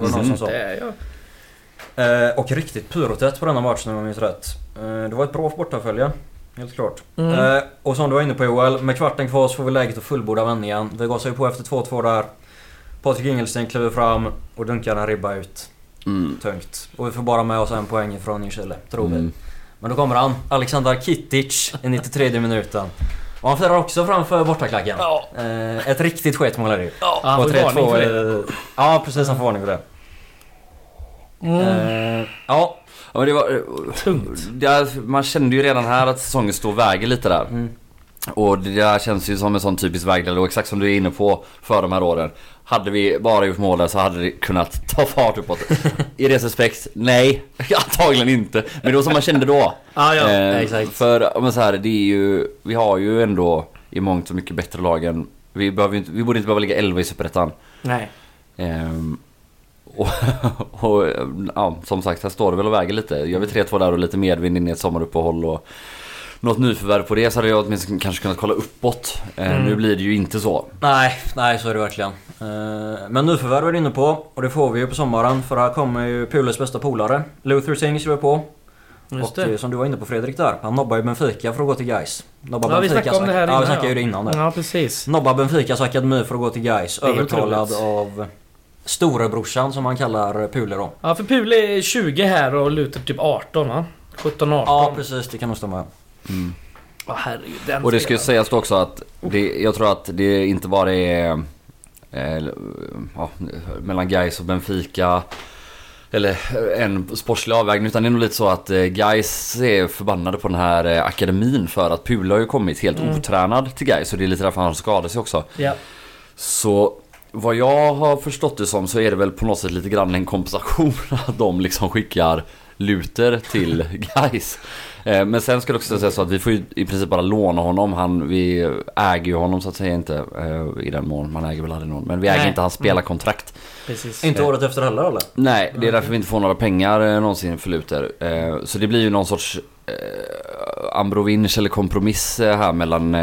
Det var någon som sa. Det är jag. Eh, och riktigt pyrotätt på denna matchen om jag minns rätt. Eh, det var ett bra bortafölje. Helt klart. Mm. Eh, och som du var inne på Joel, med kvarten kvar så får vi läget att fullborda vändningen. Vi gasar ju på efter 2-2 där. Patrik Ingelsten kliver fram och dunkar en ribba ut. Mm. Tungt. Och vi får bara med oss en poäng ifrån Ljungskile, tror vi. Mm. Men då kommer han, Alexander Kittic i 93 minuten. Och han firar också framför bortaklacken. Ja. Eh, ett riktigt sketmål är det ju. Ja, han får varning för det. eh, Ja, precis. Han får varning för det. Mm. Eh, ja, Ja, men det var... Tungt. Det, man kände ju redan här att säsongen står och väger lite där. Mm. Och det där känns ju som en sån typisk vägdel och exakt som du är inne på för de här åren. Hade vi bara gjort mål där så hade det kunnat [laughs] ta fart uppåt. I retrospekt, nej. [laughs] Antagligen inte. Men det var som man kände då. [laughs] Ja, ja. Eh, exakt. För men så här, det är ju, vi har ju ändå i mångt och mycket bättre lag än, vi, behöver inte, vi borde inte behöva ligga 11 i Superettan. Nej. Ehm, och, och ja, som sagt, här står det väl och väger lite. Gör vi 3-2 där och lite medvind in i ett sommaruppehåll och något nyförvärv på det så hade jag åtminstone kanske kunnat kolla uppåt. Ehm, Mm. Nu blir det ju inte så. nej, nej så är det verkligen. Eh, men nyförvärv är du inne på och det får vi ju på sommaren för här kommer ju Pules bästa polare. Luther Singh skriver på. Just och eh, det. som du var inne på Fredrik där. Han nobbar ju Benfica för att gå till Gais. Nobbar Ja, vi snackade om det här ak- Ja, vi innan, snackade ju det innan där. Ja, precis. Nobbar Benficas akademi för att gå till Gais. Övertalad otroligt. av storebrorsan som han kallar Pule då. Ja, för Pule är 20 här och Luther typ 18 va? 17-18. Ja precis, det kan nog stämma. Mm. Åh, herregud, Och det ska ju sägas också att det, jag tror att det inte bara är eh, ja, mellan Gais och Benfica eller en sportslig avvägning utan det är nog lite så att eh, Gais är förbannade på den här eh, akademin för att Pula har ju kommit helt Mm. otränad till Gais och det är lite därför han skadar sig också. Ja. Så vad jag har förstått det som så är det väl på något sätt lite grann en kompensation [laughs] att de liksom skickar Luther till Gais. Eh, Men sen ska det också säga så att vi får ju i princip bara låna honom. Han, vi äger ju honom så att säga inte eh, i den mån. Man äger väl aldrig någon. Men vi äger Nej. inte hans spelarkontrakt. Precis. Inte året efter heller eller? Nej, det är därför vi inte får några pengar eh, någonsin för Luther. Eh, Så det blir ju någon sorts ambrovinch eller kompromiss här mellan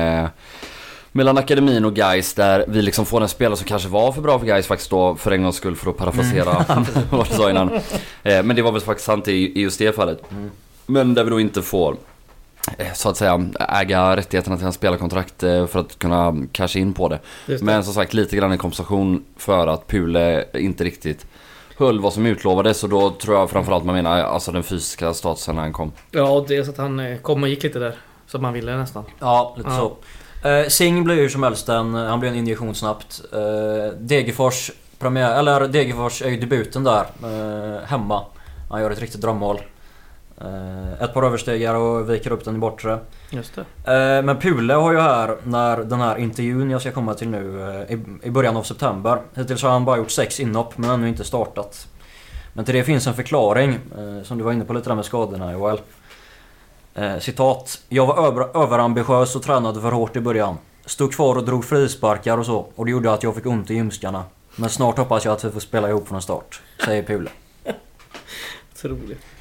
Mellan akademin och Guys där vi liksom får en spelare som kanske var för bra för Guys faktiskt då för en gångs skull för att parafrasera [laughs] vad du sa innan. Men det var väl faktiskt sant i, i just det fallet. Men där vi då inte får eh, så att säga äga rättigheterna till hans spelarkontrakt eh, för att kunna casha in på det. Det. Men som sagt lite grann en kompensation för att Pule inte riktigt höll vad som utlovades och då tror jag framförallt man menar alltså den fysiska statusen när han kom. Ja, och dels att han eh, kom och gick lite där. Som man ville nästan. Ja, lite Ja. så. Eh, Singh blir ju hur som helst en, han blir en injektion snabbt. Eh, Degerfors premiär, eller Degerfors är ju debuten där. Eh, hemma. Han gör ett riktigt drömmål. Eh, ett par överstegare och viker upp den i bortre. Just det. Eh, men Pule har ju här, när den här intervjun jag ska komma till nu eh, i, början av september. Hittills har han bara gjort sex inhopp men ännu inte startat. Men till det finns en förklaring, som du var inne på lite där med skadorna Joel. Citat. Jag var över, överambitiös och tränade för hårt i början. Stod kvar och drog frisparkar och så och det gjorde att jag fick ont i ljumskarna. Men snart hoppas jag att vi får spela ihop från start, säger Pule. [laughs] Otroligt.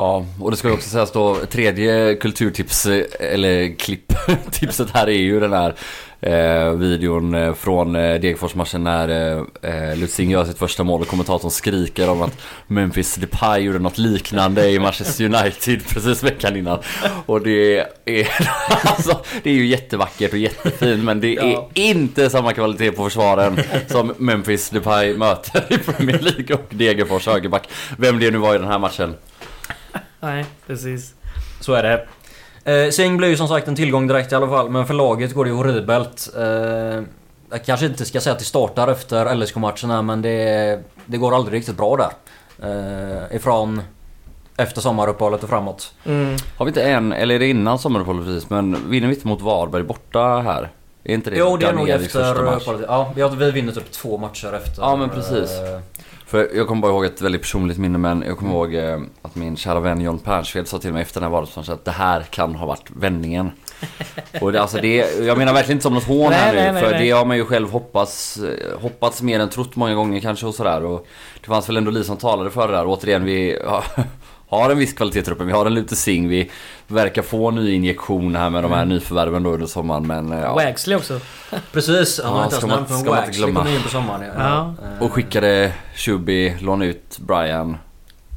Ja, och det ska ju också sägas då, tredje kulturtips, eh, eller klipp, [laughs] tipset här är ju den här eh, videon eh, från eh, Degerfors-matchen när eh, eh, Lutzing gör sitt första mål och kommentatorn skriker om att Memphis Depay gjorde något liknande i Manchester United [laughs] precis veckan innan. Och det är, [laughs] alltså, det är ju jättevackert och jättefint men det är Ja. inte samma kvalitet på försvaren som Memphis Depay möter i Premier League och Degerfors högerback. Vem det nu var i den här matchen. Nej, precis. Så är det. Eh, Singh blir ju som sagt en tillgång direkt i alla fall, men för laget går det ju horribelt. Eh, jag kanske inte ska säga att det startar efter LSK-matchen här, men det, det går aldrig riktigt bra där. Eh, ifrån efter sommaruppehållet och framåt. Mm. Har vi inte en, eller är det innan sommaruppehållet precis, men vinner vi inte mot Varberg borta här? Är inte det Jo, det är nog efter uppehållet. Ja, vi har- vi vinner typ två matcher efter. Ja, men precis. eh, För jag kommer bara ihåg ett väldigt personligt minne men jag kommer ihåg eh, att min kära vän John Pernsved sa till mig efter den här vardagsmatchen att det här kan ha varit vändningen. [laughs] Och det, alltså det, jag menar verkligen inte som något hån Nej, här nu nej, nej, för det har man ju själv hoppats, eh, hoppats mer än trott många gånger kanske och sådär. Och det fanns väl ändå Li som talade för det där. Återigen, vi ja, har en viss kvalitet i truppen. Vi har en Lute Singh, vi verkar få en ny injektion här med de här nyförvärven då under sommaren. Men eh, ja. Wagsley också. [laughs] Precis, han har Ja, inte ska ens men ska man inte glömma. kommer in på sommaren. Ja. Eh, Och skickade Shuby, lånade ut Brian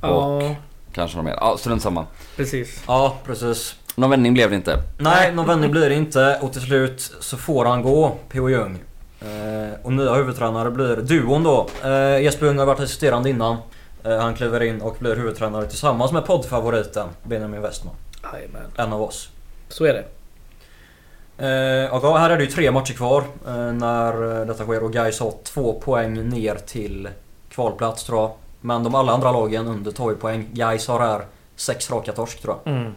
och Ja, kanske någon mer. Ja, strunt samma. precis. Ja, precis. Någon vändning blev det inte. Nej, någon vändning blir det inte och till slut så får han gå, P.O. Ljung. Eh, och nya huvudtränare blir duon då. Jesper Ljung har varit assisterande innan. Eh, han kliver in och blir huvudtränare tillsammans med poddfavoriten Benjamin Westman. Jajamän. En av oss. Så är det. Eh, och ja, här är det ju tre matcher kvar eh, när detta sker och Gais har två poäng ner till kvalplats tror jag. Men de alla andra lagen under tar ju poäng. Gais har här sex raka torsk tror jag. Mm.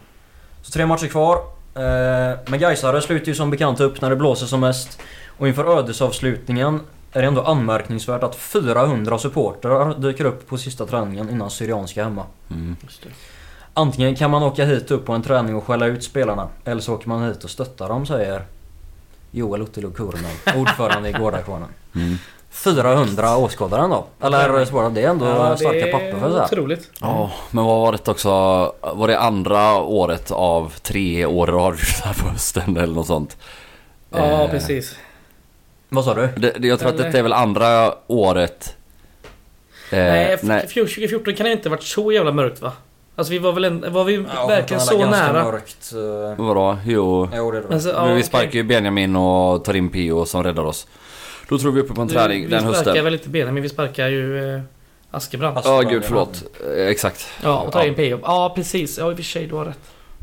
Så tre matcher kvar. Eh, men Gaisare slutar ju som bekant upp när det blåser som mest. Och inför ödesavslutningen är det ändå anmärkningsvärt att 400 supportrar dyker upp på sista träningen innan Syrianska hemma. Mm. Just det. Antingen kan man åka hit upp på en träning och skälla ut spelarna. Eller så åker man hit och stöttar dem säger Joel Ottilo Kurnen, [laughs] ordförande i Gårdakvarnen. Mm. 400 åskådare ändå. Eller svårare, det är ändå Ja, starka det är papper för att säga. Otroligt. Ja, men vad var det också? Var det andra året av tre år i rad [laughs] här på hösten eller något sånt? Ja, Eh, precis. Vad sa du? Det, det, jag tror att Eller- detta är väl andra året. Eh, nej, f- nej. 2014 kan det inte ha varit så jävla mörkt va? Alltså vi var väl en, var vi Ja, verkligen så nära? Mörkt. eh, Vadå? Jo. Jo, det det. Men så, ja, vi sparkar ju Benjamin och tar in Pio som räddar oss. Då tror vi uppe på en träning vi den sparkar hösten. väl inte Benjamin, vi sparkar ju eh, Askebrand. Alltså, Ja, Askebrand, gud förlåt. Eh, exakt. Ja, och tar Ja. in PO. Ja, precis. Ja, i och för sig, du har rätt.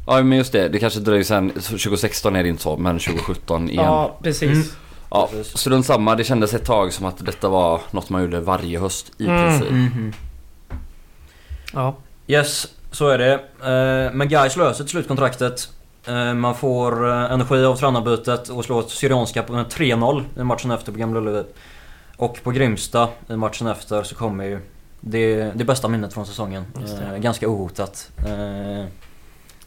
Ja, men just det. Det kanske dröjer sen. Så 2016 är det inte så, men 2017 igen. Ja, precis. Mm. Ja, Precis. strunt samma. Det kändes ett tag som att detta var något man gjorde varje höst i Mm. princip. Mhm. Ja. Yes, så är det. Eh, Men Gais löser till slut kontraktet. Eh, Man får eh, energi av tränarbytet och slår Syrianska på med 3-0 i matchen efter på Gamla Ullevi. Och på Grimsta i matchen efter så kommer ju det, det bästa minnet från säsongen. Eh, Ganska ohotat. Eh,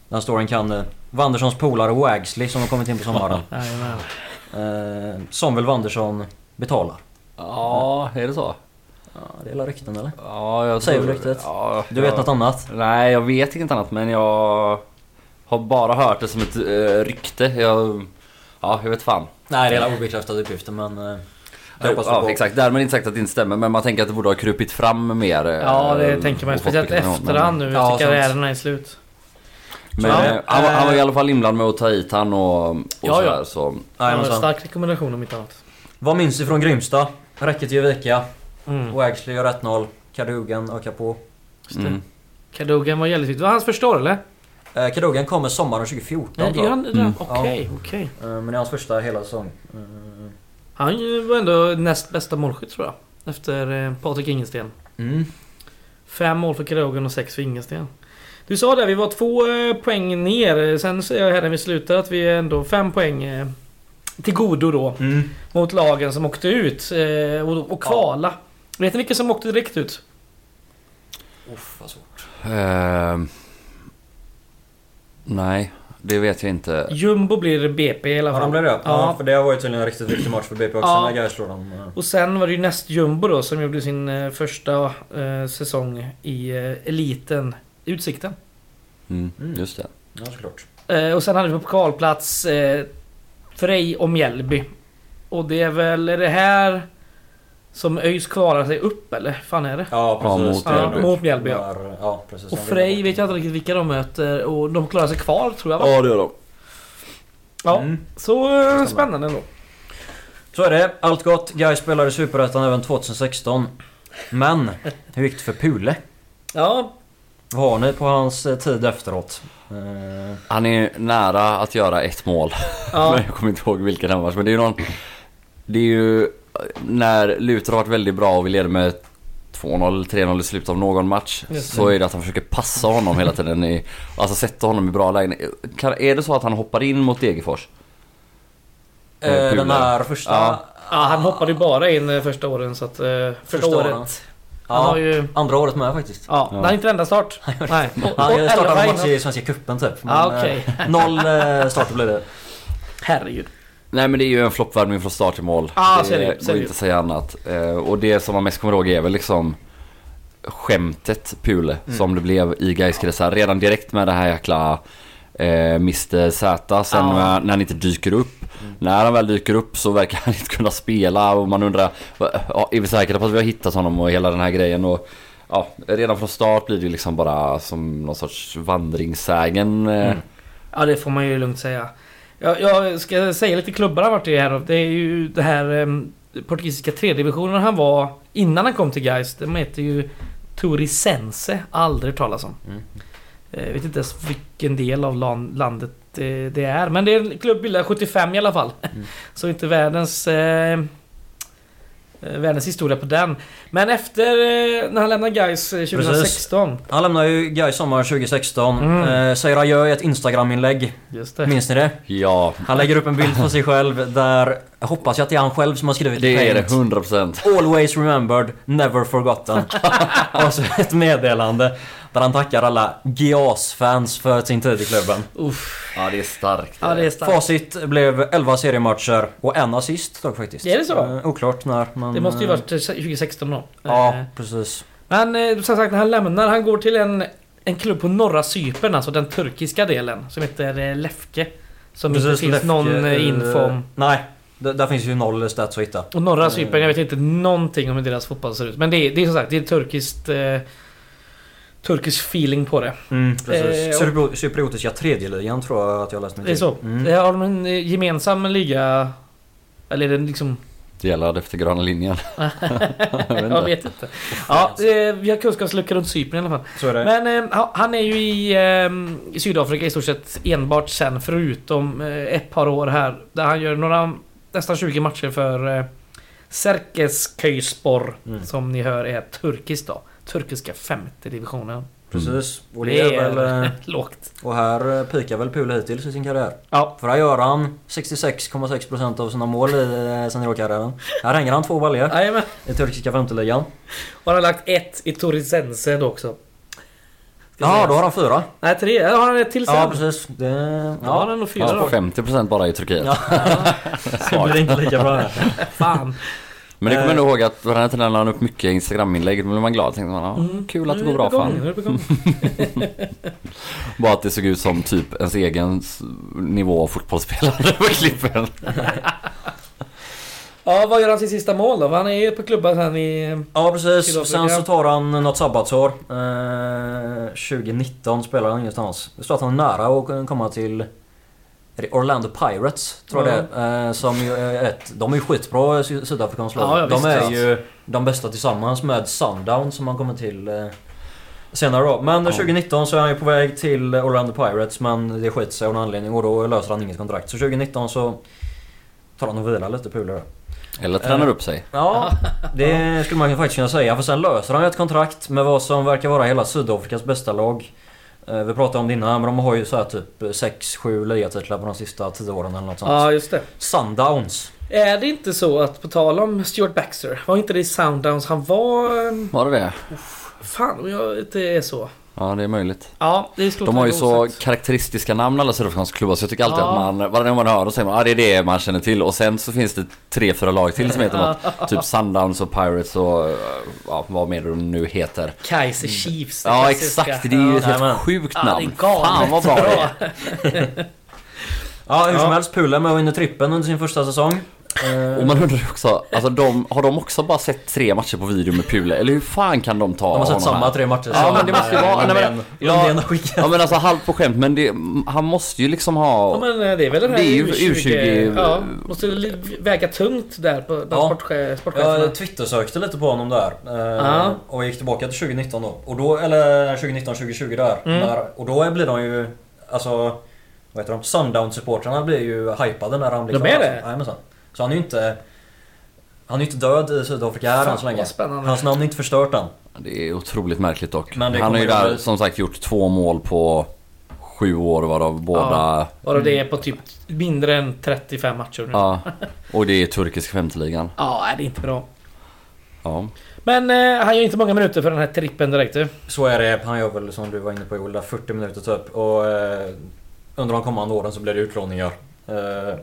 Den storyn kan Wanderssons polare Wagsley som har kommit in på sommaren. Eh, som väl Wandersson betalar. Ja, är det så? Ja, det är rykten eller? Ja, jag Säger du riktigt? Ja, Du vet ja. något annat? Nej, jag vet inget annat men jag har bara hört det som ett uh, rykte. Jag, ja, jag vet fan. Nej, det är obekräftade uppgifter men... eh, vi ja, på. exakt. Därmed inte sagt att det inte stämmer men man tänker att det borde ha krupit fram mer. eh, Ja, det tänker man. Speciellt bekräftelse. efterhand nu Ja, efter sant. karriären är slut. Men Ja, eh, han, var- han var i eh, alla fall inblandad med att ta hit han och, och Ja, sådär, ja. så. Ja, en stark rekommendation om inte annat. Vad minns du från Grimsta? Räcket ger vika. Mm. Wagsley gör 1-0. Kadugan ökar på. Mm. Cadogan var jävligt. Det var hans första år eller? Eh, Kadugan kommer sommaren 2014 Nej, tror gör jag. han det? Mm. Okej, okej. Eh, Men det är hans första hela säsong. Eh, Han var ändå näst bästa målskytt tror jag. Efter Patrik Ingesten. Mm. Fem mål för Cadogan och sex för Ingesten. Du sa det, vi var två eh, poäng ner. Sen ser jag här när vi slutar att vi är ändå fem poäng eh, till godo då. Mm. Mot lagen som åkte ut eh, och, och kvala. Vet ni vilka som åkte direkt ut? Uff, vad svårt. Ehm, nej, det vet jag inte. Jumbo blir BP i alla Ja, fall. de blev det? Ja. Ja. för det har varit tydligen en riktigt viktig match för BP också Ja. när Gais slår dem. Ja. Och sen var det ju näst Jumbo då som gjorde sin första eh, säsong i eh, eliten. Utsikten. Mm, Mm. just det. Ja, såklart. Eh, och sen hade vi på pokalplats eh, Frej och Mjällby. Och det är väl är det här som ÖIS kvalar sig upp eller? fan är det? Ja, precis. mot Ja, Mjällby. mot Mjällby ja. Ja, precis. Och Frej vet jag inte riktigt vilka de möter och de klarar sig kvar tror jag va? Ja, det gör de. Ja, Mm. så eh, spännande ändå. Så är det. Allt gott. Gais spelade i Superettan även 2016. Men, hur gick det för Pule? Ja, Vad har ni på hans eh, tid efteråt? Eh, Han är nära att göra ett mål. ja. [laughs] Men jag kommer inte ihåg vilken det var. Men det är ju någon... Det är ju när Luther har varit väldigt bra och vi leder med 2-0 eller 3-0 i slutet av någon match. Så är det att han försöker passa honom hela tiden. I, alltså sätta honom i bra lägen. Kan, är det så att han hoppar in mot Degerfors? eh, den här första... Ja. ja, han hoppade ju bara in eh, första åren så att... eh, första, Första året. åren. Han Ja, har ju... andra året med faktiskt. Ja, Ja. det är inte enda start. Nej. Och- Han och startade elva match i Svenska Cupen typ. Men, Ja, okej. eh, Noll eh, starter blev det. Herregud. Nej men det är ju en floppvärmning från start till mål. Ja, det ser det ut, ser går det inte att säga annat. Eh, och det som man mest kommer ihåg är väl liksom skämtet Pule Mm. som det blev i Gaiskretsar. Redan direkt med det här jäkla eh, Mr Z. Sen när, när han inte dyker upp. När han väl dyker upp så verkar han [laughs] inte kunna spela och man undrar ja, Är vi säkra på att vi har hittat honom och hela den här grejen och Ja, redan från start blir det liksom bara som någon sorts vandringssägen. eh. Mm. Ja, det får man ju lugnt säga. Jag, jag ska säga lite klubbar han varit i här. Det är ju det här um, portugisiska tredjedivisionen han var innan han kom till Gais. De heter ju Turisense. Aldrig talas om. Mm. Jag vet inte ens vilken del av lan- landet det, det är. Men det är en klubb bildad 75 i alla fall. Mm. [laughs] Så inte världens... Eh, eh, världens historia på den. Men efter eh, när han lämnade Gais eh, 2016. Han lämnade ju Gais sommar 2016. Mm. Eh, säger adjö i ett Instagram-inlägg. Just det. Minns ni det? Ja, Han lägger upp en bild på sig själv där... Jag hoppas ju att det är han själv som har skrivit det är det Paint. 100%. Always remembered, never forgotten. [laughs] och så ett meddelande där han tackar alla GIAS-fans för sin tid i klubben. Uff. Ja det är starkt. Ja, det är starkt. Facit blev 11 seriematcher och en assist dock faktiskt. Är det så? Eh, oklart när men... Det måste ju eh, varit eh, 2016 då. Ja, Eh, precis. Men eh, som sagt, när han lämnar, han går till en, en klubb på norra Cypern, alltså den turkiska delen, som heter eh, Lefke. Som inte Precis, finns Lefke, någon eh, eh, info om. Nej, d- där finns ju noll stats att hitta. Och norra Cypern, jag vet inte någonting om hur deras fotboll ser ut. Men det är, det är som sagt, det är turkiskt... Eh, turkisk feeling på det. Mm, precis. Eh, Cypriotiska tredjeligan tror jag att jag läst mig Det är till. så. Mm. Eh, Har de en eh, gemensam liga? Eller är det liksom... Delad efter gröna linjen. [laughs] jag vet inte. Ja, eh, vi har kunskapsluckor runt Cypern i alla fall. Så är det. Men eh, ha- han är ju i, eh, i Sydafrika i stort sett enbart sen förutom eh, ett par år här. Där han gör några, nästan 20 matcher för eh, Serkesköyspor. Mm. Som ni hör är turkiskt då. Turkiska femte divisionen. Precis. Och, Det det är väl, eh, [laughs] lågt. och här eh, pikar väl Pule hittills i sin karriär. Ja. För här gör han 66,6% av sina mål i eh, seniorkarriären. Här hänger han två baljor i turkiska femteligan. Och han har lagt ett i Torisense då också. Ja, då har han fyra. Nej, tre. Ja, har han ett till sen. Ja, precis. Det... Ja, Ja, han har nog fyra Ja, då. 50% bara i Turkiet. Ja. [laughs] så blir det inte lika bra här. Fan. Men det kommer Eh. jag nog ihåg att här tiden la han upp mycket Instagram-inlägg. Då blev man glad. Tänkte man, ja, Mm. kul att det går bra för gång. [laughs] Bara att det såg ut som typ ens egen nivå av fotbollsspelare på klippen. [laughs] Ja, vad gör han sin sista mål då? Han är ju på klubbar sen i... Ja precis, sen så tar han något sabbatsår. Eh, 2019 spelar han ingenstans. Det står att han är nära att komma till är det Orlando Pirates, tror jag det är. Eh, som ju är ett, de är ju skitbra sy- sydafrikanska lag. Ja, ja, De är ja. ju de bästa tillsammans med Sundown som han kommer till eh, senare då. Men 2019 så är han ju på väg till Orlando Pirates men det skiter sig av någon anledning och då löser han inget kontrakt. Så 2019 så tar han och vilar lite pulare. Eller tränar upp sig. Ja, det skulle man ju faktiskt kunna säga. För sen löser han ju ett kontrakt med vad som verkar vara hela Sydafrikas bästa lag. Eh, Vi pratade om det innan, men de har ju så här typ 6-7 ligatitlar på de sista 10 åren eller något sånt. Ja, just det. Sundowns. Är det inte så att på tal om Stuart Baxter, var inte det i Sounddowns han var... ehm, Var det det? Fan om jag inte är så. Ja, det är möjligt. Ja, det skulle De har ju så karaktäristiska namn alla sydafrikanska klubbar så jag tycker alltid Ja. att man, varje gång man hör dem säger man ah, det är det man känner till och sen så finns det tre, fyra lag till som heter något. [laughs] Typ Sundowns och Pirates och ja, vad mer de nu heter. Kaiser Chiefs. det Ja klassiska. exakt, det är ju ett Ja. helt Jajamän. sjukt Ja, det är namn. galet Fan vad bra [laughs] det är. Ja, hur som Ja. helst. Pule med och vinner trippen under sin första säsong. Eh, Och man undrar också, alltså de, har de också bara sett tre matcher på video med Pule? Eller hur fan kan de ta de har sett honom samma här? tre matcher Ja, men det måste ju eh, vara- nej, men- ja. Ja men alltså halvt på skämt men det, han måste ju liksom ha... Ja men eh, det är väl den här Det är ju U20... U20 Ja, måste väga tungt där på bland Ja. sportche- sportcheferna. Jag Twitter-sökte lite på honom där. eh, Ja. Och gick tillbaka till 2019 då. Och då eller 2019-2020 där, Mm. där. Och då blir de ju... Alltså... Vad heter de? Sundown-supportrarna blir ju hypade när han blir De är det? Alltså. Så han är ju inte... Han är ju inte död i Sydafrika här än så länge. spännande. Hans namn är inte förstört än. Det är otroligt märkligt dock. Han har ju ju där bli- som sagt gjort två mål på sju år varav båda... Varav det är på typ mindre än 35 matcher nu. Ja. [laughs] Och det är turkisk femteligan. Ja, det är inte bra. Ja. Men eh, han gör inte många minuter för den här trippen direkt du. Så är det. Han gör väl som du var inne på Joel, där 40 minuter typ. Och eh, under de kommande åren så blir det utlåningar. Eh,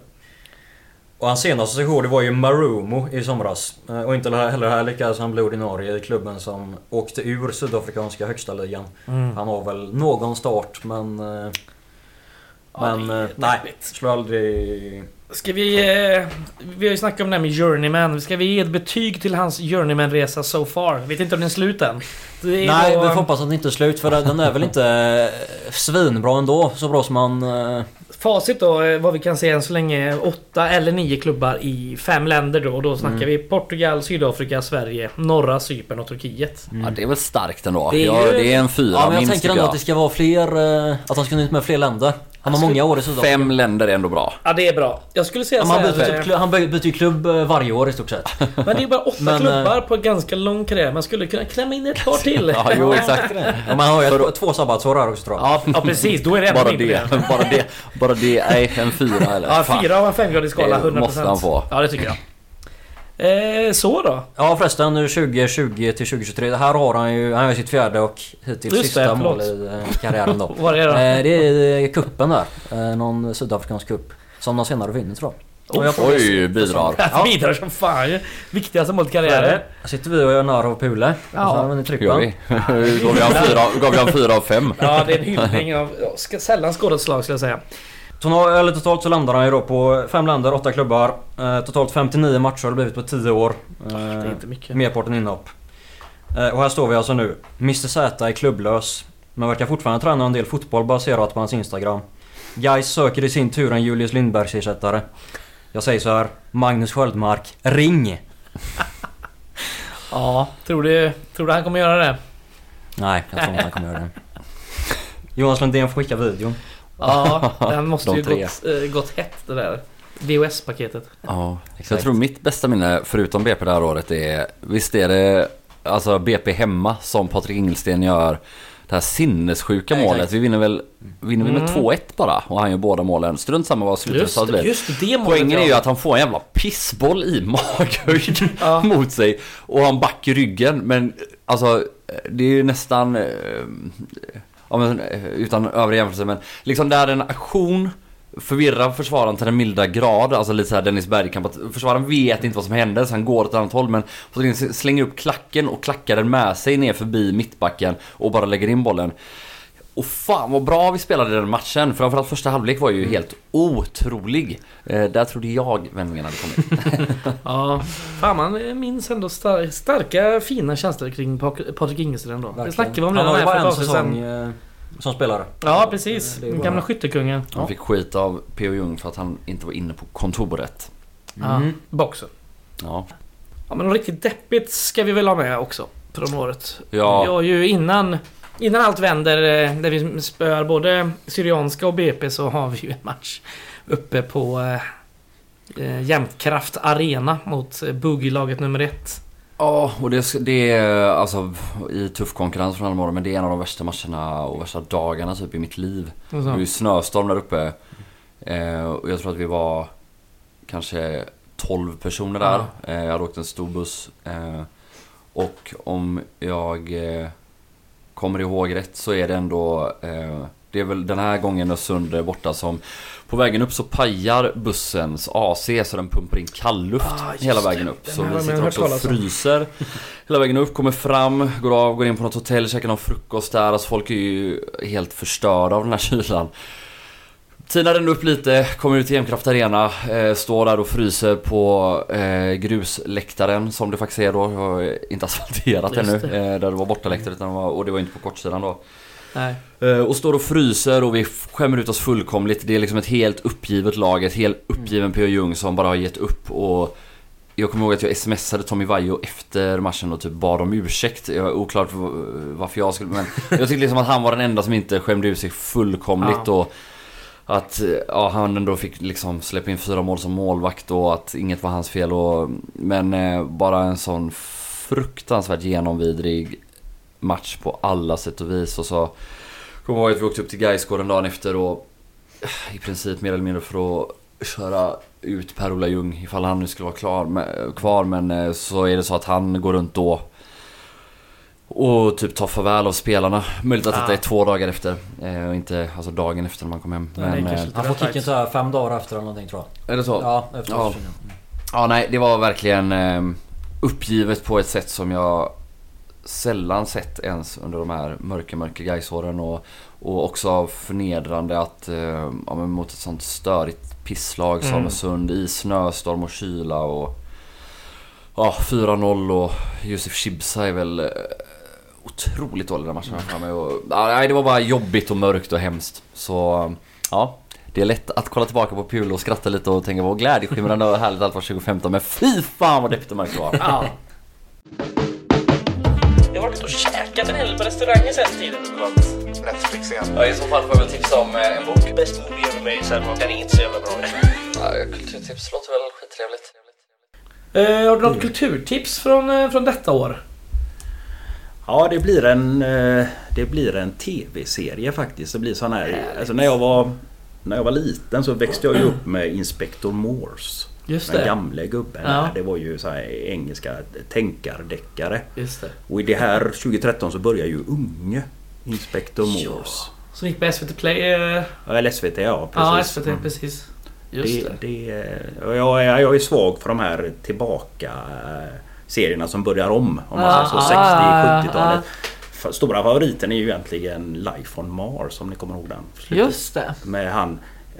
och hans senaste det var ju Marumo i somras. Eh, och inte heller här lyckades han bli ordinarie i klubben som åkte ur sydafrikanska högsta ligan. Mm. Han har väl någon start men... Eh, Ja, men eh, nej, skulle aldrig... Ska vi... Vi har ju snackat om det här med Journeyman. Ska vi ge ett betyg till hans Journeyman-resa so far? Vet inte om den är slut än. Är Nej, då- vi får hoppas att den inte är slut för den är väl inte svinbra ändå. Så bra som man... Facit då, eh, vad vi kan se än så länge. Åtta eller nio klubbar i fem länder då. Och då snackar Mm. vi Portugal, Sydafrika, Sverige, norra Cypern och Turkiet. ja, det är väl starkt ändå. Det är ja, ju- det är en fyra Ja men jag minst tänker ändå jag. att det ska vara fler... eh, Att han ska ut med fler länder. Han har många år i Sydafrika. Fem länder är ändå bra. Ja, det är bra. Jag skulle säga Ja, så han, byter, eh, han by- byter ju klubb eh, varje år i stort sett. [laughs] Men det är bara åtta Men, klubbar på en ganska lång karriär. Man skulle kunna klämma in ett par till. [laughs] Ja, jo exakt. Ja, men han har ju ett, två sabbatsår här också tror jag. Ja, ja precis. Då är det [laughs] Bara mindre. det, bara det, bara det. Nej, en fyra eller? Ja, fyra av en femgradig skala. Det 100%. måste han få. Ja, det tycker jag. Eh, så då. Ja förresten, nu 2020 till 2023. Det här har han ju, han har sitt fjärde och hittills Just det, sista förlåt. mål i eh, karriären då. [laughs] Vad är det? Eh, det är eh, kuppen där. Eh, någon sydafrikansk kupp. Som de senare vinner tror jag. Får- Oj, bidrar. [laughs] Ja. Bidrar som fan ju. Viktigaste målet i karriären. det. Här sitter vi och gör narr av Pule. Ja. Och så har han Gör trippen. vi? Gav jag en fyra, av fem? Ja, det är en hyllning av sällan skådat slag skulle jag säga. Eller totalt så landar han ju då på fem länder, åtta klubbar. Eh, totalt 59 matcher har det blivit på 10 år. Eh, Det är inte mycket. Merparten inhopp. Eh, och här står vi alltså nu. Mr Z är klubblös. Men verkar fortfarande träna en del fotboll baserat på hans Instagram. Guys söker i sin tur en Julius Lindbergs ersättare. Jag säger så här. Magnus Sköldmark, ring! Ja, tror du, tror du han kommer göra det? Nej, jag tror inte han kommer göra det. Jonas Lundén får skicka videon. Ja, [laughs] den måste De ju tre. gått, eh, gått hett det där. VHS-paketet. Ja, Exakt. jag tror mitt bästa minne förutom BP det här året är Visst är det alltså BP hemma som Patrik Ingelsten gör det här sinnessjuka Ja, exakt. målet. Vi vinner väl vinner vi med Mm. 2-1 bara och han gör båda målen. Strunt samma vad slutresultatet blir. just det målet. Poängen är ju att han får en jävla pissboll i maghöjd [laughs] [laughs] Ja. mot sig och han back i ryggen men alltså det är ju nästan eh, men, eh, utan övrig jämförelse men liksom där en aktion förvirrar försvararen till den milda grad, alltså lite såhär Dennis Bergkamp att försvararen vet inte vad som händer så han går åt ett annat håll men slänger upp klacken och klackar den med sig ner förbi mittbacken och bara lägger in bollen. Och fan vad bra vi spelade den matchen. Framförallt första halvlek var ju helt otrolig. Eh, där trodde jag vändningen hade kommit. [laughs] Ja, fan man minns ändå star starka fina känslor kring Patrik Ingelsten ändå. Det Verkligen. snackade vi om Han redan här för ett säsong sedan. eh, som spelare. Ja, precis. Det Den gamla skyttekungen. Han fick skit av P.O. Jung för att han inte var inne på kontoret. Ja, Mm. boxen. Ja. Ja, men något riktigt deppigt ska vi väl ha med också. Från året. Ja. Har ju innan... Innan allt vänder, eh, där vi spöar både Syrianska och BP, så har vi ju en match uppe på eh, eh, Jämtkraft Arena mot eh, Boogie-laget nummer ett. Ja, och det, det är alltså i tuff konkurrens från Almora men det är en av de värsta matcherna och värsta dagarna typ i mitt liv. Det var ju snöstorm där uppe. Eh, och jag tror att vi var kanske 12 personer där. Eh, jag hade åkt en stor buss. Eh, och om jag kommer ihåg rätt så är det ändå eh, det är väl den här gången Östersund är borta som På vägen upp så pajar bussens AC så den pumpar in kallluft Ah, hela vägen upp. Så vi sitter också och fryser hela vägen upp, kommer fram, går av, går in på något hotell, käkar någon frukost där. Alltså folk är ju helt förstörda av den här kylan. Tinar den upp lite, kommer ut till Hemkraft Arena, eh, står där och fryser på eh, grusläktaren som det faktiskt är då. Jag har inte asfalterat Just ännu. det. Eh, där det var bortaläktare utan var, och det var inte på kortsidan då. Eh, Och står och fryser och vi skämmer ut oss fullkomligt. Det är liksom ett helt uppgivet lag, ett helt uppgiven P.O. Jung som bara har gett upp och jag kommer ihåg att jag smsade Tommy Vaiho efter matchen och typ bad om ursäkt. Jag är oklart varför jag skulle men jag tyckte liksom att han var den enda som inte skämde ut sig fullkomligt Ja. och att eh, ja, han ändå fick liksom släppa in fyra mål som målvakt och att inget var hans fel och Men eh, bara en sån fruktansvärt genomvidrig match på alla sätt och vis. Och så Kommer ihåg att vi åkte upp till Gaisgården dagen efter och eh, i princip mer eller mindre för att köra ut Per-Ola Ljung ifall han nu skulle vara klar med, kvar. Men eh, så är det så att han går runt då och typ tar farväl av spelarna. Möjligt att Ah. detta är två dagar efter eh, och inte alltså dagen efter när man kom hem. Nej, det Men, eh, Han får kicken så här fem dagar efter eller någonting tror jag. är det så? Ja, efter Ja. matchen, ja. Nej, det var verkligen eh, uppgivet på ett sätt som jag sällan sett ens under de här mörka, mörka Gaisåren och, och också förnedrande att eh, ja, mot ett sånt störigt pisslag som Mm. Sund i snöstorm och kyla och ja, 4-0 och Josef Chibsa är väl eh, otroligt dålig den matchen jag har för mig och, nej, det var bara jobbigt och mörkt och hemskt. Så ja, det är lätt att kolla tillbaka på Pule och skratta lite och tänka vad glädjeskimrande och härligt allt var 2015 men fy fan vad deppigt och mörkt det var. Ja. Jag har varit och käkat en hel på restauranger sen tiden. Netflix igen. Ja, I så fall får jag väl tipsa om eh, en bok. Best movie ever made sen. Den är inte så jävla bra. Ja, kulturtips låter väl skittrevligt. Eh, har du något kulturtips från, eh, från detta år? Ja, det blir en, eh, det blir en TV-serie faktiskt. Det blir sån här... Alltså när jag var... När jag var liten så växte jag ju upp med Inspector Morse. Just Den det. gamle gubben Ja. Det var ju så engelska tänkardeckare. Just det. Och i det här 2013 så börjar ju Unge Inspector Morse. Som gick på SVT Play. Eh, Ja. Eller SVT ja, ja, precis. SVT Mm. precis. Just det, det. det, jag, är, jag är svag för de här tillbaka serierna som börjar om. Om man Ah, säger så ah, 60-70-talet. F- Stora favoriten är ju egentligen Life on Mars om ni kommer ihåg den. Just det. Med han,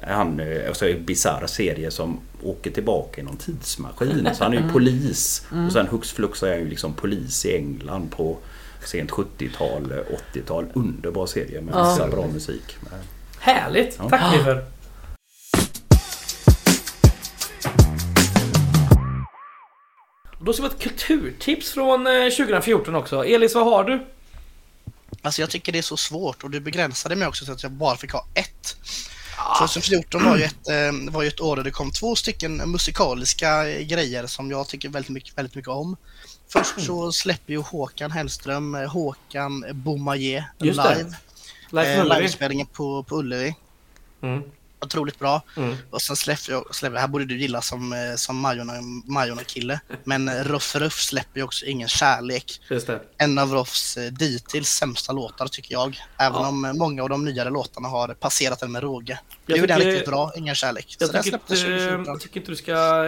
han eh, alltså en bisarr serie som åker tillbaka i någon tidsmaskin. Så han är ju polis. Och sen hux flux är han ju liksom polis i England på sent 70-tal, eh, 80-tal. Underbar serie med Ja. bra musik. Härligt! Ja. Tack Oliver. Då ska vi ha ett kulturtips från eh, 2014 också. Elis, vad har du? Alltså jag tycker det är så svårt och du begränsade mig också så att jag bara fick ha ett. 2014 var ju ett, eh, var ju ett år där det kom två stycken musikaliska eh, grejer som jag tycker väldigt mycket, väldigt mycket om. Först så släpper ju Håkan Hellström eh, Håkan Boumaier live. Life Eh. Livespelningen på, på Ullevi. Mm. Otroligt bra. Mm. Och sen släpper jag, släpper, här borde du gilla som, eh, som Majorna, Majorna kille. Men eh, Ruff Ruff släpper ju också Ingen kärlek. Just det. En av Ruffs eh, dittills sämsta låtar tycker jag. Även Ja. om många av de nyare låtarna har passerat den med råge. Jag nu är den riktigt bra, Ingen kärlek. Jag tycker, inte, 2014. jag tycker inte du ska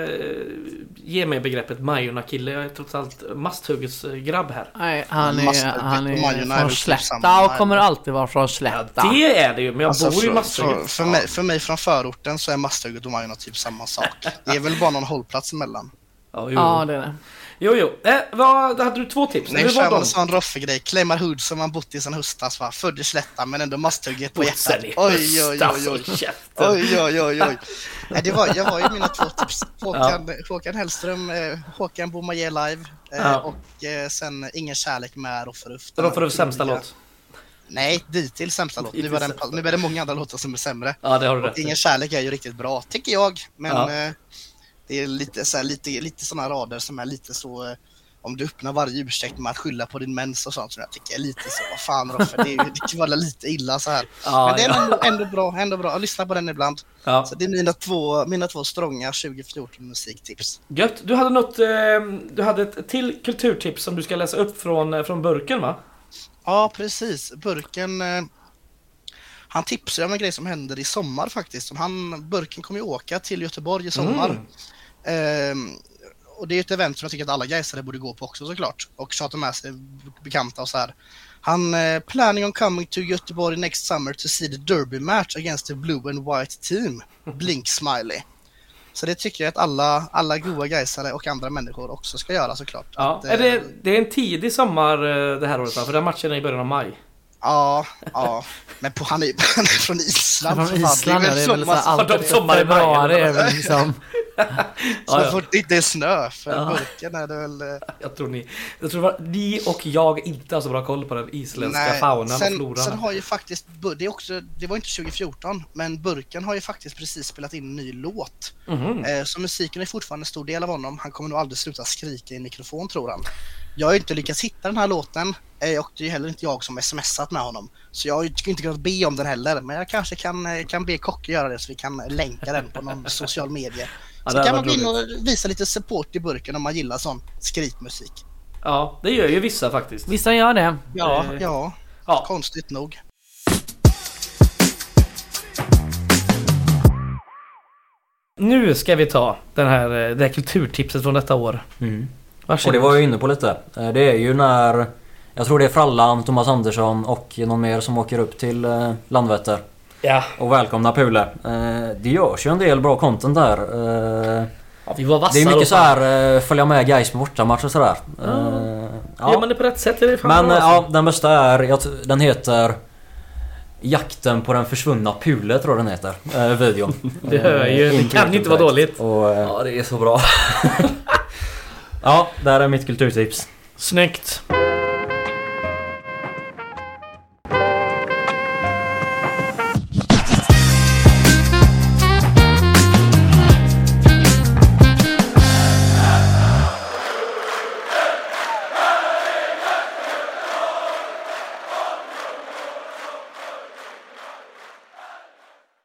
ge mig begreppet Majorna-kille. Jag är trots allt Masthuggets grabb här. Nej, han är, Masthugget han är från typ Slätta och kommer alltid vara från Ja, Slätta. det är det ju, men jag Alltså, bor ju i för, för, Masthugget. för, mig, för mig från förorten så är Masthugget och Majorna typ samma sak. Det är väl bara någon hållplats emellan. Ja, jo, Ja, jo. det är det. jo, jo. Eh, vad, hade du två tips? Nej, kör en sån Roffe-grej. Claimar Hood som man bott i sen höstas va. Född i Slätta men ändå Masthugget på hjärtat. Oj, oj, oj, oj. Oj, oj, oj, oj. Nej, det var, jag var ju mina två tips. [laughs] Håkan, Håkan Hellström, eh, Håkan Boumaier live eh, Ja. och eh, sen Ingen kärlek med Roffe Ruff. Det var för sämsta låt. Nej, dittills sämsta låt. Nu, den, sämsta. nu är det många andra låtar som är sämre. Ja, det har du rätt. Ingen kärlek är ju riktigt bra, tycker jag. Men Ja. eh, det är lite, så här, lite, lite sådana rader som är lite så... Eh, om du öppnar varje ursäkt med att skylla på din mens och sånt som jag tycker är lite så, vad fan Roffe, det, är, ju- det vara lite illa så här. Ja, Men det är ja. ändå, ändå bra, ändå bra. Jag lyssnar på den ibland. Ja. Så det är mina två, mina två strånga 2014 musiktips. Gött. Du hade något... Eh, du hade ett till kulturtips som du ska läsa upp från, från burken va? Ja, precis. Burken... Eh, han tipsade om en grej som händer i sommar faktiskt. Som Han, burken kommer ju åka till Göteborg i sommar. Ehm, och det är ett event som jag tycker att alla Gaisare borde gå på också såklart. Och tjata med sig bekanta och så här. Han eh, planning on coming to Göteborg next summer to see the derby match against the blue and white team. Blink smiley. Så det tycker jag att alla, alla goa Gaisare och andra människor också ska göra såklart. Ja. Att, Är det, eh, det är en tidig sommar eh, det här året va? För den matchen är i början av maj. Ja, ja. Men på, han, är, [laughs] han är från Island. Från. Island är det väl sommar- så här maj, februari är väl liksom... [laughs] Så Ja, fort det inte är snö, för Ja. burken är det väl... eh, [laughs] Jag tror ni... Jag tror ni och jag inte har så bra koll på den isländska faunan och sen, floran. sen har ju faktiskt, det, också, det var inte 2014, men Burken har ju faktiskt precis spelat in en ny låt. Eh, så musiken är fortfarande en stor del av honom. Han kommer nog aldrig sluta skrika i mikrofon tror han. Jag har ju inte lyckats hitta den här låten eh, och det är ju heller inte jag som smsat med honom. Så jag har ju inte kunnat be om den heller. Men jag kanske kan, kan be Kocke göra det så vi kan länka den på någon social medie. Ja, Så kan man gå in och visa lite support i burken om man gillar sån skrikmusik. Ja, det gör ju vissa faktiskt. Vissa gör det. Ja, Eh, ja, Ja. konstigt nog. Nu ska vi ta den här, eh, det här kulturtipset från detta år. Mm. Och det var jag inne på lite. Eh, Det är ju när... Jag tror det är Frallan, Thomas Andersson och någon mer som åker upp till eh, Landvetter Ja. och välkomnar Pule. Eh, Det görs ju en del bra content där. Eh, ja, vi var vassa Det är då, mycket så fan. här eh, följa med guys på bortamatch och sådär. Ja. Eh, Gör man det på rätt sätt är det fan Men eh, alltså. ja, den bästa är, den heter Jakten på den försvunna Pule tror jag den heter. Eh, videon. [laughs] Det hör ju, det kan inte vara dåligt. Och, eh, Ja, det är så bra. [laughs] ja, där är mitt kulturtips. Snyggt.